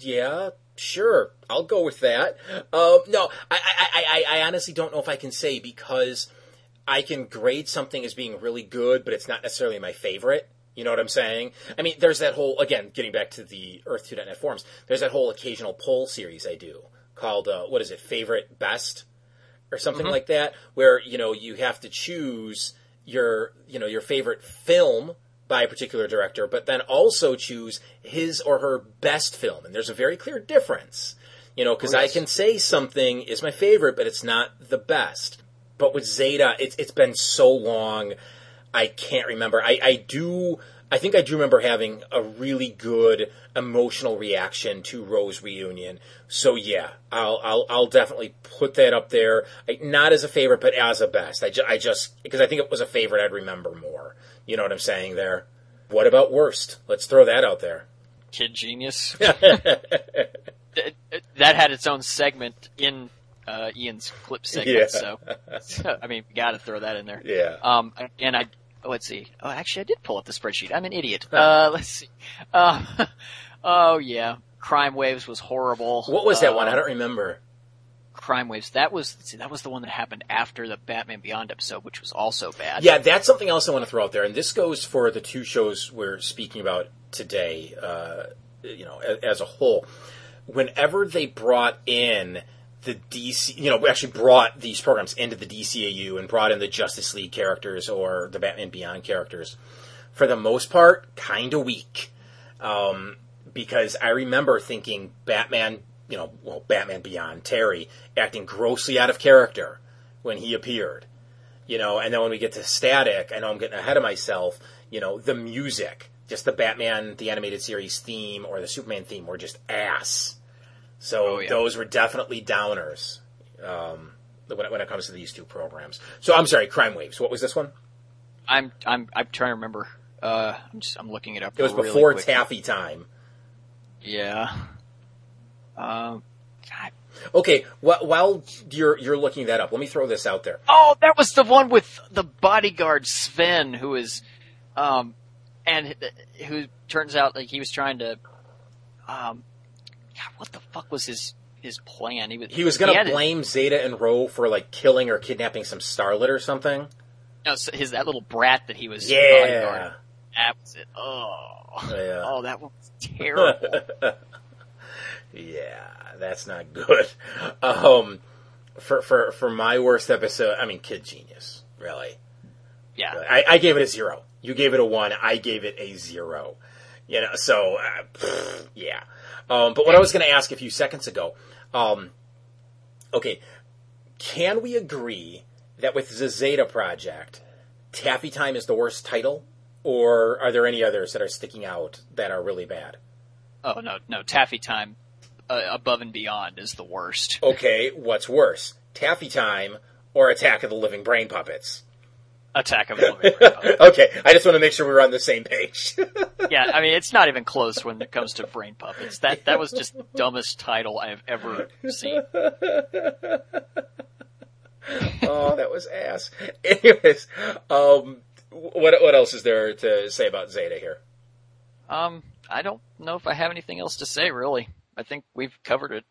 yeah, sure. I'll go with that. Um, no, I, I, I, I honestly don't know if I can say because I can grade something as being really good, but it's not necessarily my favorite. You know what I'm saying? I mean, there's that whole again, getting back to the Earth2.net forums. There's that whole occasional poll series I do called uh, what is it? Favorite best or something like that, where you know you have to choose your you know your favorite film by a particular director, but then also choose his or her best film, and there's a very clear difference. You know, because oh, I can say something is my favorite, but it's not the best. But with Zeta, it's it's been so long, I can't remember. I, I do. I think I do remember having a really good emotional reaction to Rose reunion. So yeah, I'll I'll, I'll definitely put that up there. Like, not as a favorite, but as a best. I, ju- I just because I think it was a favorite, I'd remember more. You know what I'm saying there? What about worst? Let's throw that out there.
Kid Genius. That had its own segment in uh, Ian's clip segment.
Yeah.
So, so, I mean, got to throw that in there.
Yeah.
Um, and I let's see. Oh, actually, I did pull up the spreadsheet. I'm an idiot. Uh, let's see. Uh, oh yeah, Crime Waves was horrible.
What was that
Uh,
one? I don't remember.
Crime Waves. That was see, that was the one that happened after the Batman Beyond episode, which was also bad.
Yeah, that's something else I want to throw out there, and this goes for the two shows we're speaking about today. Uh, you know, as, as a whole, whenever they brought in the DC, you know, we actually brought these programs into the DCAU and brought in the Justice League characters or the Batman Beyond characters, for the most part, kind of weak. Um, because I remember thinking Batman, you know, well, Batman Beyond, Terry, acting grossly out of character when he appeared you know, and then when we get to static, I know I'm getting ahead of myself, you know, the music, just the Batman, the animated series theme or the Superman theme were just ass. So
Oh, yeah.
those were definitely downers, um, when it, when it comes to these two programs. So I'm sorry, Crime Waves. What was this one?
I'm I'm I'm trying to remember. Uh, I'm just I'm looking it up.
It was
really
before
quick.
Taffy time.
Yeah. Um. God.
Okay, wh- while you're you're looking that up, let me throw this out there.
Oh, that was the one with the bodyguard Sven, who is, um, and who turns out like he was trying to, um, God, what the fuck was his his plan? He was
He was gonna
it-
blame Zeta and Ro for like killing or kidnapping some starlet or something.
no, so his that little brat that he was
Yeah.
bodyguard. That was it. Oh,
Yeah.
oh, that one was terrible.
Yeah, that's not good. Um, for for for my worst episode, I mean, Kid Genius, really.
yeah.
I, I gave it a zero. You gave it a one. I gave it a zero. You know, so uh, pfft, yeah. Um, but what I was going to ask a few seconds ago, um, okay, can we agree that with the Zeta Project, Taffy Time is the worst title, or are there any others that are sticking out that are really bad?
Oh no, no, Taffy Time, uh, above and beyond is the worst.
Okay, what's worse, Taffy Time or Attack of the Living Brain Puppets?
Attack of the Living Brain. Puppets.
okay, I just want to make sure we're on the same page.
yeah, I mean it's not even close when it comes to brain puppets. That that was just the dumbest title I have ever seen.
oh, that was ass. Anyways, um, what what else is there to say about Zeta here?
Um, I don't know if I have anything else to say really. I think we've covered it.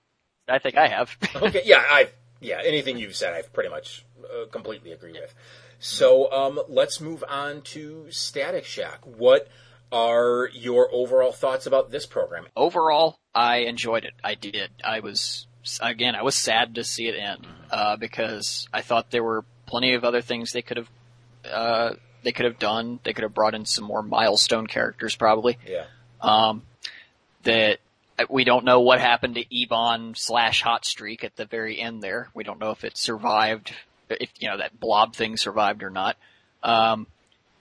I think I have.
Okay, yeah, I yeah, anything you've said, I pretty much uh, completely agree with. So, um, let's move on to Static Shock. What are your overall thoughts about this program?
Overall, I enjoyed it. I did. I was again, I was sad to see it end uh, because I thought there were plenty of other things they could have uh, they could have done. They could have brought in some more milestone characters, probably.
Yeah,
Um, that we don't know what happened to Ebon slash Hot Streak at the very end there. We don't know if it survived, if you know that blob thing survived or not. Um,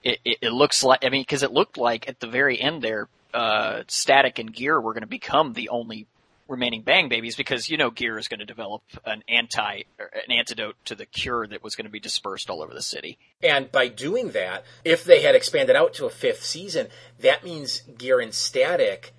it, it, it looks like I mean because it looked like at the very end there, uh, Static and Gear were going to become the only remaining Bang Babies because you know Gear is going to develop an anti an antidote to the cure that was going to be dispersed all over the city.
and by doing that, if they had expanded out to a fifth season, that means Gear and Static,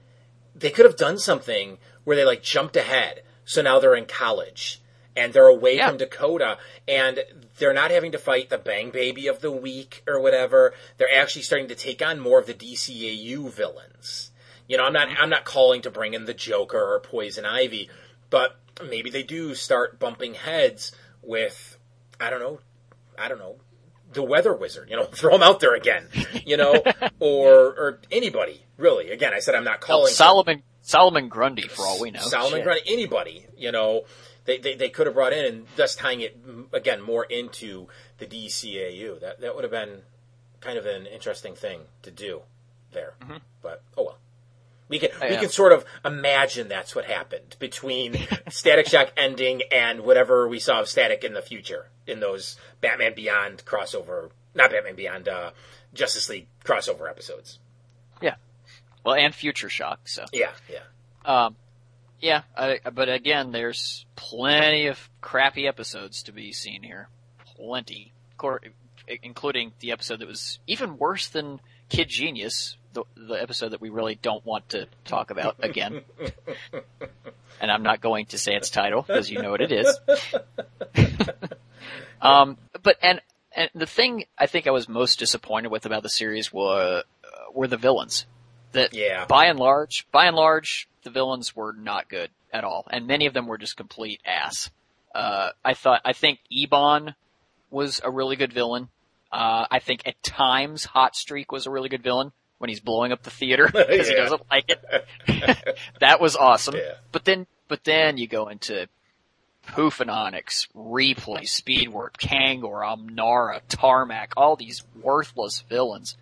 they could have done something where they like jumped ahead. So now they're in college, and they're away
Yeah.
from Dakota, and they're not having to fight the Bang Baby of the week or whatever. They're actually starting to take on more of the DCAU villains. You know, I'm not I'm not calling to bring in the Joker or Poison Ivy, but maybe they do start bumping heads with I don't know, I don't know, the Weather Wizard. You know, throw him out there again. You know, or or anybody really. Again, I said I'm not calling
Solomon Solomon Grundy, for all we know.
Solomon
Shit.
Grundy, anybody, you know, they, they, they could have brought in and thus tying it again more into the DCAU. That that would have been kind of an interesting thing to do there. Mm-hmm. But oh well. We can we can sort of imagine that's what happened between Static Shock ending and whatever we saw of Static in the future in those Batman Beyond crossover, not Batman Beyond, uh, Justice League crossover episodes.
Yeah. Well, and Future Shock. So,
Yeah, yeah.
um, yeah. I, but again, there's plenty of crappy episodes to be seen here. Plenty, including the episode that was even worse than Kid Genius, the, the episode that we really don't want to talk about again. and I'm not going to say its title because you know what it is. um, but and and the thing I think I was most disappointed with about the series were uh, were the villains. That
Yeah.
by and large, by and large, the villains were not good at all, and many of them were just complete ass. Uh, I thought I think Ebon was a really good villain. Uh, I think at times Hot Streak was a really good villain when he's blowing up the theater because he doesn't like it. that was awesome.
Yeah.
But then, but then you go into Puff and Onyx, Replay, Speedwork, Kangor, Omnara, Tarmac, all these worthless villains.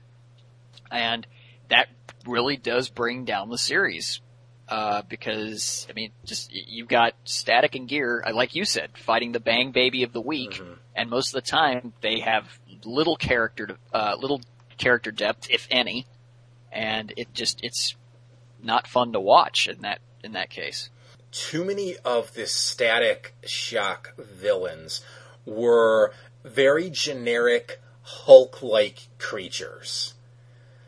And that really does bring down the series. Uh, because, I mean, just, you've got Static and Gear, uh, like you said, fighting the Bang Baby of the week, and most of the time they have little character, uh, little character depth, if any, and it just, it's not fun to watch in that, in that case.
too many of the static shock villains were very generic Hulk like creatures.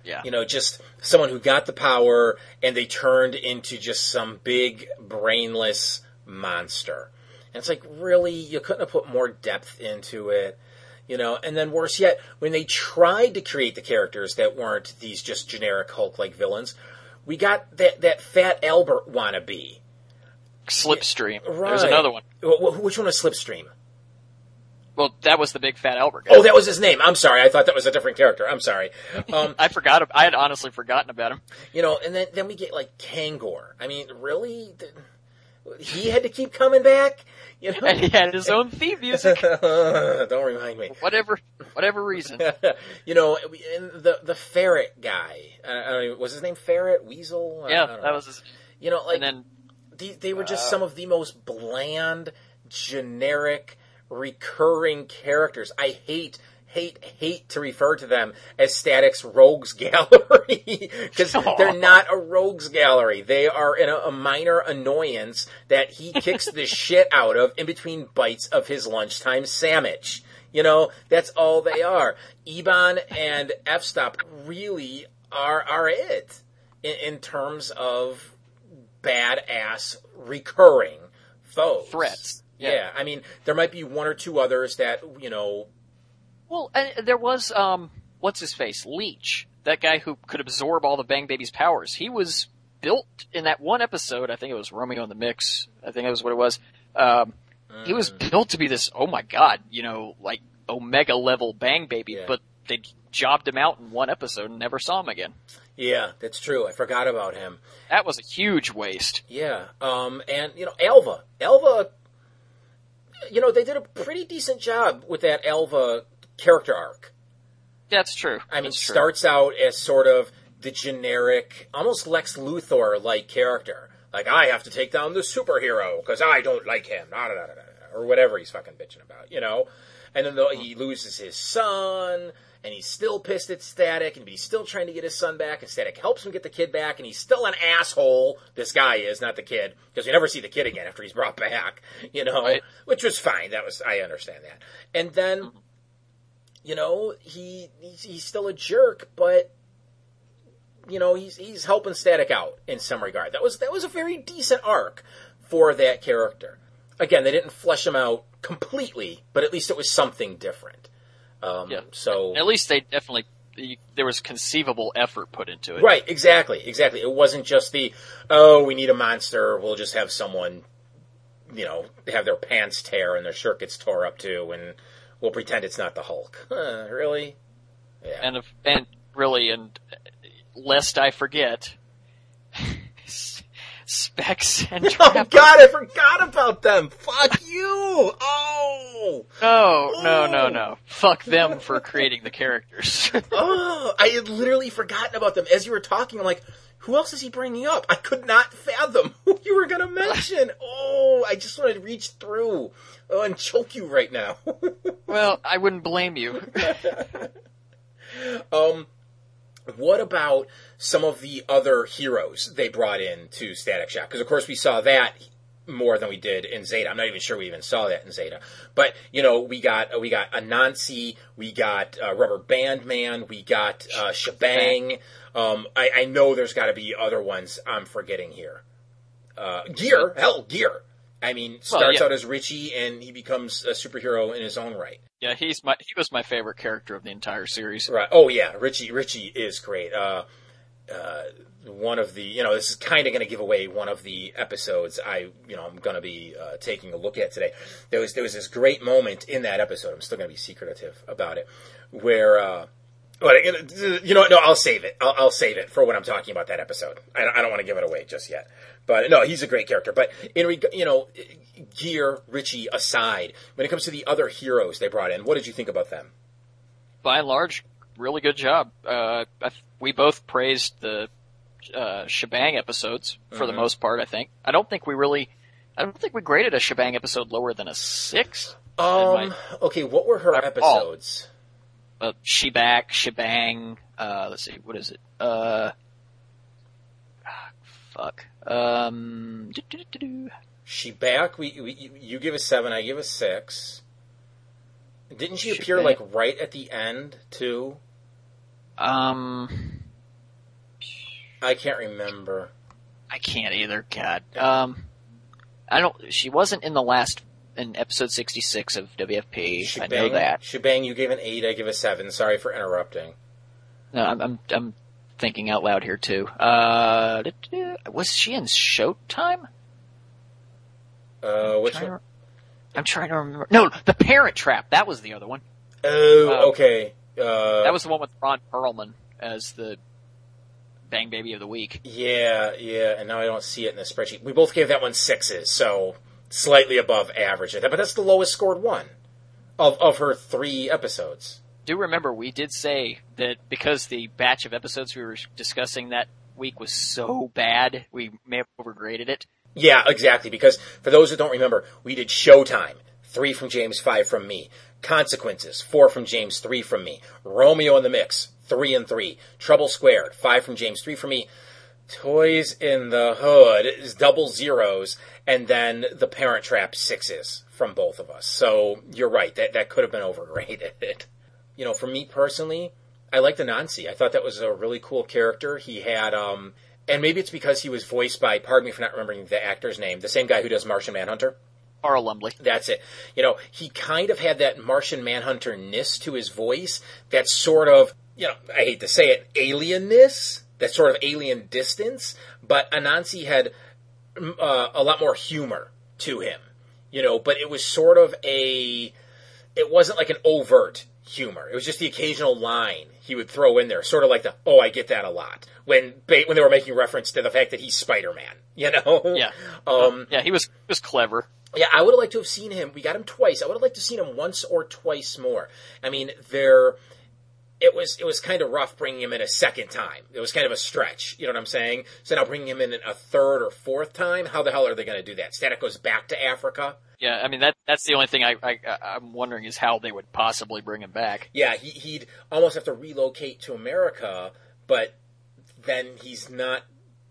Yeah.
You know, just someone who got the power and they turned into just some big brainless monster. And it's like, really? You couldn't have put more depth into it? You know, and then worse yet, when they tried to create the characters that weren't these just generic Hulk like villains, we got that, that fat Albert wannabe.
Slipstream.
Right.
There's another one.
Wh- wh- Which one was Slipstream?
Well, that was the big fat Albert guy.
Oh, that was his name. I'm sorry. I thought that was a different character. I'm sorry. Um,
I forgot. I had honestly forgotten about him.
you know, and then then we get like Kangor. I mean, really, he had to keep coming back. You know,
And he had his own theme music.
don't remind me.
Whatever, whatever reason.
you know, the the ferret guy. Uh, don't even, was his name Ferret Weasel?
Yeah, that
know.
was his.
You know, like
And then
they, they were just uh, some of the most bland, generic, recurring characters. I hate, hate, hate to refer to them as Static's Rogues Gallery because they're not a Rogues Gallery. They are in a, a minor annoyance that he kicks the shit out of in between bites of his lunchtime sandwich. You know, that's all they are. Ebon and F Stop really are are it in, in terms of badass recurring foes.
Threats.
Yeah.
Yeah.
I mean, there might be one or two others that, you know,
Well, and there was um, what's his face, Leech, that guy who could absorb all the Bang Baby's powers. He was built in that one episode. I think it was Romeo in the Mix. I think that was what it was. Um, he was
Mm.
built to be this. Oh my god, you know, like Omega level Bang Baby,
Yeah.
but they jobbed him out in one episode and never saw him again.
yeah, that's true. I forgot about him.
That was a huge waste.
Yeah. Um, and, you know, Alva, Alva, you know, they did a pretty decent job with that Alva character arc.
That's true.
I mean,
That's true.
starts out as sort of the generic, almost Lex Luthor like character. Like, I have to take down the superhero because I don't like him, da, da, da, or whatever he's fucking bitching about, you know? And then the, he loses his son, and he's still pissed at Static, and he's still trying to get his son back, and Static helps him get the kid back, and he's still an asshole. This guy is, not the kid, because we never see the kid again after he's brought back, you know?
Right.
Which was fine. That was, I understand that. And then, mm-hmm. You know, he he's, he's still a jerk, but you know, he's he's helping Static out in some regard. That was that was a very decent arc for that character. again, they didn't flesh him out completely, but at least it was something different. Um,
Yeah.
So
At least they definitely there was conceivable effort put into it.
Right, exactly, exactly. It wasn't just the, oh, we need a monster, we'll just have someone, you know, have their pants tear and their shirt gets tore up too, and we'll pretend it's not the Hulk. Huh, really? Yeah.
And if, and really, and lest I forget, Specs and
oh God, I forgot about them. Fuck you. Oh,
No, no, no, oh. no. Fuck them for creating the characters.
oh, I had literally forgotten about them as you were talking. I'm like, who else is he bringing up? I could not fathom who you were going to mention. Oh, I just want to reach through oh, and choke you right now.
well, I wouldn't blame you.
Um, what about some of the other heroes they brought in to Static Shock? Because of course we saw that more than we did in Zeta. I'm not even sure we even saw that in Zeta. But you know, we got we got Anansi, we got uh, Rubber Band Man, we got uh, Shebang. Um, I, I know there's got to be other ones I'm forgetting here. Uh, Gear, hell, Gear. I mean, starts
yeah.
out as Richie and he becomes a superhero in his own right.
Yeah, he's my he was my favorite character of the entire series.
Right. Oh yeah, Richie. Richie is great. Uh, uh, one of the, you know, this is kind of going to give away one of the episodes I, you know, I'm going to be uh, taking a look at today. There was there was this great moment in that episode. I'm still going to be secretive about it, where. Uh, you know? No, I'll save it. I'll, I'll save it for when I'm talking about that episode. I, don't- don't want to give it away just yet. But no, he's a great character. But in reg- you know, Gear, Richie aside, when it comes to the other heroes they brought in, what did you think about them?
By and large, really good job. Uh, we both praised the uh, Shebang episodes for the
Mhm.
most part. I think. I don't think we really. I don't think we graded a Shebang episode lower than a six.
Um. Okay. What were her
They're all-
episodes?
Uh, Sheback, Shebang. Uh, let's see, what is it? Uh, ah, fuck. Um, doo-doo-doo-doo.
She back. We, we you- you give a seven. I give a six. Didn't she appear
Shebang.
like right at the end too?
um,
I can't remember.
I can't either. God. Um, I don't. She wasn't in the last in episode sixty six of WFP. I know that.
Shebang, you gave an eight. I give a seven. Sorry for interrupting.
No, I'm I'm, I'm thinking out loud here too. Uh, was she in Showtime?
Uh, which one?
to- I'm trying to remember. No, The Parent Trap. That was the other one.
Oh,
uh,
okay. Uh,
That was the one with Ron Perlman as the Baby of the Week.
Yeah, yeah, and now I don't see it in the spreadsheet. We both gave that one sixes, so slightly above average. But that's the lowest scored one of of her three episodes.
Do remember we did say that because the batch of episodes we were discussing that week was so bad, we may have overgraded it.
Yeah, exactly. Because for those who don't remember, we did Showtime, three from James, five from me. Consequences, four from James, three from me. Romeo in the Mix, three and three. Trouble Squared, five from James, three from me. Toys in the Hood is double zeros, and then the Parent Trap sixes from both of us. So you're right, that that could have been overrated. You know, for me personally, I liked Anansi. I thought that was a really cool character. He had, um, and maybe it's because he was voiced by, pardon me for not remembering the actor's name, the same guy who does Martian Manhunter.
Carl Lumbly.
That's it. You know, he kind of had that Martian Manhunter ness to his voice. That sort of, you know, I hate to say it, alienness. That sort of alien distance. But Anansi had mm, uh, a lot more humor to him. You know, but it was sort of a. It wasn't like an overt humor. It was just the occasional line he would throw in there, sort of like the "Oh, I get that a lot" when when they were making reference to the fact that he's Spider Man. You know?
Yeah.
Um,
Yeah, he was he was clever.
yeah, I would have liked to have seen him. We got him twice. I would have liked to have seen him once or twice more. I mean, there. It was it was kind of rough bringing him in a second time. It was kind of a stretch. You know what I'm saying? So now bringing him in a third or fourth time, how the hell are they going to do that? Static goes back to Africa.
Yeah, I mean that that's the only thing I, I I'm wondering is how they would possibly bring him back.
Yeah, he, he'd almost have to relocate to America, but then he's not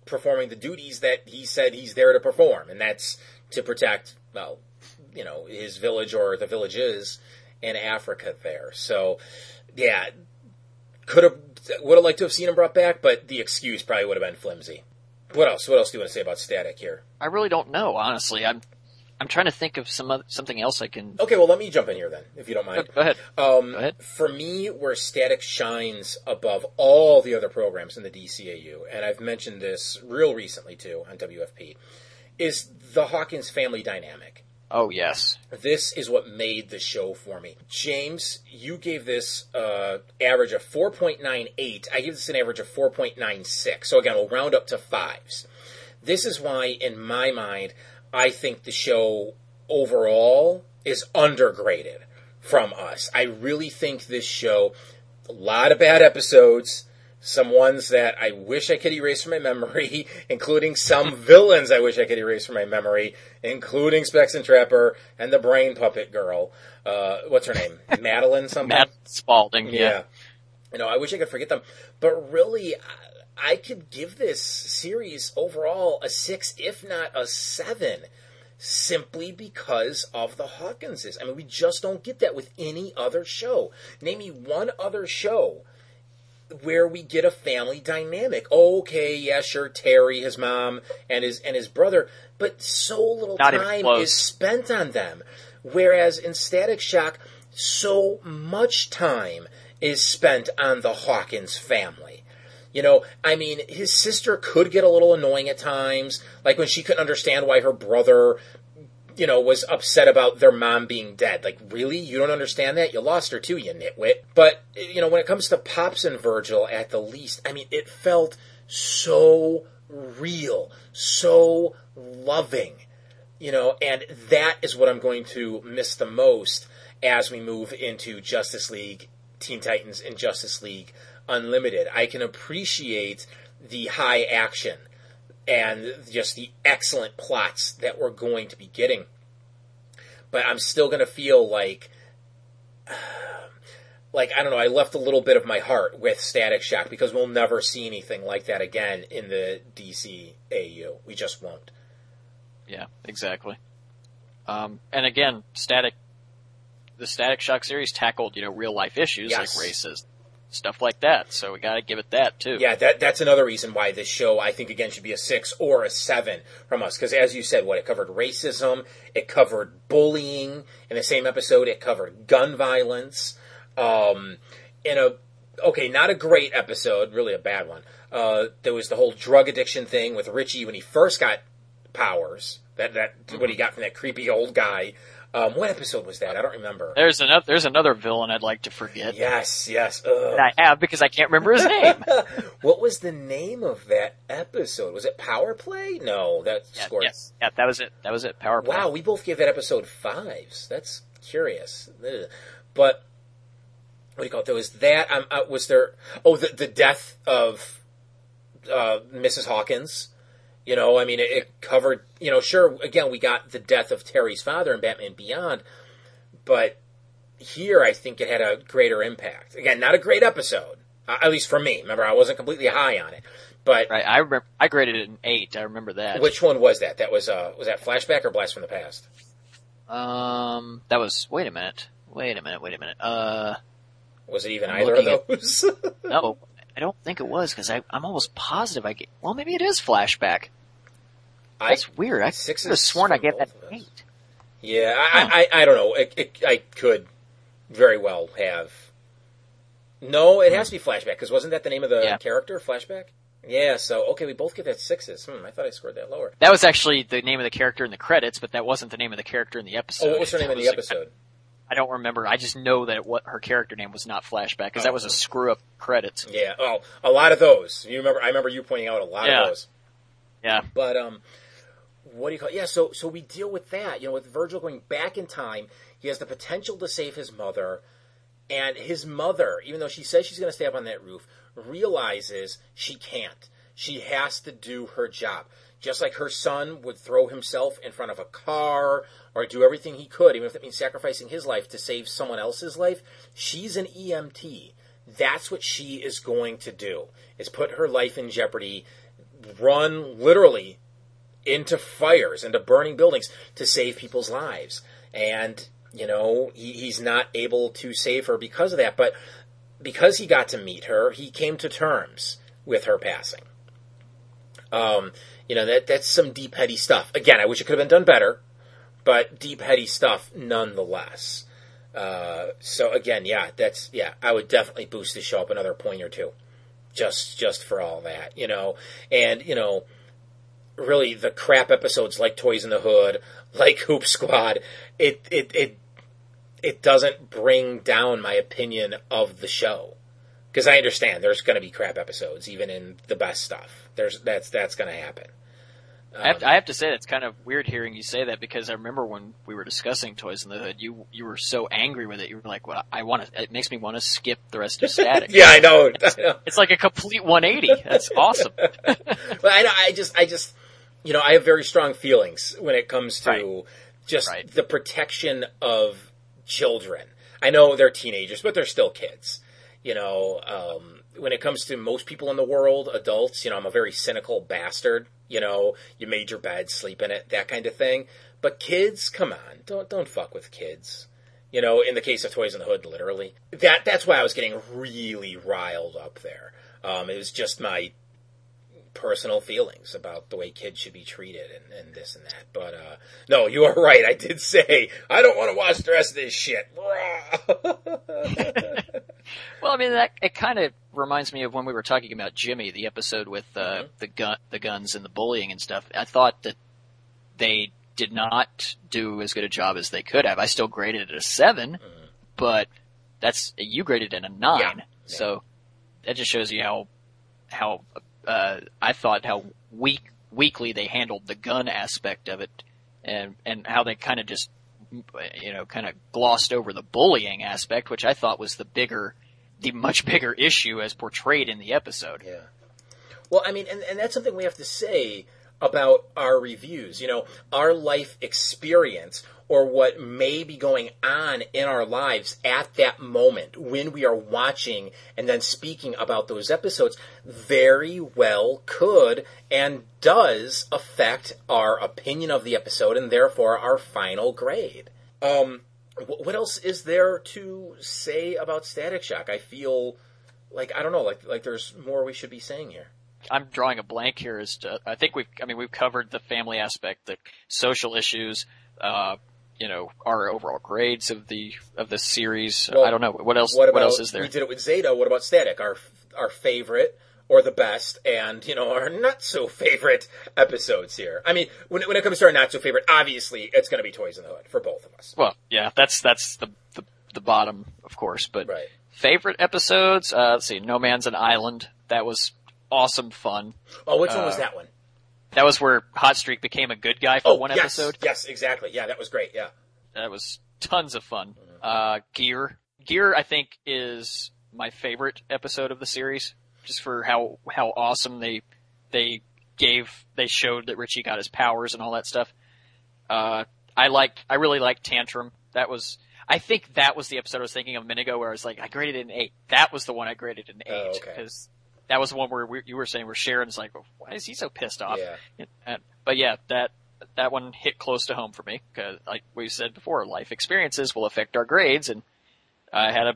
performing the duties that he said he's there to perform, and that's to protect, well, you know, his village or the villages in Africa there. So, yeah, could have, would have liked to have seen him brought back, but the excuse probably would have been flimsy. What else? What else do you want to say about Static here?
I really don't know, honestly. I'm I'm trying to think of some other, something else I can.
Okay, well, let me jump in here then, if you don't mind.
Go ahead.
Um,
Go ahead.
For me, where Static shines above all the other programs in the DCAU, and I've mentioned this real recently too on WFP, is the Hawkins family dynamic.
Oh yes.
This is what made the show for me. James, you gave this uh, average of 4.98. I give this an average of 4.96. So again, we'll round up to fives. This is why, in my mind, I think the show overall is undergraded from us. I really think this show, a lot of bad episodes, some ones that I wish I could erase from my memory, including some villains I wish I could erase from my memory, including Specs and Trapper and the Brain Puppet Girl. Uh, what's her name? Madeline something?
Matt Spaulding. Yeah.
Yeah. You know, I wish I could forget them. But really, I- I could give this series overall a six, if not a seven, simply because of the Hawkinses. I mean, we just don't get that with any other show. Name me one other show where we get a family dynamic. Okay, yeah, sure, Terry, his mom, and his and his brother, but so little
Not
time is spent on them. Whereas in Static Shock, so much time is spent on the Hawkins family. You know, I mean, his sister could get a little annoying at times, like when she couldn't understand why her brother, you know, was upset about their mom being dead. Like, really? You don't understand that? You lost her too, you nitwit. But, you know, when it comes to Pops and Virgil, at the least, I mean, it felt so real, so loving you know, and that is what I'm going to miss the most as we move into Justice League, Teen Titans, and Justice League Unlimited. I can appreciate the high action and just the excellent plots that we're going to be getting, but I'm still going to feel like. Like I don't know, I left a little bit of my heart with Static Shock because we'll never see anything like that again in the DCAU. We just won't.
Yeah, exactly. Um, and again, static, the Static Shock series tackled, you know, real life issues
Yes.
like racism, stuff like that. So we got to give it that too.
Yeah, that that's another reason why this show I think again should be a six or a seven from us because as you said, what it covered racism, it covered bullying in the same episode, it covered gun violence. Um, in a okay, not a great episode, really a bad one. Uh, there was the whole drug addiction thing with Richie when he first got powers. That that what he got from that creepy old guy. Um, what episode was that? I don't remember.
There's another, there's another villain I'd like to forget.
Yes, yes. Ugh.
And I have because I can't remember his name.
what was the name of that episode? Was it Power Play? No, that's
yeah,
scored.
yeah, yeah, that was it. That was it. Power play.
Wow, we both gave that episode fives. That's curious. Ugh. But what do you call it? There was that. Um, uh, was there? Oh, the the death of uh, Mrs. Hawkins. You know, I mean, it, it covered. You know, sure. Again, we got the death of Terry's father in Batman Beyond, but here I think it had a greater impact. Again, not a great episode, uh, at least for me. Remember, I wasn't completely high on it, but
Right. I remember. I graded it an eight. I remember that.
which one was that? That was uh, was that flashback or blast from the past?
Um, that was. Wait a minute. Wait a minute. Wait a minute. Uh,
Was it even
I'm
either of
looking at-
those?
no, I don't think it was because I'm almost positive I get. Well, maybe it is flashback.
I,
That's weird. I could have sworn I gave that
both of
an
us.
eight.
yeah, I, I, I don't know. It, it, I could very well have. No, it has to be flashback because wasn't that the name of the
Yeah.
character? Flashback. Yeah. So okay, we both get that sixes. Hmm, I thought I scored that lower.
That was actually the name of the character in the credits, but that wasn't the name of the character in the episode.
Oh, what was her name in the episode?
I don't remember. I just know that what her character name was not flashback because that was a screw up credits.
Yeah. Oh, a lot of those. You remember? I remember you pointing out a lot
Yeah.
of those.
Yeah.
But um, what do you call? It? Yeah, so so we deal with that. You know, with Virgil going back in time, he has the potential to save his mother, and his mother, even though she says she's going to stay up on that roof, realizes she can't. She has to do her job. Just like her son would throw himself in front of a car or do everything he could, even if it means sacrificing his life to save someone else's life, she's an EMT. That's what she is going to do, is put her life in jeopardy, run literally into fires, into burning buildings to save people's lives. And, you know, he, he's not able to save her because of that. But because he got to meet her, he came to terms with her passing. Um, you know, that that's some deep, heady stuff. Again, I wish it could have been done better, but deep, heady stuff nonetheless. Uh, so again, yeah, that's yeah, I would definitely boost the show up another point or two, just just for all that, you know, and you know, really the crap episodes like Toys in the Hood, like Hoop Squad, it it it it doesn't bring down my opinion of the show because I understand there's going to be crap episodes even in the best stuff. There's that's that's going to happen.
I have, to, I have to say it's kind of weird hearing you say that because I remember when we were discussing Toys in the Hood, you you were so angry with it. You were like, "Well, I want to." It makes me want to skip the rest of Static.
yeah, I know. I know.
It's like a complete 180. That's awesome.
but I, I just, I just, you know, I have very strong feelings when it comes to
Right.
just
Right.
the protection of children. I know they're teenagers, but they're still kids. You know, um, when it comes to most people in the world, adults, you know, I'm a very cynical bastard. You know, you made your bed, sleep in it, that kind of thing. But kids, come on, don't don't fuck with kids. You know, in the case of Toys in the Hood, literally. That that's why I was getting really riled up there. Um, it was just my personal feelings about the way kids should be treated and, and this and that. But uh, no, you are right. I did say I don't want to watch the rest of this shit.
Well, I mean, that it kind of reminds me of when we were talking about Jimmy, the episode with uh,
Mhm.
the gun, the guns, and the bullying and stuff. I thought that they did not do as good a job as they could have. I still graded it a 7 but that's you graded it a nine.
Yeah.
So that just shows you how how uh, I thought how weak weakly they handled the gun aspect of it, and and how they kind of just you know kind of glossed over the bullying aspect, which I thought was the bigger, the much bigger issue as portrayed in the episode.
Yeah. Well, I mean, and, and that's something we have to say about our reviews. You know, our life experience or what may be going on in our lives at that moment when we are watching and then speaking about those episodes very well could and does affect our opinion of the episode and therefore our final grade. Um, what else is there to say about Static Shock? I feel like I don't know, like like there's more we should be saying here.
I'm drawing a blank here as to, I think we've, I mean, we've covered the family aspect, the social issues, uh, you know, our overall grades of the, of the series.
Well,
I don't know. What else,
What
what, else is there?
we did it with Zeta? What about Static? Our our favorite or the best, and you know our not so favorite episodes here. I mean, when it, when it comes to our not so favorite, obviously it's going to be Toys in the Hood for both of us.
Well, yeah, that's, that's the, the, the bottom, of course, but
Right.
favorite episodes, uh, let's see, No Man's an Island. That was awesome fun.
Oh, which one was
Uh,
that one?
That was where Hot Streak became a good guy for
Oh,
one
yes,
episode.
Yes, exactly. Yeah, that was great. Yeah.
That was tons of fun. Uh, Gear. Gear, I think, is my favorite episode of the series, just for how, how awesome they, they gave, they showed that Richie got his powers and all that stuff. Uh, I liked, I really liked Tantrum. That was, I think that was the episode I was thinking of a minute ago where I was like, I graded an eight. That was the one I graded an
Oh,
eight.
okay.
Because that was the one where we, you were saying where Sharon's like, why is he so pissed off?
Yeah.
And- but yeah, that that one hit close to home for me because, like we said before, life experiences will affect our grades, and I had a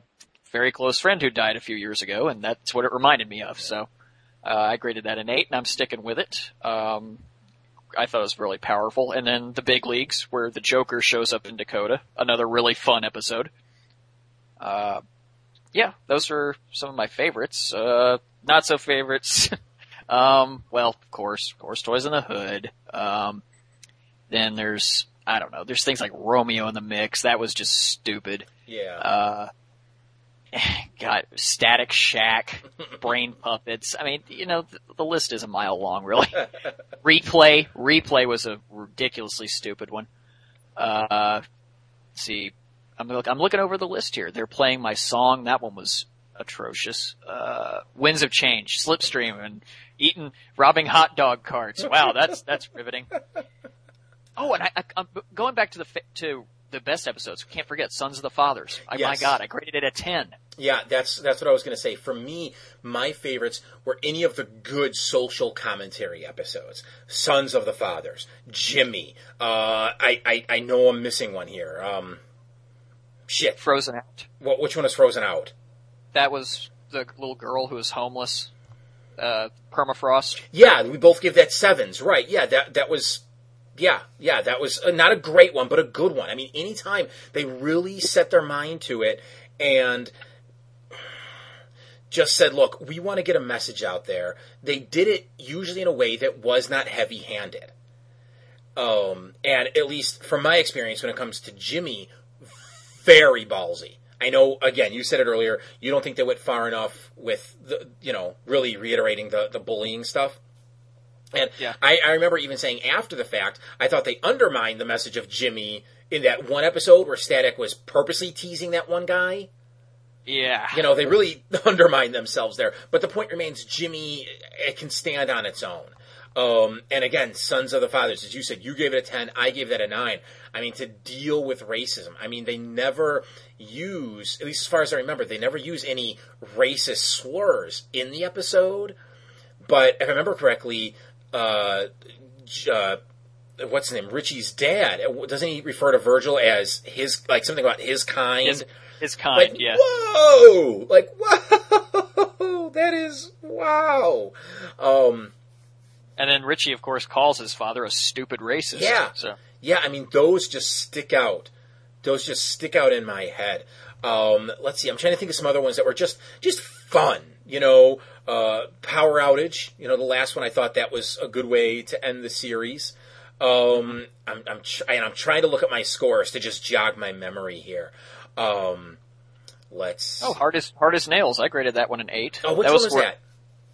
very close friend who died a few years ago, and that's what it reminded me of. So uh, I graded that an eight, and I'm sticking with it. Um, I thought it was really powerful, and then the big leagues where the Joker shows up in Dakota, another really fun episode. Uh, yeah, those are some of my favorites. Uh, not so favorites. Um, well, of course, of course, Toys in the Hood. Um, then there's, I don't know, there's things like Romeo in the Mix. That was just stupid.
Yeah.
Uh, got Static Shaq, Brain Puppets. I mean, you know, the, the list is a mile long, really. Replay, Replay was a ridiculously stupid one. Uh, see, I'm look, I'm looking over the list here. They're playing my song. That one was atrocious. Uh, Winds of Change, Slipstream, and eating, robbing hot dog carts. Wow, that's that's riveting. Oh, and I, I, I'm going back to the to the best episodes. Can't forget Sons of the Fathers. I, My God, I graded it a ten.
Yeah, that's that's what I was going to say. For me, my favorites were any of the good social commentary episodes. Sons of the Fathers, Jimmy. Uh, I, I I know I'm missing one here. Um, shit.
Frozen Out.
What which one is frozen out?
That was the little girl who was homeless. Uh, permafrost.
Yeah, we both give that sevens. Right? Yeah, that that was Yeah, yeah, that was uh, not a great one, but a good one. I mean, anytime they really set their mind to it and just said, look, we want to get a message out there. They did it usually in a way that was not heavy handed. Um, and at least from my experience, when it comes to Jimmy, very ballsy. I know, again, you said it earlier, you don't think they went far enough with the, you know, really reiterating the, the bullying stuff. And
Yeah.
I, I remember even saying after the fact, I thought they undermined the message of Jimmy in that one episode where Static was purposely teasing that one guy.
Yeah.
You know, they really undermined themselves there. But the point remains, Jimmy it can stand on its own. Um, and again, Sons of the Fathers, as you said, you gave it a 10, I gave that a 9. I mean, to deal with racism, I mean, they never use, at least as far as I remember, they never use any racist slurs in the episode. But if I remember correctly, uh, uh, what's his name? Richie's dad, doesn't he refer to Virgil as his, like something about his kind?
His, his kind,
like,
yeah.
whoa! Like, whoa! That is, wow! Um,
And then Richie, of course, calls his father a stupid racist.
Yeah.
So
yeah, I mean, those just stick out. Those just stick out in my head. Um, let's see, I'm trying to think of some other ones that were just, just fun. You know, uh, Power Outage, you know, the last one, I thought that was a good way to end the series. Um, I'm, I'm, tr- and I'm trying to look at my scores to just jog my memory here. Um, let's.
oh, hard as hard as nails. I graded that one an eight.
Oh, which
that
one was
where,
that?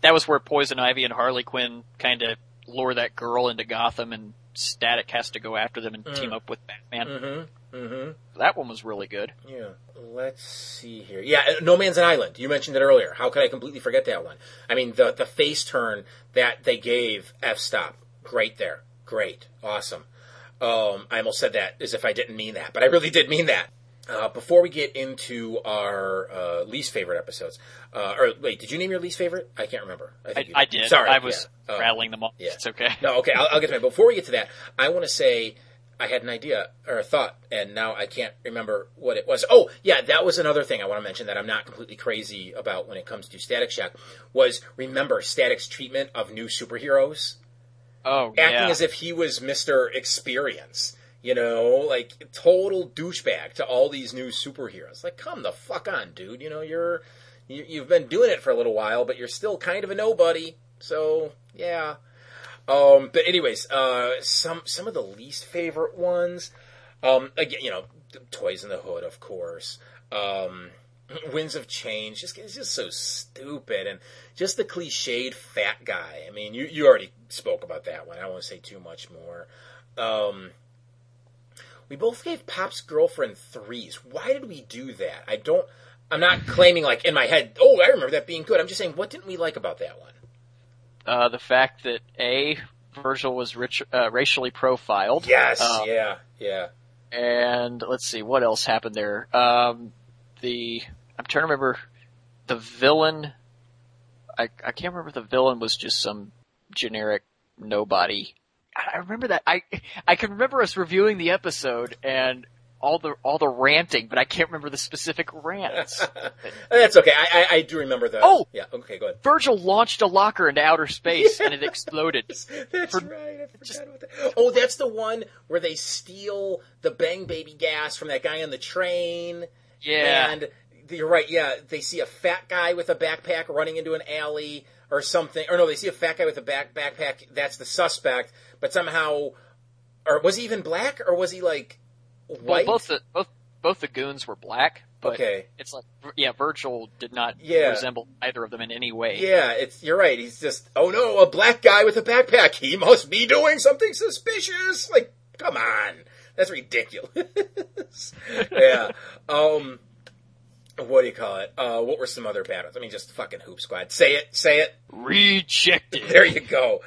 That was where Poison Ivy and Harley Quinn kind of lure that girl into Gotham, and Static has to go after them and team up with Batman.
Mm-hmm. Mm-hmm.
That one was really good.
Yeah. Let's see here. Yeah, uh, No Man's an Island. You mentioned it earlier. How could I completely forget that one? I mean, the the face turn that they gave F stop. Great there. Great. Awesome. Um, I almost said that as if I didn't mean that, but I really did mean that. Uh, before we get into our uh, least favorite episodes, uh, or wait, did you name your least favorite? I can't remember.
I,
think you
I did.
Sorry,
I was
yeah. Uh,
rattling them off.
yeah.
It's okay.
no, okay, I'll, I'll get to that. Before we get to that, I want to say I had an idea or a thought, and now I can't remember what it was. Oh, yeah, that was another thing I want to mention that I'm not completely crazy about when it comes to Static Shock. Was remember Static's treatment of new superheroes,
Oh,
acting
yeah.
as if he was Mister Experience. You know, like total douchebag to all these new superheroes. Like, come the fuck on, dude. You know, you're you, you've been doing it for a little while, but you're still kind of a nobody. So yeah. Um, but anyways, uh, some some of the least favorite ones. Um, again, you know, Toys in the Hood, of course. Um, Winds of Change. Just it's just so stupid, and just the cliched fat guy. I mean, you you already spoke about that one. I to say too much more. Um, we both gave Pop's girlfriend threes. Why did we do that? I don't. I'm not claiming like in my head. Oh, I remember that being good. I'm just saying, what didn't we like about that one?
Uh, the fact that a Virgil was rich, uh, racially profiled.
Yes.
Uh,
yeah. Yeah.
and let's see what else happened there. Um, the I'm trying to remember the villain. I I can't remember if the villain was just some generic nobody. I I remember that I I can remember us reviewing the episode and all the all the ranting, but I can't remember the specific rants.
That's okay. I, I I do remember the.
Oh!
Yeah. Okay. Go ahead.
Virgil launched a locker into outer space and it exploded.
That's
For-
right. I forgot
just-
about that. Oh, that's the one where they steal the Bang Baby gas from that guy on the train.
Yeah.
And you're right. Yeah, they see a fat guy with a backpack running into an alley or something. Or no, they see a fat guy with a back backpack. That's the suspect. But somehow, or was he even black or was he like
Well, both the both both the goons were black, but
Okay.
it's like yeah, Virgil did not
Yeah.
resemble either of them in any way.
Yeah, it's you're right. He's just oh no, a black guy with a backpack. He must be doing something suspicious. Like, come on, that's ridiculous. yeah. Um, what do you call it? Uh, what were some other battles? I mean, just fucking Hoop Squad. Say it, say it.
Rejected.
There you go.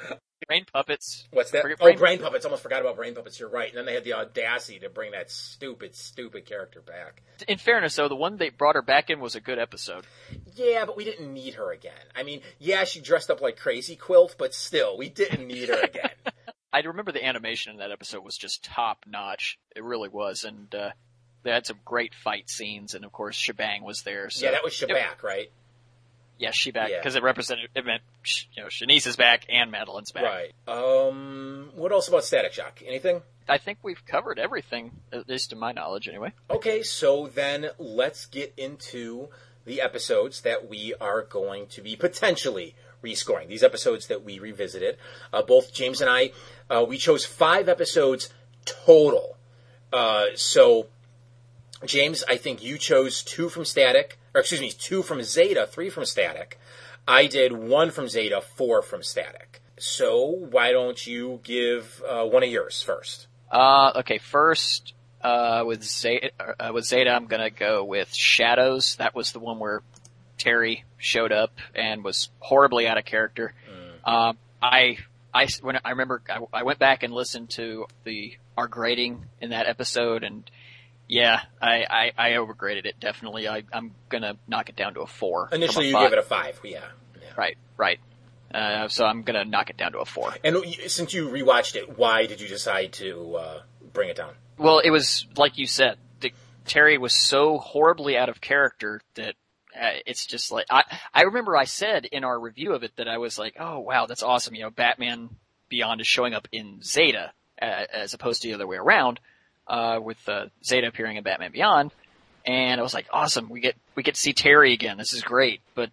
Brain puppets.
What's that? Oh,
Brain-
brain puppets. Almost forgot about brain puppets. You're right. And then they had the audacity to bring that stupid, stupid character back.
In fairness, though, the one they brought her back in was a good episode.
Yeah, but we didn't need her again. I mean, yeah, she dressed up like Crazy Quilt, but still, we didn't need her again.
I remember the animation in that episode was just top notch. It really was, and uh, they had some great fight scenes, and of course, Shebang was there. So
yeah, that was Shabak, right?
Yeah, she back
Yeah.
because it represented it meant you know Shanice is back and Madeline's back.
Right. Um, what else about Static Shock? Anything?
I think we've covered everything, at least to my knowledge, anyway.
Okay, so then let's get into the episodes that we are going to be potentially rescoring. These episodes that we revisited. Uh, both James and I, uh, we chose five episodes total. Uh, so, James, I think you chose two from Static, excuse me, two from Zeta, three from Static. I did one from Zeta, four from Static. So, why don't you give uh, one of yours first?
Uh, okay, first, uh, with Zeta, uh, with Zeta, I'm gonna go with Shadows. That was the one where Terry showed up and was horribly out of character. Um, I, I, when I remember, I, I went back and listened to the, our grading in that episode and yeah, I, I, I overgraded it definitely. I, I'm gonna knock it down to a four.
Initially,
a
you
five.
gave it a five. Yeah. yeah.
Right, right. Uh, so I'm gonna knock it down to a four.
And since you rewatched it, why did you decide to uh, bring it down?
Well, it was like you said. The, Terry was so horribly out of character that uh, it's just like I. I remember I said in our review of it that I was like, "Oh wow, that's awesome!" You know, Batman Beyond is showing up in Zeta uh, as opposed to the other way around, uh, with uh, Zeta appearing in Batman Beyond. And I was like, "Awesome! We get we get to see Terry again. This is great." But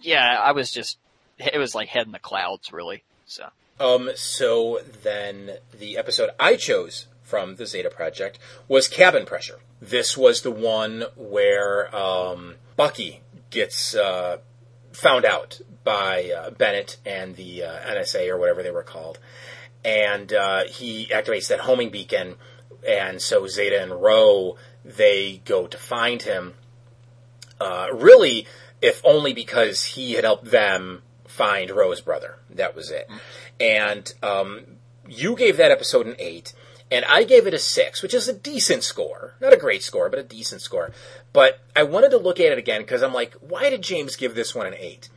yeah, I was just it was like head in the clouds, really. So
Um, so then the episode I chose from the Zeta Project was Cabin Pressure. This was the one where um, Bucky gets uh, found out by uh, Bennett and the uh, NSA or whatever they were called, and uh, he activates that homing beacon, and so Zeta and Ro they go to find him. Uh, really, if only because he had helped them find Ro's brother. That was it. And um, you gave that episode an eight, and I gave it a six, which is a decent score. Not a great score, but a decent score. But I wanted to look at it again because I'm like, why did James give this one an eight?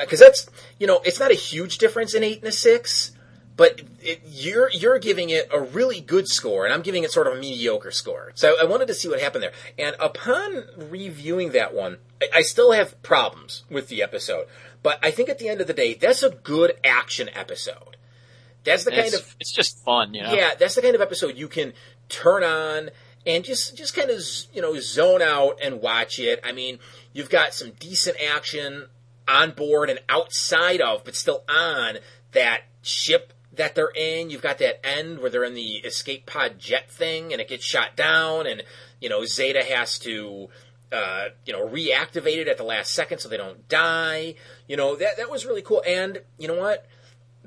Because that's you know, it's not a huge difference in eight and a six. But it, you're you're giving it a really good score, and I'm giving it sort of a mediocre score. So I wanted to see what happened there. And upon reviewing that one, I, I still have problems with the episode. But I think at the end of the day, that's a good action episode. That's the kind of
it's just fun, you know.
yeah, that's the kind of episode you can turn on and just just kind of you know zone out and watch it. I mean, you've got some decent action on board and outside of, but still on that ship that they're in. You've got that end where they're in the escape pod jet thing and it gets shot down, and you know Zeta has to. Uh, you know, reactivate it at the last second so they don't die. You know that that was really cool. And you know what?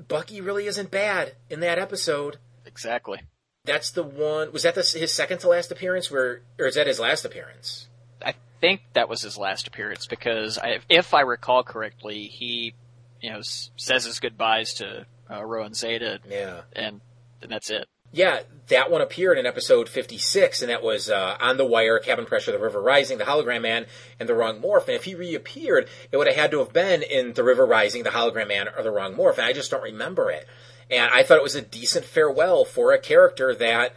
Bucky really isn't bad in that episode.
Exactly.
That's the one. Was that the, his second to last appearance? Where or is that his last appearance?
I think that was his last appearance because I, if I recall correctly, he, you know, s- says his goodbyes to uh, Ro and Zeta,
Yeah.
and, and that's it.
Yeah, that one appeared in episode 56, and that was uh, On the Wire, Cabin Pressure, The River Rising, The Hologram Man, and The Wrong Morph. And if he reappeared, it would have had to have been in The River Rising, The Hologram Man, or The Wrong Morph, and I just don't remember it. And I thought it was a decent farewell for a character that,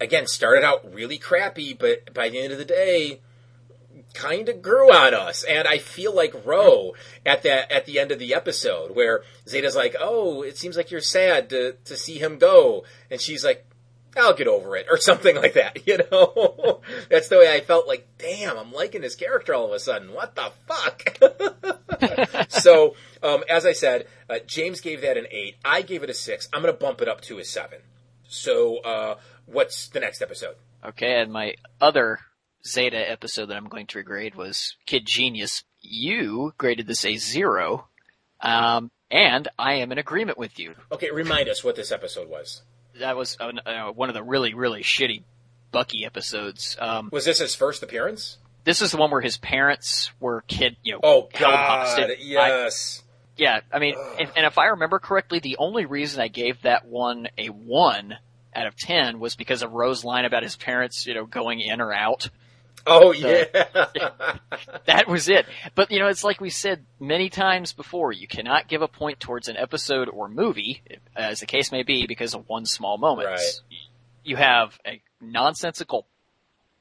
again, started out really crappy, but by the end of the day, kind of grew on us. And I feel like Ro at that at the end of the episode where Zeta's like, "Oh, it seems like you're sad to to see him go," and she's like. I'll get over it, or something like that, you know? That's the way I felt like, damn, I'm liking this character all of a sudden. What the fuck? so, um, as I said, uh, James gave that an 8. I gave it a 6. I'm going to bump it up to a 7. So, uh, what's the next episode?
Okay, and my other Zeta episode that I'm going to regrade was Kid Genius. You graded this a zero, um, and I am in agreement with you.
Okay, remind us what this episode was.
That was uh, uh, one of the really, really shitty Bucky episodes. Um,
Was this his first appearance?
this is the one where his parents were kid, you know,
Oh
held
God!
hostage. I-
Yes.
yeah, I mean, and, and if I remember correctly, the only reason I gave that one a one out of ten was because of Ro's line about his parents, you know, going in or out.
Oh yeah.
That was it. But you know, it's like we said many times before, you cannot give a point towards an episode or movie, as the case may be, because of one small moment.
Right.
You have a nonsensical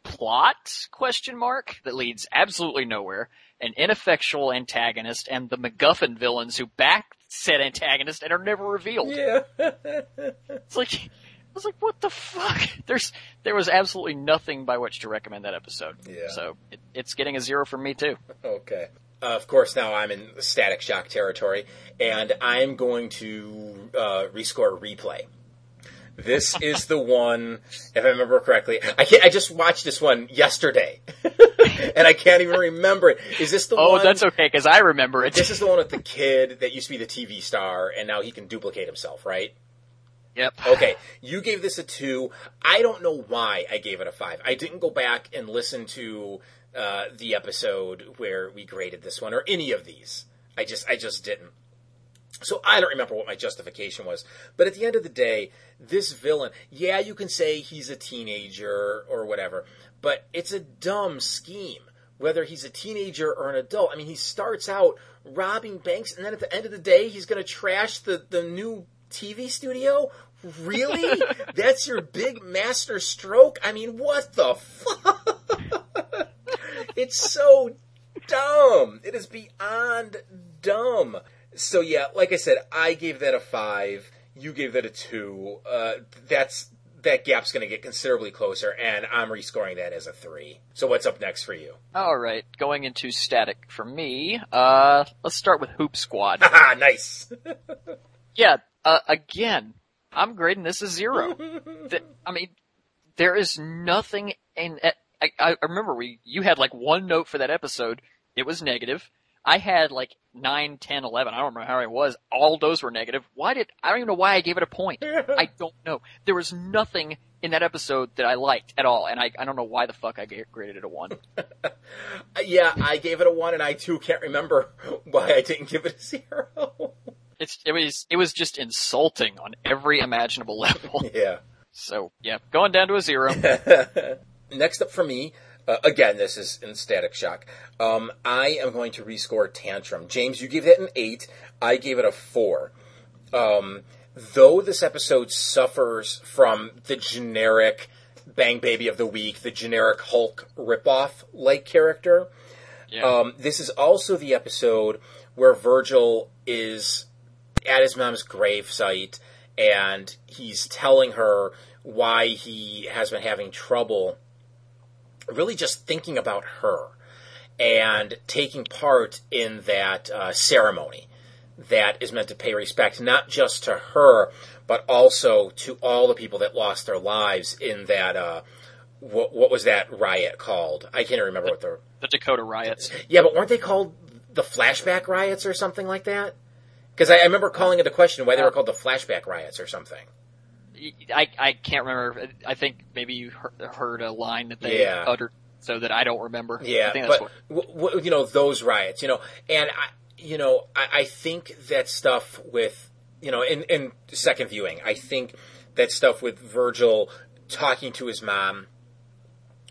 plot question mark that leads absolutely nowhere. an ineffectual antagonist and the MacGuffin villains who back said antagonist and are never revealed.
Yeah.
It's like, was like, what the fuck? There's, there was absolutely nothing by which to recommend that episode.
Yeah.
So it, it's getting a zero from me too.
Okay. Uh, of course, now I'm in static shock territory, and I'm going to uh, rescore replay. This is the one, if I remember correctly. I can't, I just watched this one yesterday, and I can't even remember it. Is this the
Oh,
one?
that's okay because I remember it.
This is the one with the kid that used to be the TV star, and now he can duplicate himself, right?
Yep.
Okay, you gave this a two. I don't know why I gave it a five. I didn't go back and listen to uh, the episode where we graded this one or any of these. I just, I just didn't. So I don't remember what my justification was. But at the end of the day, this villain, yeah, you can say he's a teenager or whatever, but it's a dumb scheme. Whether he's a teenager or an adult. I mean, he starts out robbing banks, and then at the end of the day, he's going to trash the, the new TV studio? Really? That's your big master stroke? I mean, what the fuck? it's so dumb. It is beyond dumb. So yeah, like I said, I gave that a five. You gave that a two. Uh, that's that gap's going to get considerably closer, and I'm rescoring that as a three. So what's up next for you?
All right, going into static for me. Uh, let's start with Hoop Squad.
Nice.
yeah. Uh, again, I'm grading this a zero. Th- I mean, there is nothing in. I, I remember we you had like one note for that episode. It was negative. I had like 9, 10, 11. I don't remember how it was. All those were negative. Why did, I don't even know why I gave it a point. I don't know. There was nothing in that episode that I liked at all, and I, I don't know why the fuck I graded it a 1.
yeah, I gave it a one, and I too can't remember why I didn't give it a zero.
It's, it was, it was just insulting on every imaginable level.
yeah.
So, yeah, going down to a zero.
Next up for me, uh, again, this is in Static Shock. Um, I am going to rescore Tantrum. James, you gave that an eight. I gave it a four. Um, though this episode suffers from the generic Bang Baby of the Week, the generic Hulk ripoff like character,
Yeah.
um, this is also the episode where Virgil is at his mom's gravesite and he's telling her why he has been having trouble really just thinking about her and taking part in that uh, ceremony that is meant to pay respect not just to her but also to all the people that lost their lives in that uh, what, what was that riot called i can't remember what the
the Dakota riots.
yeah but weren't they called the flashback riots or something like that because I, I remember calling it into question why they were called the flashback riots or something
I, I can't remember. I think maybe you heard, heard a line that they
Yeah.
uttered so that I don't remember.
Yeah,
I think that's
but
what.
w- w- you know those riots, you know, and I, you know, I, I think that stuff with you know, in in second viewing, I think that stuff with Virgil talking to his mom,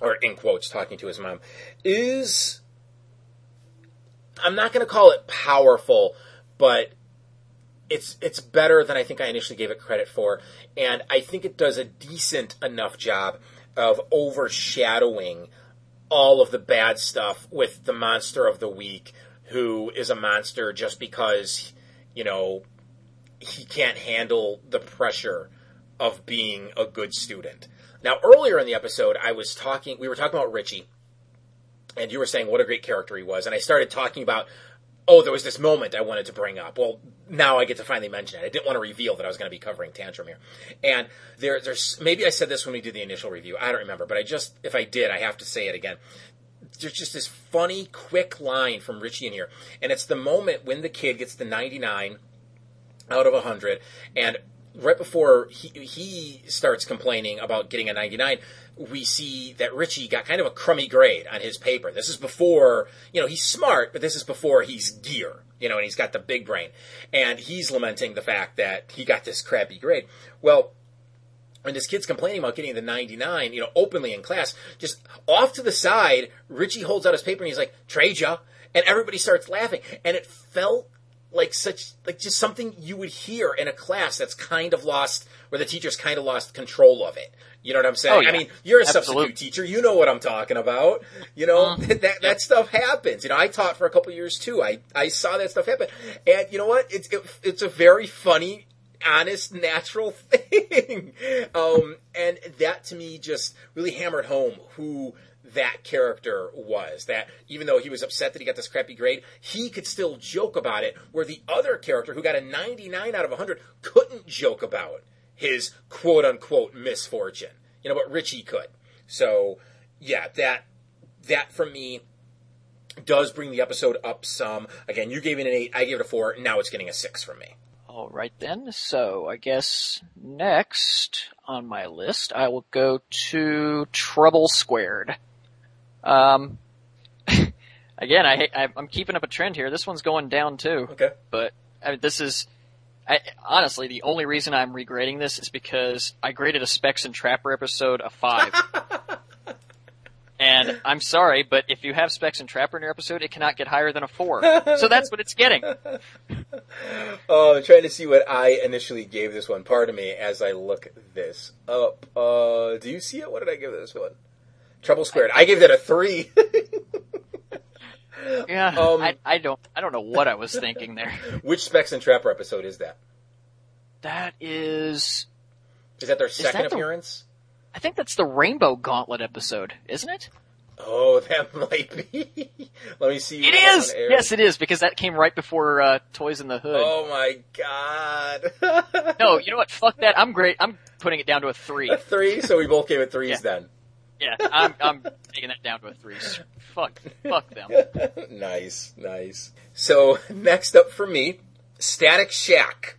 or in quotes, talking to his mom, is I'm not going to call it powerful, but it's it's better than I think I initially gave it credit for, and I think it does a decent enough job of overshadowing all of the bad stuff with the monster of the week, who is a monster just because you know he can't handle the pressure of being a good student. Now, earlier in the episode, I was talking. We were talking about Richie, and you were saying what a great character he was, and I started talking about. Oh, there was this moment I wanted to bring up. Well, now I get to finally mention it. I didn't want to reveal that I was going to be covering Tantrum here. And there, there's maybe I said this when we did the initial review. I don't remember, but I just if I did, I have to say it again. There's just this funny, quick line from Richie in here, and it's the moment when the kid gets the 99 out of 100 and right before he he starts complaining about getting a 99 we see that Richie got kind of a crummy grade on his paper this is before you know he's smart but this is before he's gear you know and he's got the big brain and he's lamenting the fact that he got this crappy grade well when this kid's complaining about getting the 99, you know, openly in class, just off to the side, Richie holds out his paper and he's like, trade ya. And everybody starts laughing. And it felt like such like just something you would hear in a class that's kind of lost where the teacher's kind of lost control of it. You know what I'm saying?
Oh, yeah.
I mean, you're a
Absolutely.
substitute teacher. You know what I'm talking about. You know that that stuff happens. You know, I taught for a couple years too. I I saw that stuff happen, and you know what? It's it, it's a very funny. Honest, natural thing, um, and that to me just really hammered home who that character was. That even though he was upset that he got this crappy grade, he could still joke about it. Where the other character, who got a 99 out of 100, couldn't joke about his quote unquote misfortune. You know, but Richie could. So, yeah, that that for me does bring the episode up some. Again, you gave it an eight, I gave it a four. Now it's getting a six from me.
All right then. So I guess next on my list, I will go to Trouble Squared. Um, again, I, I I'm keeping up a trend here. This one's going down too.
Okay.
But I mean, this is. I, honestly, the only reason I'm regrading this is because I graded a Specs and Trapper episode a five. and I'm sorry, but if you have Specs and Trapper in your episode, it cannot get higher than a four. So that's what it's getting.
Oh, I'm trying to see what I initially gave this one. Pardon me as I look this up. Uh, do you see it? What did I give this one? Trouble Squared. I gave that a three.
Yeah,
Um,
I, I don't, I don't know what I was thinking there.
Which Specs and Trapper episode is that?
That is,
Is that their second
that the-
appearance?
I think that's the Rainbow Gauntlet episode, isn't it?
Oh, that might be. Let me see.
It is. Yes, it is because that came right before uh, Toys in the Hood.
Oh my god.
No, you know what? Fuck that. I'm great. I'm putting it down to a three.
A three. So we both gave it threes
Yeah.
then.
Yeah, I'm, I'm taking that down to a three. Fuck, fuck them.
nice, nice. So next up for me, Static Shaq.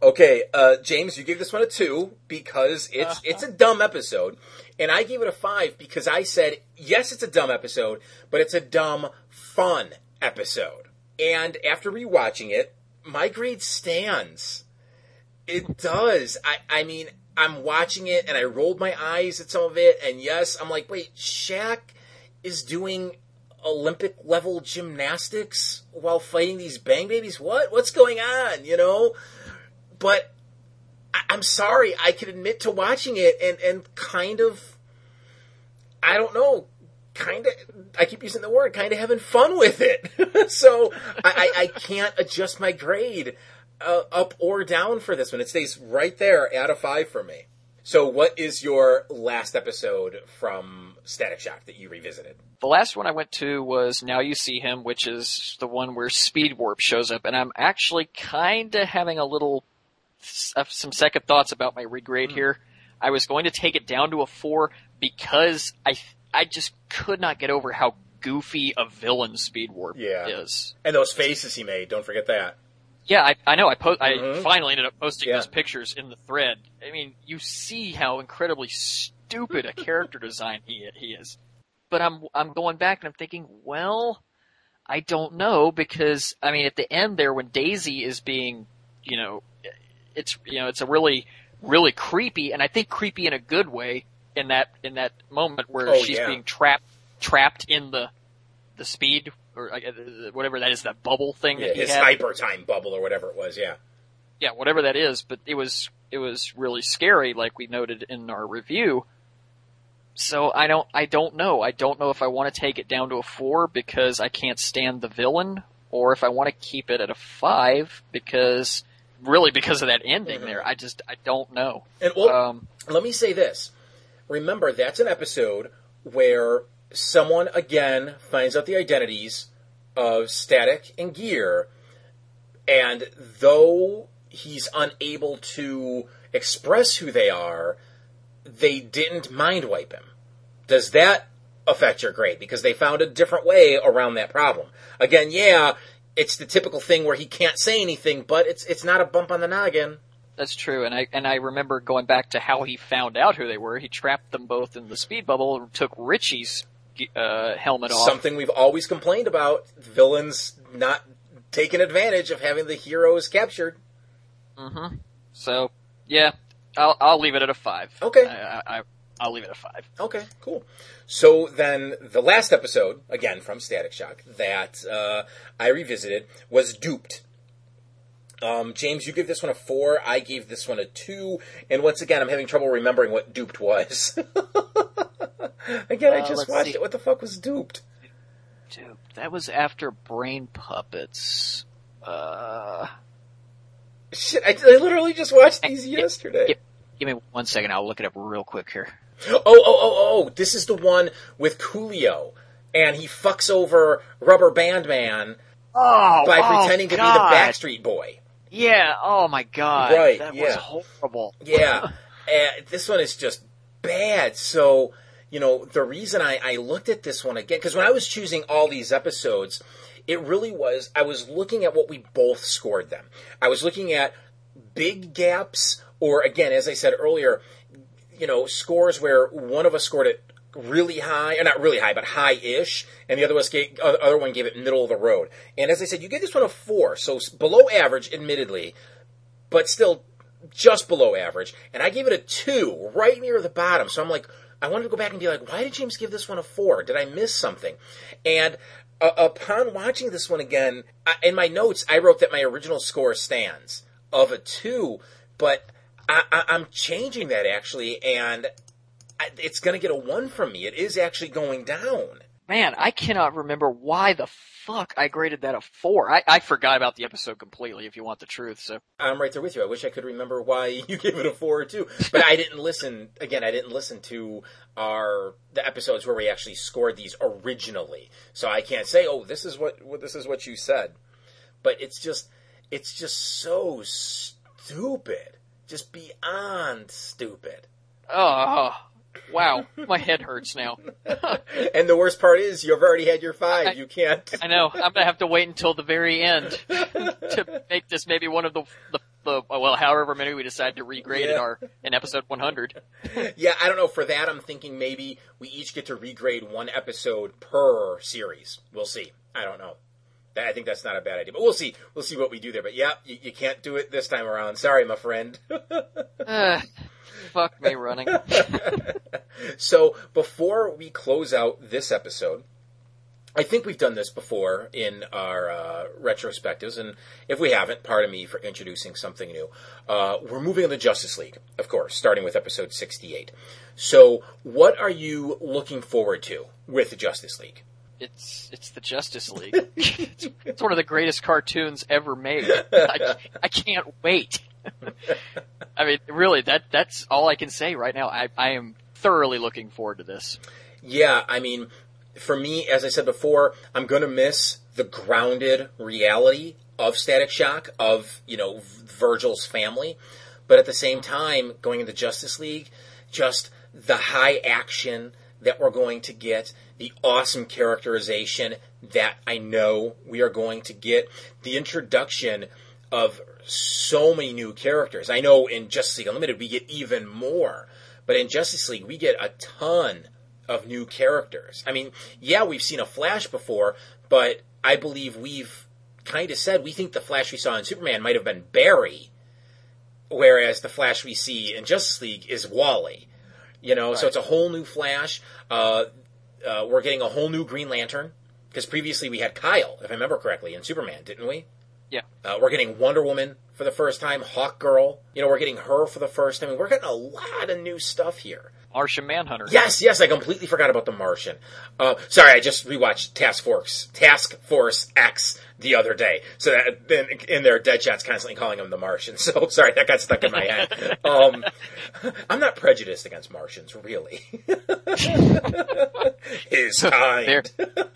Okay, uh, James, you gave this one a two because it's it's a dumb episode, and I gave it a five because I said yes, it's a dumb episode, but it's a dumb fun episode. And after rewatching it, my grade stands. It does. I, I mean, I'm watching it and I rolled my eyes at some of it, and yes, I'm like, wait, Shaq is doing Olympic level gymnastics while fighting these bang babies? What? What's going on? You know? But I, I'm sorry, I can admit to watching it and, and kind of, I don't know, kind of, I keep using the word, kind of having fun with it. so I, I, I can't adjust my grade uh, up or down for this one. It stays right there at a five for me. So, what is your last episode from Static Shock that you revisited?
The last one I went to was Now You See Him, which is the one where Speed Warp shows up, and I'm actually kinda having a little, uh, some second thoughts about my regrade here. I was going to take it down to a four because I, I just could not get over how goofy a villain Speed Warp
Yeah.
is.
And those faces he made, don't forget that.
Yeah, I, I know. I po-
Mhm.
I finally ended up posting
Yeah.
those pictures in the thread. I mean, you see how incredibly stupid a character design he he is. But I'm I'm going back and I'm thinking, well, I don't know because I mean, at the end there, when Daisy is being, you know, it's you know, it's a really really creepy, and I think creepy in a good way in that in that moment where
Oh,
she's
yeah.
being trapped trapped in the the speed or uh, whatever that is, that bubble thing
Yeah,
that he
his
had
hyper time bubble or whatever it was, yeah.
yeah, whatever that is, but it was it was really scary, like we noted in our review. So I don't I don't know. I don't know if I want to take it down to a four because I can't stand the villain, or if I want to keep it at a five because really because of that ending there. I just I don't know.
And well,
Um,
let me say this. Remember, that's an episode where someone again finds out the identities of Static and Gear, and though he's unable to express who they are, they didn't mind wipe him. Does that affect your grade? Because they found a different way around that problem. Again, yeah, it's the typical thing where he can't say anything, but it's it's not a bump on the noggin.
That's true, and I and I remember going back to how he found out who they were. He trapped them both in the speed bubble, took Richie's uh, helmet off.
Something we've always complained about: villains not taking advantage of having the heroes captured.
So yeah, I'll I'll leave it at a five.
Okay.
I, I, I I'll leave it at a five.
Okay, cool. So then, the last episode, again from Static Shock, that uh, I revisited was Duped. Um, James, you give this one a four. I gave this one a two. And once again, I'm having trouble remembering what duped was. again, I
Uh,
just watched
see.
it. What the fuck was duped?
Dude, that was after Brain Puppets. Uh,
Shit, I, I literally just watched these yesterday.
Give, give me one second. I'll look it up real quick here.
Oh, oh, oh, oh, oh! This is the one with Coolio, and he fucks over Rubber Band Man
Oh,
by oh, pretending to be the Backstreet Boy.
Yeah. Oh my god.
Right,
That
yeah.
was horrible.
Yeah, and this one is just bad. So, you know, the reason I, I looked at this one again, because when I was choosing all these episodes, it really was, I was looking at what we both scored them. I was looking at big gaps, or again, as I said earlier, you know, scores where one of us scored it really high, or not really high, but high-ish, and the other was other one gave it middle of the road. And as I said, you gave this one a four, so below average, admittedly, but still just below average. And I gave it a two, right near the bottom. So I'm like, I wanted to go back and be like, why did James give this one a four? Did I miss something? And uh, upon watching this one again, I, in my notes, I wrote that my original score stands of a two, but I, I, I'm changing that actually, and I, it's going to get a one from me. It is actually going down.
Man, I cannot remember why the fuck I graded that a four. I, I forgot about the episode completely. If you want the truth, so
I'm right there with you. I wish I could remember why you gave it a four or two, but I didn't listen. Again, I didn't listen to our the episodes where we actually scored these originally, so I can't say, "Oh, this is what, what this is what you said." But it's just, it's just so stupid, just beyond stupid.
oh wow, my head hurts now.
And the worst part is, you've already had your five.
I-
you can't.
I know. I'm gonna have to wait until the very end to make this maybe one of the the, the well, however many we decide to regrade in our in episode 100.
Yeah, I don't know. For that, I'm thinking maybe we each get to regrade one episode per series. We'll see. I don't know. I think that's not a bad idea, but we'll see. We'll see what we do there. But yeah, you, you can't do it this time around. Sorry, my friend.
Uh, fuck me running.
so before we close out this episode, I think we've done this before in our uh, retrospectives, and if we haven't, pardon me for introducing something new. Uh, we're moving on to Justice League, of course, starting with episode 68. So, what are you looking forward to with the Justice League?
It's it's the Justice League. it's, it's one of the greatest cartoons ever made. I, I can't wait. I mean, really, that that's all I can say right now. I I am thoroughly looking forward to this.
Yeah, I mean, for me, as I said before, I'm going to miss the grounded reality of Static Shock, of, you know, Virgil's family. But at the same time, going into Justice League, just the high action that we're going to get, the awesome characterization that I know we are going to get, the introduction of so many new characters. I know in Justice League Unlimited we get even more, but in Justice League we get a ton of new characters. I mean, yeah, we've seen a Flash before, but I believe we've kind of said we think the Flash we saw in Superman might have been Barry, whereas the Flash we see in Justice League is Wally. You know, so it's a whole new Flash. Uh, uh, we're getting a whole new Green Lantern because previously we had Kyle, if I remember correctly, in Superman, didn't we?
Yeah.
Uh, we're getting Wonder Woman for the first time, Hawk Girl. You know, we're getting her for the first time. We're getting a lot of new stuff here.
Martian Manhunter.
Yes, yes, I completely forgot about the Martian. Uh, sorry, I just rewatched Task Force, Task Force X the other day. So that in, in there, Deadshot's constantly calling him the Martian. So sorry, that got stuck in my head. Um, I'm not prejudiced against Martians, really. His kind.
They're,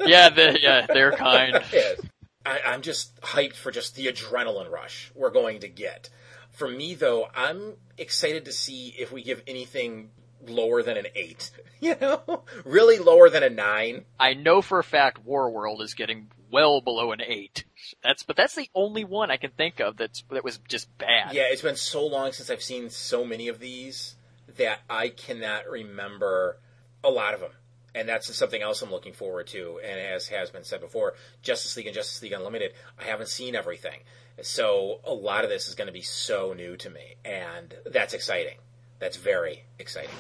yeah, they, yeah, they're kind.
Yes. I, I'm just hyped for just the adrenaline rush we're going to get. For me, though, I'm excited to see if we give anything lower than an eight. You know, really lower than a nine.
I know for a fact Warworld is getting well below an eight. That's but that's the only one I can think of that's that was just bad.
Yeah, it's been so long since I've seen so many of these that I cannot remember a lot of them. And that's something else I'm looking forward to. And as has been said before, Justice League and Justice League Unlimited, I haven't seen everything. So a lot of this is going to be so new to me. And that's exciting. That's very exciting.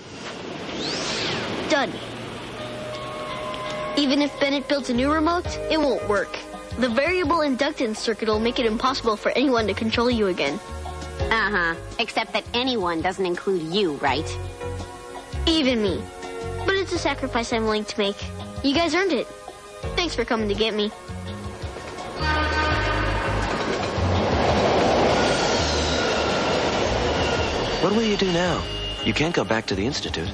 Done. Even if Bennett builds a new remote, it won't work. The variable inductance circuit will make it impossible for anyone to control you again.
Uh-huh. Except that anyone doesn't include you, right?
Even me. But it's a sacrifice I'm willing to make. You guys earned it. Thanks for coming to get me.
What will you do now? You can't go back to the Institute.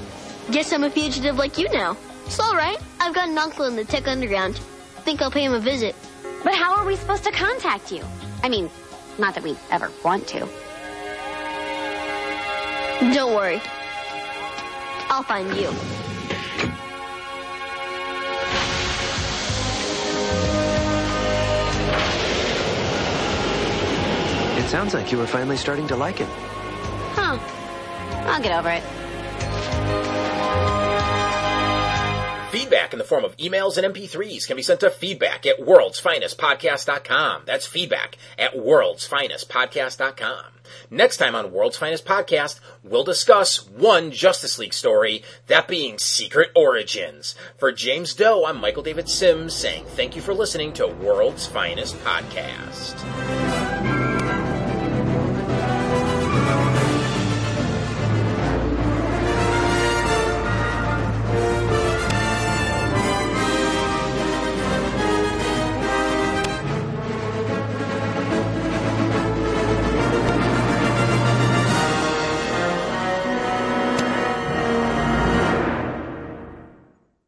Guess I'm a fugitive like you now. It's alright. I've got an uncle in the tech underground. Think I'll pay him a visit.
But how are we supposed to contact you? I mean, not that we ever want to.
Don't worry. I'll find you.
It sounds like you were finally starting to like it.
I'll get over it.
Feedback in the form of emails and MP3s can be sent to feedback at worldsfinestpodcast.com. That's feedback at worldsfinestpodcast.com. Next time on World's Finest Podcast, we'll discuss one Justice League story, that being Secret Origins. For James Doe, I'm Michael David Sims saying thank you for listening to World's Finest Podcast.